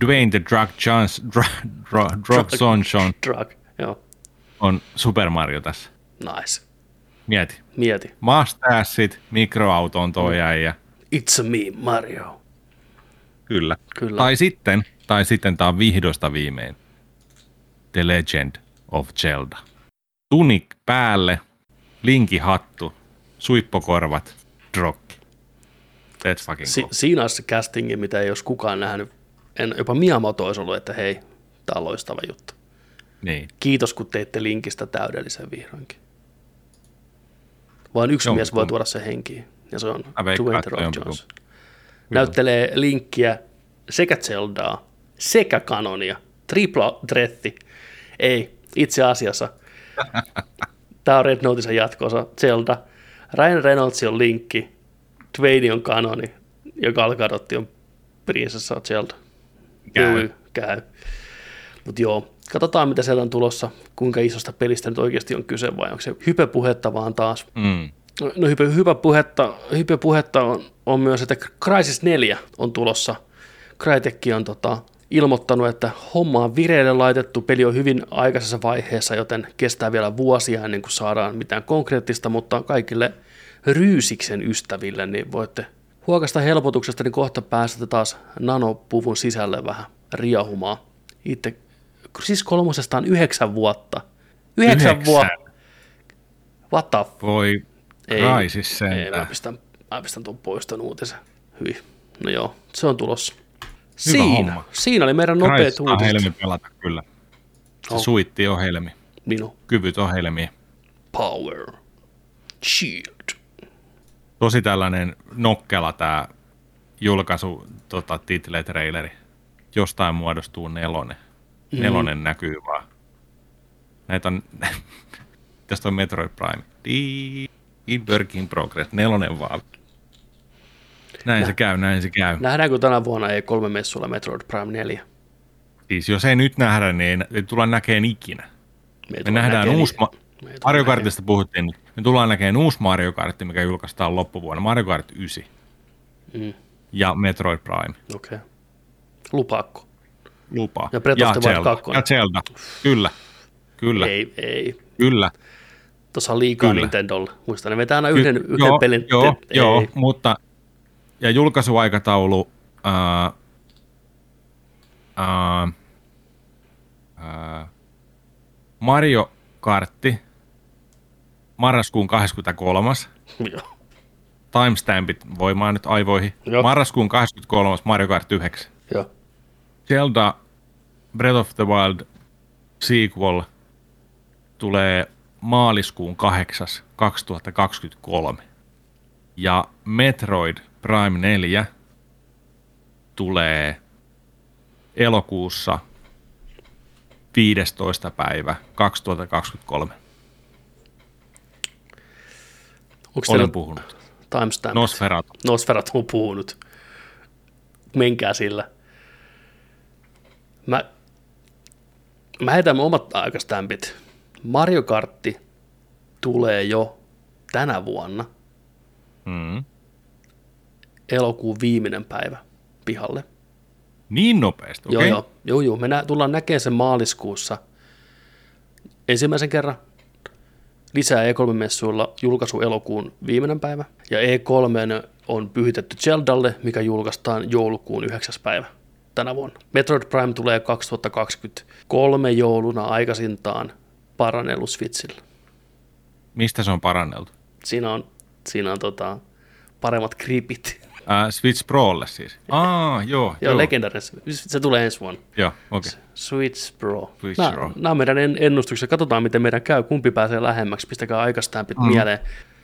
Dwayne the Drug Johnson, dra, dra, Drug Johnson Drug. Joo, on Super Mario tässä. nice. Mieti. Mieti. Mustachesit, mikroauto on toi äijä. It's a me, Mario. Kyllä. Kyllä. Tai sitten, tai sitten tämä on vihdosta viimein. The Legend of Zelda. Tunik päälle, linkihattu, suippokorvat, drokki. Let's fucking Si- go. siinä olisi se castingi, mitä ei olisi kukaan nähnyt. En, jopa Miyamoto olisi ollut, että hei, tämä on loistava juttu. Niin. Kiitos, kun teitte linkistä täydellisen vihdoinkin. Vain yksi Joo, mies voi tuoda se henkiin, ja se on Dwayne Rock. Johnson. Näyttelee linkkiä sekä Zeldaa, sekä kanonia. Tripla threatti. Ei, itse asiassa. [laughs] Tämä on Red Noticein jatkoosa. Zelda. Ryan Reynolds on linkki. Dwayne on kanoni. Ja Gal Gadot on prinsessa Zelda. Käy. Joo, käy. Mutta joo, katsotaan mitä sieltä on tulossa, kuinka isosta pelistä nyt oikeasti on kyse vai onko se hypepuhetta vaan taas. Mm. No hype, hyvä puhetta, hype puhetta on, on myös, että Crysis 4 on tulossa. Crytek on tota, ilmoittanut, että homma on vireille laitettu, peli on hyvin aikaisessa vaiheessa, joten kestää vielä vuosia ennen kuin saadaan mitään konkreettista, mutta kaikille Ryysiksen ystäville, niin voitte huokasta helpotuksesta, niin kohta pääsette taas nanopuvun sisälle vähän riahumaan. Itse, siis kolmosesta on yhdeksän vuotta. Yhdeksän, Yhdeksän. vuotta. What the f- Voi ei, ei, mä pistän, mä pistän tuon pois ton uutisen. Hyi. No joo, se on tulossa. Siinä, siinä oli meidän nopeat uutiset. helmi pelata kyllä. Se Oh. suitti on helmi. Minun Kyvyt on helmiä. power. Shield. Tosi tällainen nokkela tämä julkaisu tota, title traileri. Jostain muodostuu nelonen. Mm. Nelonen näkyy vaan. Näitä on, [laughs] tästä on Metroid Prime. Di- in progress. Nelonen vaan. Näin se käy, näin se käy. Nähdäänkö tänä vuonna ei kolme messulla Metroid Prime 4? Siis jos ei nyt nähdä, niin ei tulla näkeen ikinä. Me, Me nähdään uusi, ma- Mario Kartista puhuttiin, nyt. me tullaan näkemään uusi Mario Kart, mikä julkaistaan loppuvuonna, Mario Kart 9 Mm. ja Metroid Prime. Okei. Okay. Lupaakko? Lupaa. Ja Breath of the Wild Zelda. 2. Ja Zelda. Kyllä. Kyllä. Ei, ei. Kyllä. Tuossa on liikaa Kyllä. Nintendolle. Muistan, ne vetää aina yhden, Ky- yhden joo, pelin. Joo, te- joo mutta ja julkaisuaikataulu ää, ää, ää, Mario Kartti marraskuun 23. Joo. Timestampit voimaan nyt aivoihin. Joo. Marraskuun 23. Mario Kart 9. Joo. Zelda Breath of the Wild sequel tulee maaliskuun 8. 2023. Ja Metroid Prime 4 tulee elokuussa 15. päivä 2023. Onko teillä Olen puhunut. timestamp? Nosferatu. Nosferatu on puhunut. Menkää sillä. Mä, mä heitän mun omat aikastampit. Mario Kartti tulee jo tänä vuonna Mm. Elokuun viimeinen päivä pihalle. Niin nopeasti, okei? Joo, joo, joo, joo. Me nä- tullaan näkemään sen maaliskuussa ensimmäisen kerran. Lisää E3-messuilla julkaisu elokuun viimeinen päivä. Ja E3 on pyhitetty Zeldalle, mikä julkaistaan joulukuun 9. päivä tänä vuonna. Metroid Prime tulee 2023 jouluna aikaisintaan parannellut Switchillä. Mistä se on paranneltu? Siinä on, siinä on tota, paremmat gripit. Äh, Switch Prolle siis. Aa, joo. Joo, joo. legendarinen. Se tulee ensi vuonna. Joo, okei. Okay. Switch Pro. Switch nämä, Pro. nämä on meidän en- ennustukset. Katsotaan, miten meidän käy. Kumpi pääsee lähemmäksi. Pistäkää aikastampit mm. mieleen.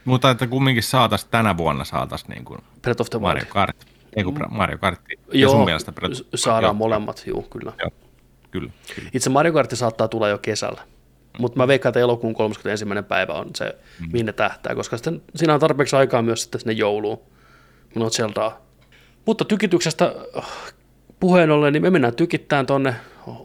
Mutta että kumminkin saatas tänä vuonna saatas niin kuin Breath of the Wild. Mario Kart. Ei kun Mario Kart. Ja Joo, sun mielestä Breath- saadaan joo, molemmat, juu, kyllä. Joo, kyllä, kyllä. Itse Mario Kart saattaa tulla jo kesällä. Mutta mä veikkaan, että elokuun 31. päivä on se, mm. mihin ne tähtää, koska sitten, siinä on tarpeeksi aikaa myös sitten sinne jouluun. On Zeldaa. Mutta tykityksestä äh, puheen ollen, niin me mennään tykittämään tonne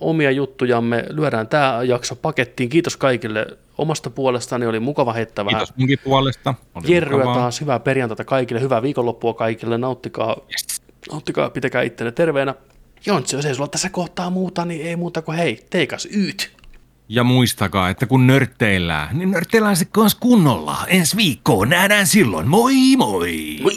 omia juttujamme, lyödään tämä jakso pakettiin. Kiitos kaikille omasta puolestani, oli mukava heittää vähän Kiitos munkin puolesta. Oli Jerryä mukavaa. taas, hyvää perjantaita kaikille, hyvää viikonloppua kaikille, nauttikaa, Yes. nauttikaa pitäkää ittenne terveenä. Jontsi, jos ei sulla tässä kohtaa muuta, niin ei muuta kuin hei, teikas yyt. Ja muistakaa, että kun nörtteillään, niin nörtteillään se kans kunnolla. Ensi viikkoon nähdään silloin. Moi moi! Moi!